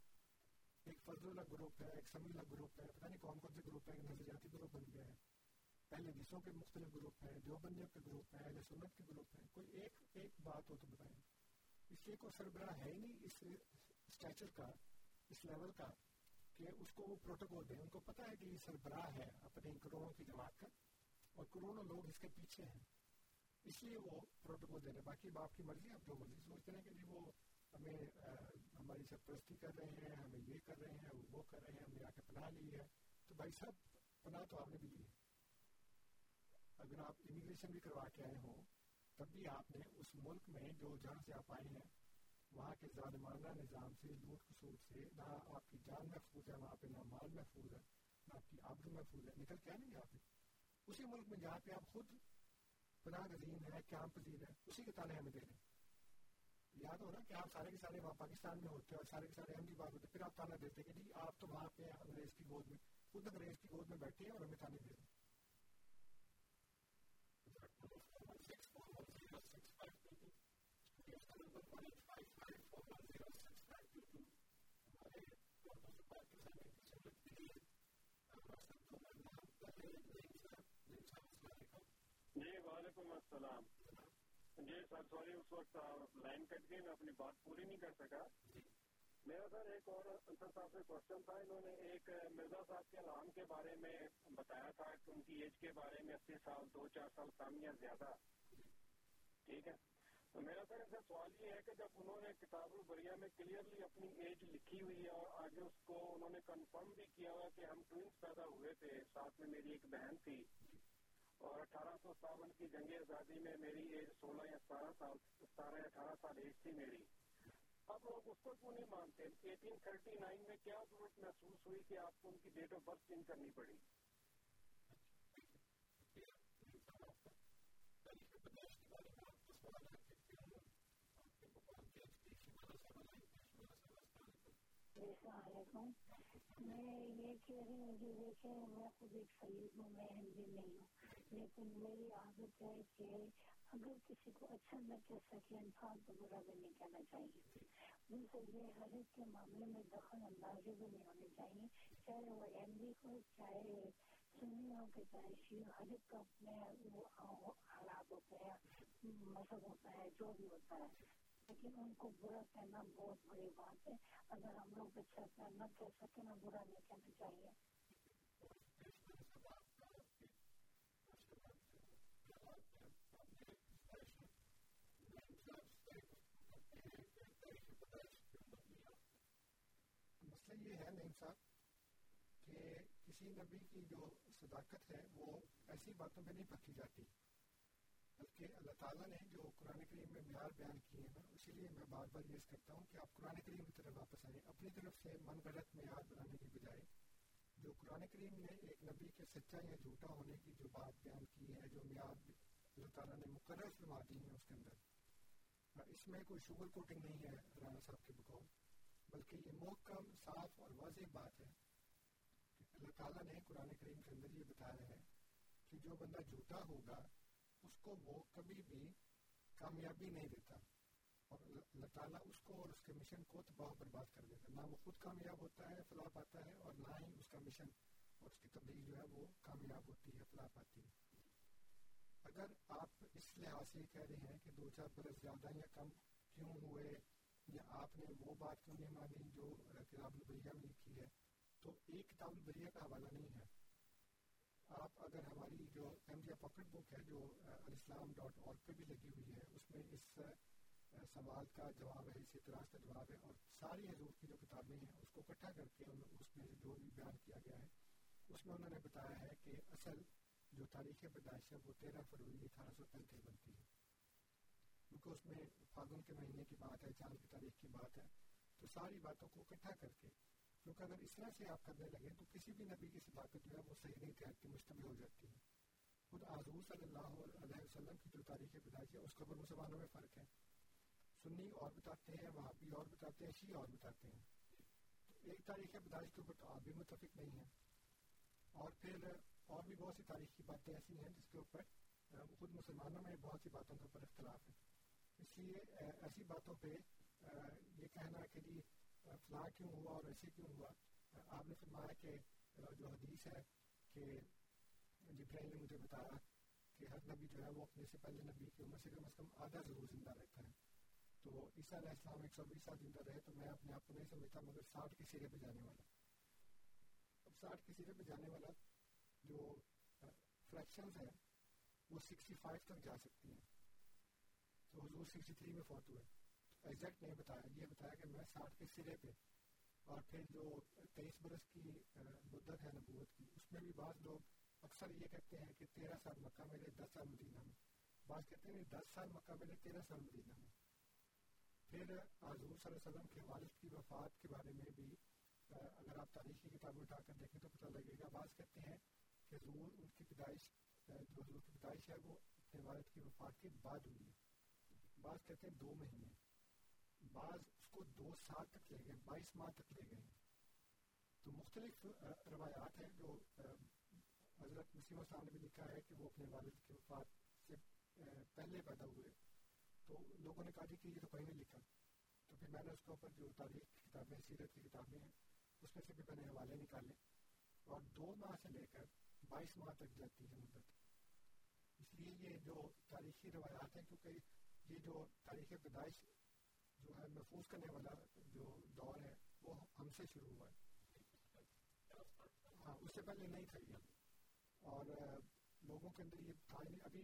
[SPEAKER 5] ایک فضل اللہ گروپ ہے ایک سمی اللہ گروپ ہے پتہ نہیں کون کون سے گروپ ہے ایک نظریاتی گروپ بن گیا ہے پہلے حدیثوں کے مختلف گروپ ہیں جو بندیوں کے گروپ ہیں اہل سنت کے گروپ ہیں کوئی ایک ایک بات ہو تو بتائیں اس لیے کوئی سربراہ ہے ہی نہیں اس اسٹیچر کا اس لیول کا کہ اس کو وہ پروٹوکول دیں ان کو پتا ہے کہ یہ سربراہ ہے اپنے کروڑوں کی جماعت کا اور کروڑوں لوگ اس کے پیچھے ہیں اس لیے وہ پروٹوکول دے رہے باقی باپ کی مرضی آپ جو مرضی سوچتے ہیں کہ جی وہ ہمیں ہماری سرپرستی کر رہے ہیں، ہمیں یہ کر رہے ہیں، وہ کر رہے ہیں، ہم نے آ کے پناہ لی ہے۔ تو بھائی صاحب، پناہ تو آپ نے بھی لی ہے۔ اگر آپ امیگریشن بھی کروا کے آئے ہوں، تب بھی آپ نے اس ملک میں جو جہاں سے آپ آئے ہیں، وہاں کے ظالمانہ نظام سے، لوٹ خصوص سے، نہ آپ کی جان محفوظ ہے، وہاں پہ نہ مال محفوظ ہے، نہ آپ کی آبر محفوظ ہے، نکل کیا نہیں آپ اسی ملک میں جہاں پہ آپ خود پناہ گزین ہے قیام پذیر ہے اسی کے تانے ہمیں دے رہے ہیں۔ یاد ہو نا کہ آپ سارے کے سارے وہاں پاکستان میں ہوتے اور سارے کے سارے احمدی بات ہوتے پھر آپ تانا دیتے کہ جی آپ تو وہاں پہ انگریز کی گود میں، خود انگریز کی گود میں بیٹھے ہیں اور ہمیں تانے دے رہے ہیں۔
[SPEAKER 7] جی وعلیکم السلام۔ جی سر سوری اس وقت لائن کٹ گئی میں اپنی بات پوری نہیں کر سکا۔ میرا سر ایک اور انصر صاحب سے کوشچن تھا۔ انہوں نے ایک مرزا صاحب کے نام کے بارے میں بتایا تھا کہ ان کی ایج کے بارے میں اسی سال، دو چار سال کم یا زیادہ۔ ٹھیک ہے؟ تو میرا سر ایسا سوال یہ ہے کہ جب انہوں نے کتاب البریہ میں کلیئرلی اپنی ایج لکھی ہوئی ہے اور آگے اس کو انہوں نے کنفرم بھی کیا ہوا کہ ہم ٹوینس پیدا ہوئے تھے۔ ساتھ میں میری ایک بہن تھی۔ اور اٹھارہ سو ستاون کی جنگ آزادی میں میری ایج سولہ یا ستارہ سال، ستارہ یا اٹھارہ سال ایج تھی میری۔ اب لوگ اس کو کیوں نہیں مانتے؟ ایٹین تھرٹی نائن میں کیا ضرورت محسوس ہوئی کہ آپ کو ان کی ڈیٹ آف برتھ چینج کرنی پڑی؟
[SPEAKER 10] السلام علیکم۔ میں یہ کہہ رہی ہوں کہ دیکھیں، میں خود ایک خلیج ہوں، میں ہندی نہیں ہوں۔ لیکن میری عادت ہے کہ اگر کسی کو اچھا نہ کہہ سکے، انسان تو برا بھی نہیں کہنا چاہیے۔ دوسرے یہ ہر ایک کے معاملے میں دخل اندازی بھی نہیں ہونی چاہیے۔ چاہے وہ ایم ڈی ہو، چاہے سنی ہو کہ چاہے شیو، ہر ایک کا اپنے وہ حالات ہوتے ہیں، مذہب ہوتا ہے، جو بھی ہوتا ہے۔ لیکن ان کو برا کہنا بہت بڑی بات ہے۔ اگر ہم لوگ اچھا کہنا کہہ سکیں نا برا نہیں کہنا چاہیے
[SPEAKER 5] مسئلہ یہ کہ کسی نبی کی جو صداقت ہے وہ ایسی باتوں پہ نہیں پکی جاتی، بلکہ اللہ تعالیٰ نے جو قرآن کریم میں معیار بیان کیے ہیں، اسی لیے میں بار بار یہ کرتا ہوں کہ آپ قرآن کریم کی طرف واپس آئیں، اپنی طرف سے من غلط معیار بنانے کی بجائے جو قرآن کریم نے ایک نبی کے سچا یا جھوٹا ہونے کی جو بات بیان کی ہے، جو معیار اللہ تعالیٰ نے مقرر فرما دی ہیں اس کے اندر۔ اس میں کوئی شوگر کوٹنگ نہیں ہے رانا صاحب کے بقول بلکہ یہ محکم صاف اور واضح بات ہے کہ اللہ تعالیٰ نے قرآن کریم کے اندر یہ بتایا ہے کہ جو بندہ جھوٹا ہوگا، اس کو وہ کبھی بھی کامیابی نہیں دیتا۔ اور اللہ تعالیٰ اس کو اور اس کے مشن کو تباہ برباد کر دیتا نہ وہ خود کامیاب ہوتا ہے، فلاح پاتا ہے، اور نہ ہی اس کا مشن اور اس کی تبدیلی جو ہے وہ کامیاب ہوتی ہے، فلاح پاتی ہے۔ اگر آپ اس لحاظ سے کہہ رہے ہیں کہ دو چار برس زیادہ یا کم کیوں ہوئے یا آپ نے وہ بات کیوں نہیں مانی جو کتاب البریہ میں لکھی ہے، تو ایک کتاب البریہ کا حوالہ نہیں ہے۔ آپ اگر ہماری جو ایم احمدیہ پاکٹ بک ہے، جو الاسلام ڈاٹ اور پہ بھی لگی ہوئی ہے، اس میں اس سوال کا جواب ہے اس اعتراض کا جواب ہے، اور ساری حضور کی جو کتابیں ہیں، اس کو اکٹھا کر کے اس میں جو بھی بیان کیا گیا ہے، اس میں انہوں نے بتایا ہے کہ اصل جو تاریخ پیدائش ہے، وہ تیرہ فروری اٹھارہ سو پینتیس بنتی ہے۔ کیونکہ اس میں فاگن کے مہینے کی بات ہے، چاند کی تاریخ کی بات ہے، تو ساری باتوں کو اکٹھا کر کے، کیونکہ اگر اس طرح سے آپ کرنے لگے تو کسی بھی نبی کی صداقت جو ہے وہ صحیح نہیں، تحت کی مشتمل ہو جاتی ہے۔ خود حضور صلی اللہ علیہ وسلم کی جو تاریخ پیدائش ہے، اس کے اوپر مسلمانوں میں فرق ہے۔ سنی اور بتاتے ہیں وہاں بھی اور بتاتے ہیں، شیعہ اور بتاتے ہیں۔ تو ایک تاریخ پیدائش کے اوپر تو آپ بھی متفق نہیں ہیں۔ اور پھر اور بھی بہت سی تاریخ کی باتیں ایسی ہیں جس کے اوپر خود مسلمانوں میں بہت سی باتوں کے اوپر اختلاف ہے۔ اس لیے ایسی باتوں پہ یہ کہنا کہ جی فلاں کیوں ہوا اور ایسے کیوں ہوا؟ آپ نے فرمایا کہ، جو حدیث ہے کہ جبرائیل نے مجھے بتایا کہ ہر نبی جو ہے وہ اپنے سے پہلے نبی کی عمر سے کم از کم آدھا ضرور زندہ رہتا ہے۔ تو عیسیٰ علیہ السلام ایک سو بیس سال زندہ رہے تو میں اپنے آپ کو نہیں سمجھتا مگر ساٹھ کے سرے پہ جانے والا۔ اب ساٹھ کے سرے پہ جانے والا جو فریکشنز ہیں، وہ سکسٹی فائیو تک جا سکتی ہیں۔ تو حضور سکسٹی تھری میں فوت ہوئے۔ ایگزیکٹ نہیں بتایا، یہ بتایا کہ میں ساٹھ کے سرے پہ اور پھر جو تیئیس برس کی مدت ہے نبوت کی، اس میں بھی بعض لوگ اکثر یہ کہتے ہیں کہ تیرہ سال مکہ میں رہے، دس سال مدینہ میں۔ بعض کہتے ہیں دس سال مکہ میں رہے، تیرہ سال مدینہ میں۔ پھر حضور صلی اللہ علیہ وسلم کے والد کی وفات کے بارے میں بھی اگر آپ تاریخی کتاب اٹھا کر دیکھیں تو پتہ لگے گا۔ بعض کہتے ہیں کہ حضور ان کی پیدائش جو حضور کی پیدائش ہے، وہ اپنے والد کی وفات کے بعد ہوئی ہے۔ بعض کہتے ہیں دو مہینے۔ بعض اس کو دو سال تک لے گئے، بائیس ماہ تک لے گئے۔ تو مختلف روایات ہیں جو حضرت مسیم السلام نے بھی لکھا ہے کہ وہ اپنے والد کی وفات سے پہلے پیدا ہوئے۔ تو لوگوں نے کہا جی کہ یہ تو کہیں نہیں لکھا۔ تو پھر میں نے اس کے اوپر جو تاریخ کی کتابیں، سیرت کی کتابیں ہیں، اس میں سے بھی میں نے حوالے نکالے۔ اور دو ماہ سے لے کر بائیس ماہ تک جاتی ہے مدت۔ اس لیے یہ جو تاریخی روایات ہیں، کیونکہ یہ جو تاریخ پیدائش جو ہے محفوظ کرنے والا جو دور ہے، وہ ہم سے شروع ہوا ہے۔ ہاں اس سے پہلے نہیں تھا یہ۔ اور لوگوں کے اندر یہ تھا ابھی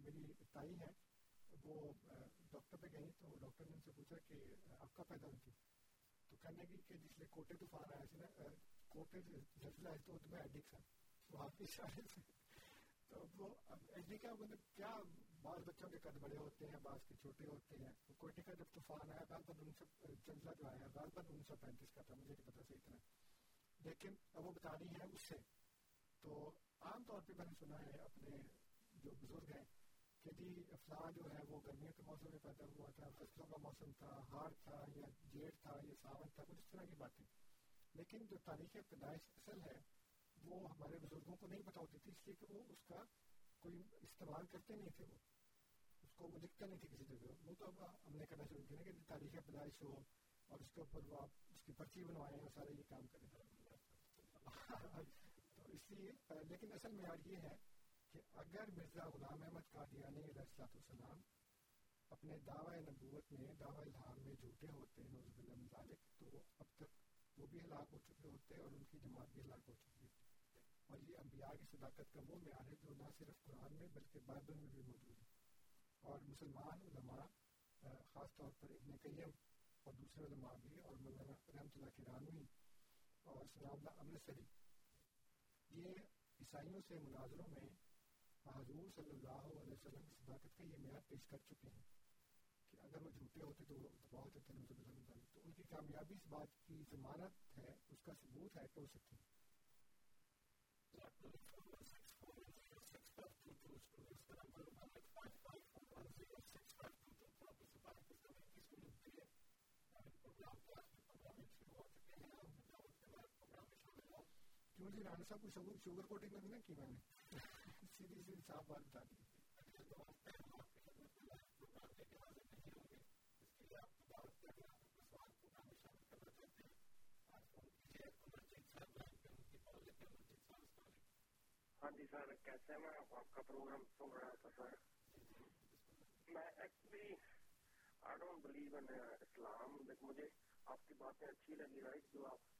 [SPEAKER 5] میری تائی ہے، وہ ڈاکٹر پہ گئی تو ڈاکٹر نے ان سے پوچھا کہ آپ کا پیدا ہوئی تھی تو کہنے کی کہ جس لیے کوٹے طوفان آیا تھا نا کوٹے زلزلہ آئے تو میں ایڈکس ہے۔ تو آپ کی اشارے سے تو وہ ایڈی کا مطلب کیا بعض بچوں کے قد بڑے ہوتے ہیں، بعض کے چھوٹے ہوتے ہیں۔ کوئٹے کا جب طوفان آیا غالباً انیس سو چندہ جو آیا غالباً انیس سو پینتیس کا تھا، مجھے نہیں پتا صحیح طرح۔ لیکن اب وہ بتا رہی ہے اس سے۔ تو عام طور پہ میں نے سنا ہے اپنے جو بزرگ ہیں کہ جی فلاں جو ہے، وہ گرمیوں کے موسم میں پیدا ہوا تھا، فصلوں کا موسم تھا، ہار تھا یا جیٹ تھا، یا ساون تھا، کچھ اس طرح کی باتیں۔ لیکن جو تاریخ پیدائش اصل ہے، وہ ہمارے بزرگوں کو نہیں پتا ہوتی تھی، اس لیے کہ وہ اس کا کوئی استعمال کرتے نہیں تھے۔ وہ کو وہ لکھتے نہیں تھے کسی جگہ وہ تو اب ہم نے کرنا شروع کیا کہ تاریخ پیدائش ہو اور اس کے اوپر وہ آپ اس کی پرچی بنوائیں اور سارے یہ کام کریں تو اس لیے لیکن اصل معیار یہ ہے کہ اگر مرزا غلام احمد قادیانی علیہ السلاۃ والسلام اپنے دعوی نبوت میں دعوی الحام میں جھوٹے ہوتے ہیں نوزب اللہ تو اب تک وہ بھی ہلاک ہو چکے ہوتے ہیں اور ان کی جماعت بھی ہلاک ہو چکی ہوتی اور یہ انبیاء کی صداقت کا وہ معیار ہے جو نہ صرف قرآن میں بلکہ بائبل میں بھی موجود ہے اور مسلمان علماء خاص طور پر ابن قیم اور دوسرے علماء بھی اور مولانا رحمۃ اللہ کرانوی اور سلام اللہ امرتسری یہ عیسائیوں سے مناظروں میں حضور صلی اللہ علیہ وسلم کی صداقت کا یہ معیار پیش کر چکے ہیں کہ اگر وہ جھوٹے ہوتے تو وہ تباہ ہوتے تھے تو ان کی کامیابی اس بات کی ضمانت ہے اس کا ثبوت ہے کہ وہ سکتے ہیں سب کچھ شوگر کوٹنگ میں نہیں کی میں نے سیدھی سیدھی صاف بات بتا دی
[SPEAKER 6] ہاں جی سر کیسے میں آپ کا پروگرام سن رہا تھا سر میں actually I don't believe in Islam مجھے آپ کی باتیں اچھی لگی رائٹ جو آپ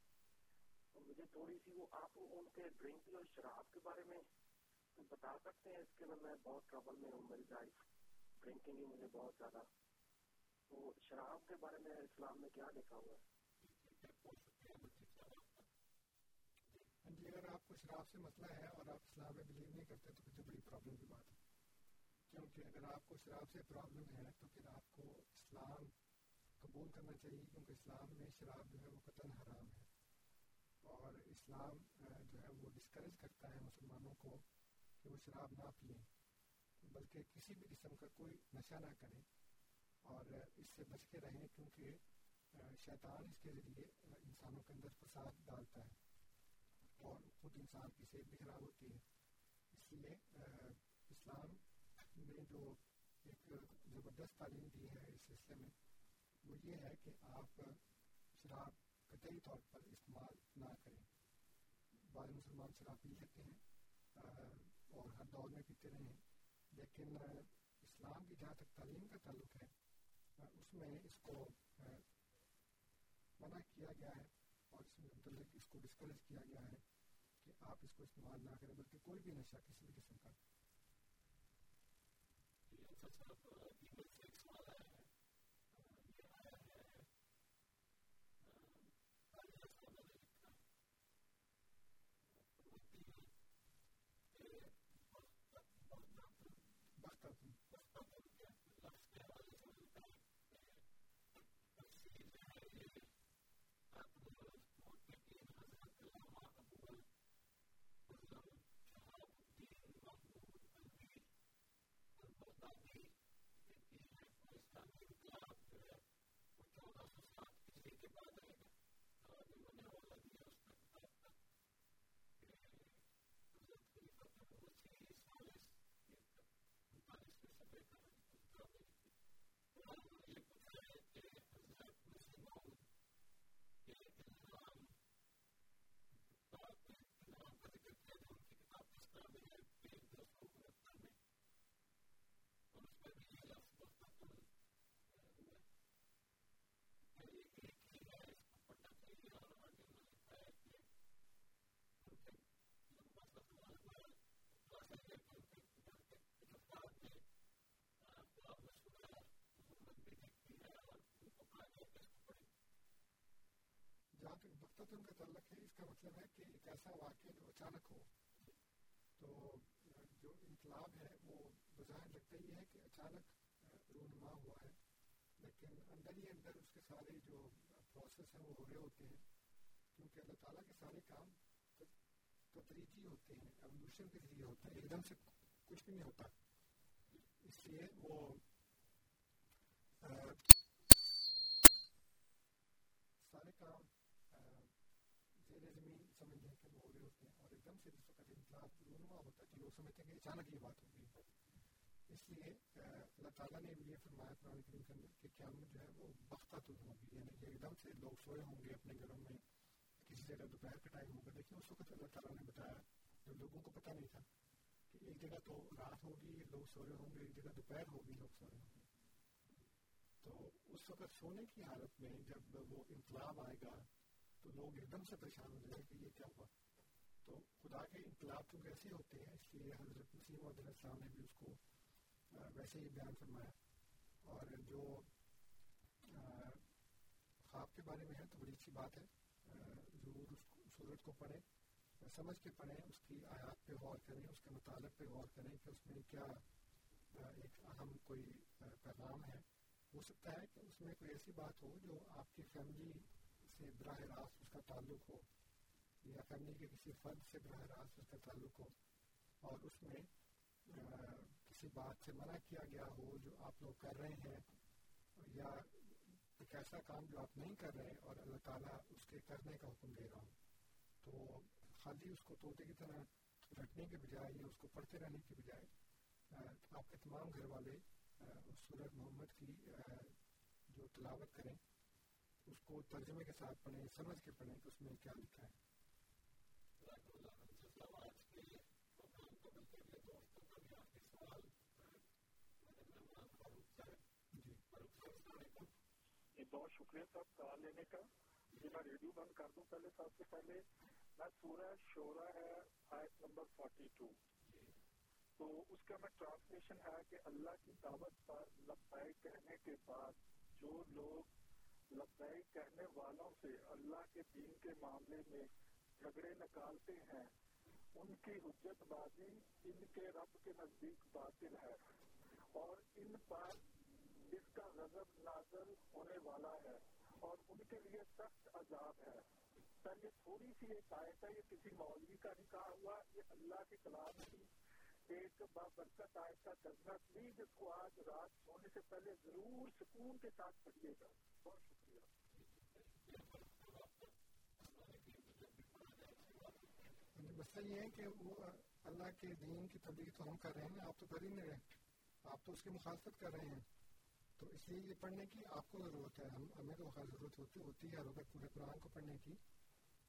[SPEAKER 6] مجھے تھوڑی سی وہ آپ ان کے ڈرنک اور شراب کے بارے میں بتا سکتے ہیں؟ اس کے میں بہت ٹربل میں ہوں، میری لائف ڈرنکنگ ہی مجھے بہت زیادہ. تو شراب کے بارے میں اسلام میں کیا لکھا ہوا ہے؟
[SPEAKER 5] ہاں جی اگر آپ کو شراب سے مسئلہ ہے اور آپ اسلام میں بلیو نہیں کرتے تو پھر بڑی پرابلم کی بات ہے۔ کیونکہ اگر آپ کو شراب سے پرابلم ہے تو پھر آپ کو اسلام قبول کرنا چاہیے، کیونکہ اسلام میں شراب جو ہے وہ قطن حرام ہے۔ اور اسلام جو ہے وہ ڈسکریج کرتا ہے مسلمانوں کو کہ وہ شراب نہ پئیں بلکہ کسی بھی قسم کا کوئی نشہ نہ کریں اور اس سے بچ کے رہیں کیونکہ شیطان اس کے ذریعے انسانوں کے اندر فساد ڈالتا ہے اور خود انسان کی صحت بھی خراب ہوتی ہے۔ اس لیے اسلام نے جو ایک زبردست تعلیم دی ہے اس سلسلے میں، وہ یہ ہے کہ آپ شراب قطعی طور پر استعمال نہ کریں۔ بعض مسلمان شراب پی لیتے ہیں اور ہر دور میں پیتے رہے ہیں۔ لیکن اسلام کی جہاں تک تعلیم کا تعلق ہے اس میں اس کو منع کیا گیا ہے اور اس میں متعلق اس کو ڈسکریج کیا گیا ہے کہ آپ اس کو استعمال نہ کریں، بلکہ کوئی بھی نشہ کسی بھی قسم کا۔ جی، اچھا جہاں تک بختتن کا تعلق ہے اس کا مطلب ہے کہ ایک ایسا واقعہ جو اچانک ہو تو جو انقلاب ہے وہ بظاہر لگتا ہی ہے کہ اچانک رونما ہوا ہے لیکن اندر ہی اندر اس کے سارے جو پروسیس ہیں وہ ہو رہے ہوتے ہیں کیونکہ اللہ تعالیٰ کے سارے کام تدریجی ہوتے ہیں۔ ایولیوشن کے ذریعے ہوتا ہے۔ ایک دم سے کچھ بھی نہیں ہوتا اس لیے وہ سارے کام زیر زمین سمجھ لیں کہ وہ ہو رہے ہوتے ہیں اور ایک دم سے جس وقت انقلاب رونما ہوتا ہے تو لوگ سمجھتے ہیں کہ اچانک یہ بات ہوگی اس لیے اللہ تعالیٰ نے یہ فرمایا قرآن کریم کے اندر کہ قیامت جو ہے وہ بختہ تو ہوگی یعنی کہ ایک دم سے لوگ سوئے ہوں گے اپنے گھروں میں، کسی جگہ دوپہر کا ٹائم ہوگا۔ دیکھیں اس وقت اللہ تعالیٰ نے بتایا جب لوگوں کو پتہ نہیں تھا کہ ایک جگہ تو رات ہوگی، لوگ سو رہے ہوں گے، ایک جگہ دوپہر ہوگی، لوگ سو رہے ہوں گے۔ تو اس وقت سونے کی حالت میں جب وہ انقلاب آئے گا، تو لوگ ایک دم سے پریشان ہو جائیں کہ یہ کیا ہوا۔ تو خدا کے انقلاب چونکہ ایسے ہوتے ہیں، اس لیے حضرت مسیم علیہ السلام نے بھی اس کو ویسے ہی بیان فرمایا۔ اور جو خواب کے بارے میں ہے تو بڑی اچھی بات ہے۔ ضرور اس صورت کو پڑھیں، سمجھ کے پڑھیں، اس کی آیات پہ غور کریں، اس کے مطالب پہ غور کریں کہ اس میں کیا ایک اہم کوئی پیغام ہے۔ ہو سکتا ہے کہ اس میں کوئی ایسی بات ہو جو آپ کی فیملی سے براہ راست اس کا تعلق ہو۔ یا فیملی کے کسی فرد سے براہ راست اس کا تعلق ہو۔ اور اس میں کسی بات سے منع کیا گیا ہو جو آپ لوگ کر رہے ہیں، یا ایک ایسا کام جو آپ نہیں کر رہے اور اللہ تعالیٰ اس کے کرنے کا حکم دے رہا ہوں تو خالی اس کو طوطے کی طرح رکھنے کے بجائے یا اس کو پڑھتے رہنے کے بجائے آپ کے تمام گھر والے سورج محمد کی جو تلاوت کریں، اس کو ترجمے کے ساتھ پڑھیں، سمجھ کے پڑھیں کہ اس میں کیا لکھا ہے۔
[SPEAKER 7] بہت شکریہ صاحب کال لینے کا۔ جی میں ریڈیو بند کر دوں پہلے سب سے پہلے۔ میں سورہ شورا ہے آیت نمبر فورٹی ٹو تو اس کا میں ٹرانسلیشن ہے کہ اللہ کی دعوت پر لبیک کہنے کے بعد جو لوگ لبیک کہنے والوں سے اللہ کے دین کے معاملے میں جھگڑے نکالتے ہیں، ان کی حجت بازی ان کے رب کے نزدیک باطل ہے۔ اور ان پر اس کا غضب نازل ہونے والا ہے اور ان کے لیے سخت عذاب ہے۔ سر، یہ تھوڑی سی ایک آیت ہے، یہ کسی مولوی کا نہیں کہا ہوا، یہ اللہ کے کلام کی ایک بابرکت آیت کا تجربہ پلیز جس کو آج رات سونے سے پہلے ضرور سکون کے ساتھ پڑھیے گا۔ بہت شکریہ۔
[SPEAKER 5] مسئلہ یہ ہے کہ وہ اللہ کے دین کی تبلیغ تو ہم کر رہے ہیں، آپ تو کر ہی نہیں رہے، آپ تو اس کی مخالفت کر رہے ہیں۔ تو اس لیے یہ پڑھنے کی آپ کو ضرورت ہے، ہم ہمیں تو خیر ضرورت ہوتی ہوتی ہے روبت پورے قرآن کو پڑھنے کی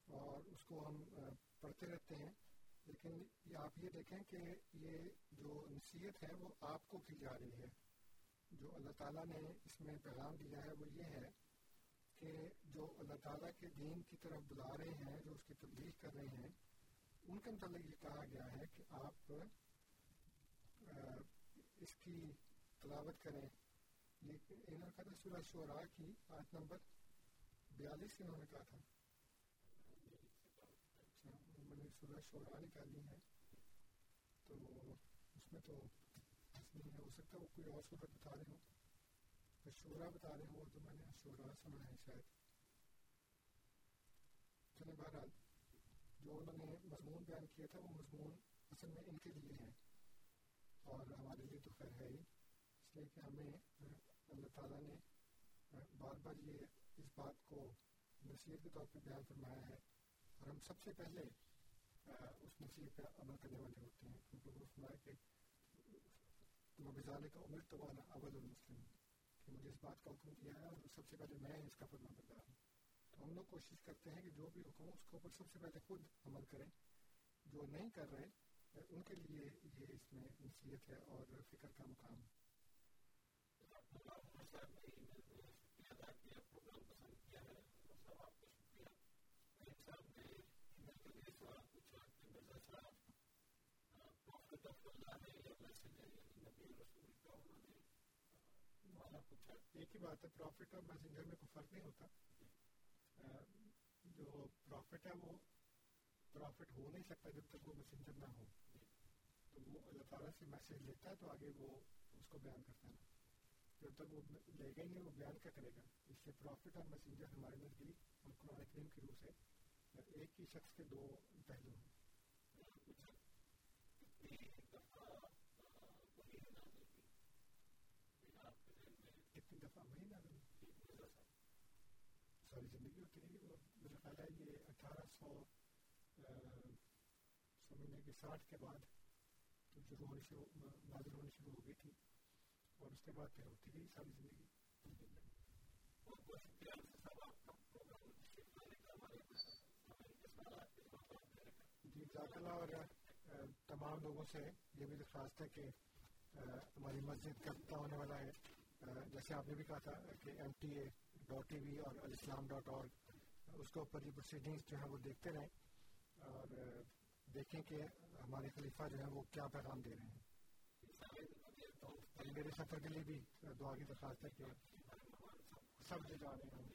[SPEAKER 5] اور اس کو ہم پڑھتے رہتے ہیں۔ لیکن یہ آپ یہ دیکھیں کہ یہ جو نصیحت ہے وہ آپ کو کی جا رہی ہے۔ جو اللہ تعالیٰ نے اس میں پیغام دیا ہے وہ یہ ہے کہ جو اللہ تعالیٰ کے دین کی طرف بلا رہے ہیں، جو اس کی تبدیل کر رہے ہیں، ان کے متعلق یہ کہا گیا ہے کہ آپ اس کی تلاوت کریں۔ انہوں نے کہا تھا سورہ شعراء کی آیت نمبر بیالیس انہوں نے کہا تھا۔ اچھا میں نے سورہ شعراء نکالی ہے تو اس میں تو نہیں ہو سکتا، وہ کوئی اور صورت بتا رہے ہوں۔ شعرا بتا رہے ہوں تو میں نے شعراء سنا ہے شاید۔ چلے بہرحال، جو انہوں نے مضمون بیان کیا تھا، وہ مضمون اصل میں ان کے لیے ہے۔ اور ہمارے لیے تو خیر ہے ہی، اس لیے کہ ہمیں اللہ تعالیٰ نے بار بار یہ اس بات کو نصیحت کے طور پہ بیان فرمایا ہے اور ہم سب سے پہلے اس نصیحت پہ عمل کرنے والے ہوتے ہیں، کیونکہ وہ فرمایا کہ مبزالے کا عمر تو والا اول المسلم، کہ مجھے اس بات کا حکم دیا ہے اور سب سے پہلے میں اس کا فرما بردار ہوں۔ تو ہم لوگ کوشش کرتے ہیں کہ جو بھی حکم اس کے اوپر سب سے پہلے خود عمل کریں، جو نہیں کر رہے ان کے لیے یہ اس میں نصیحت ہے اور فکر کا مقام۔ ہے ایک ہی بات ہے پروفٹ اور میسنجر میں کوئی فرق نہیں ہوتا جو پروفٹ ہے وہ پروفٹ ہو نہیں سکتا جب تک وہ میسنجر نہ ہو تو وہ اللہ تعالیٰ سے میسج لیتا ہے تو آگے وہ اس کو بیان کرتا ہے جب تک وہ لے گا ہی نہیں، وہ بیان کیا کرے گا؟ اس سے پروفٹ اور میسنجر ہمارے نزدیک اور قرآن کریم کی روح سے ایک ہی شخص کے دو پہلو ہیں۔ کتنی دفعہ وہی نہ ساری زندگی ہوتی رہی اور میرا خیال ہے یہ اٹھارہ سو سمجھنے کے ساٹھ کے بعد تو شروع ہونی شروع، نازل ہونی شروع ہو گئی تھی۔ اور اس کے بعد پھر ہوتی گئی ساری زندگی جی جزاک اللہ اور تمام لوگوں سے یہ بھی درخواست ہے کہ ہماری مسجد کا ہونے والا ہے جیسے آپ نے بھی کہا تھا کہ M T A dot T V اور الاسلام ڈاٹ اور اس کے اوپر یہ پروسیڈنگس جو ہیں وہ دیکھتے رہیں اور دیکھیں کہ ہمارے خلیفہ جو ہیں وہ کیا پیغام دے رہے ہیں یعنی میرے سفر کے لیے بھی دعا کی درخواست ہے کہ سب جو جا رہے ہیں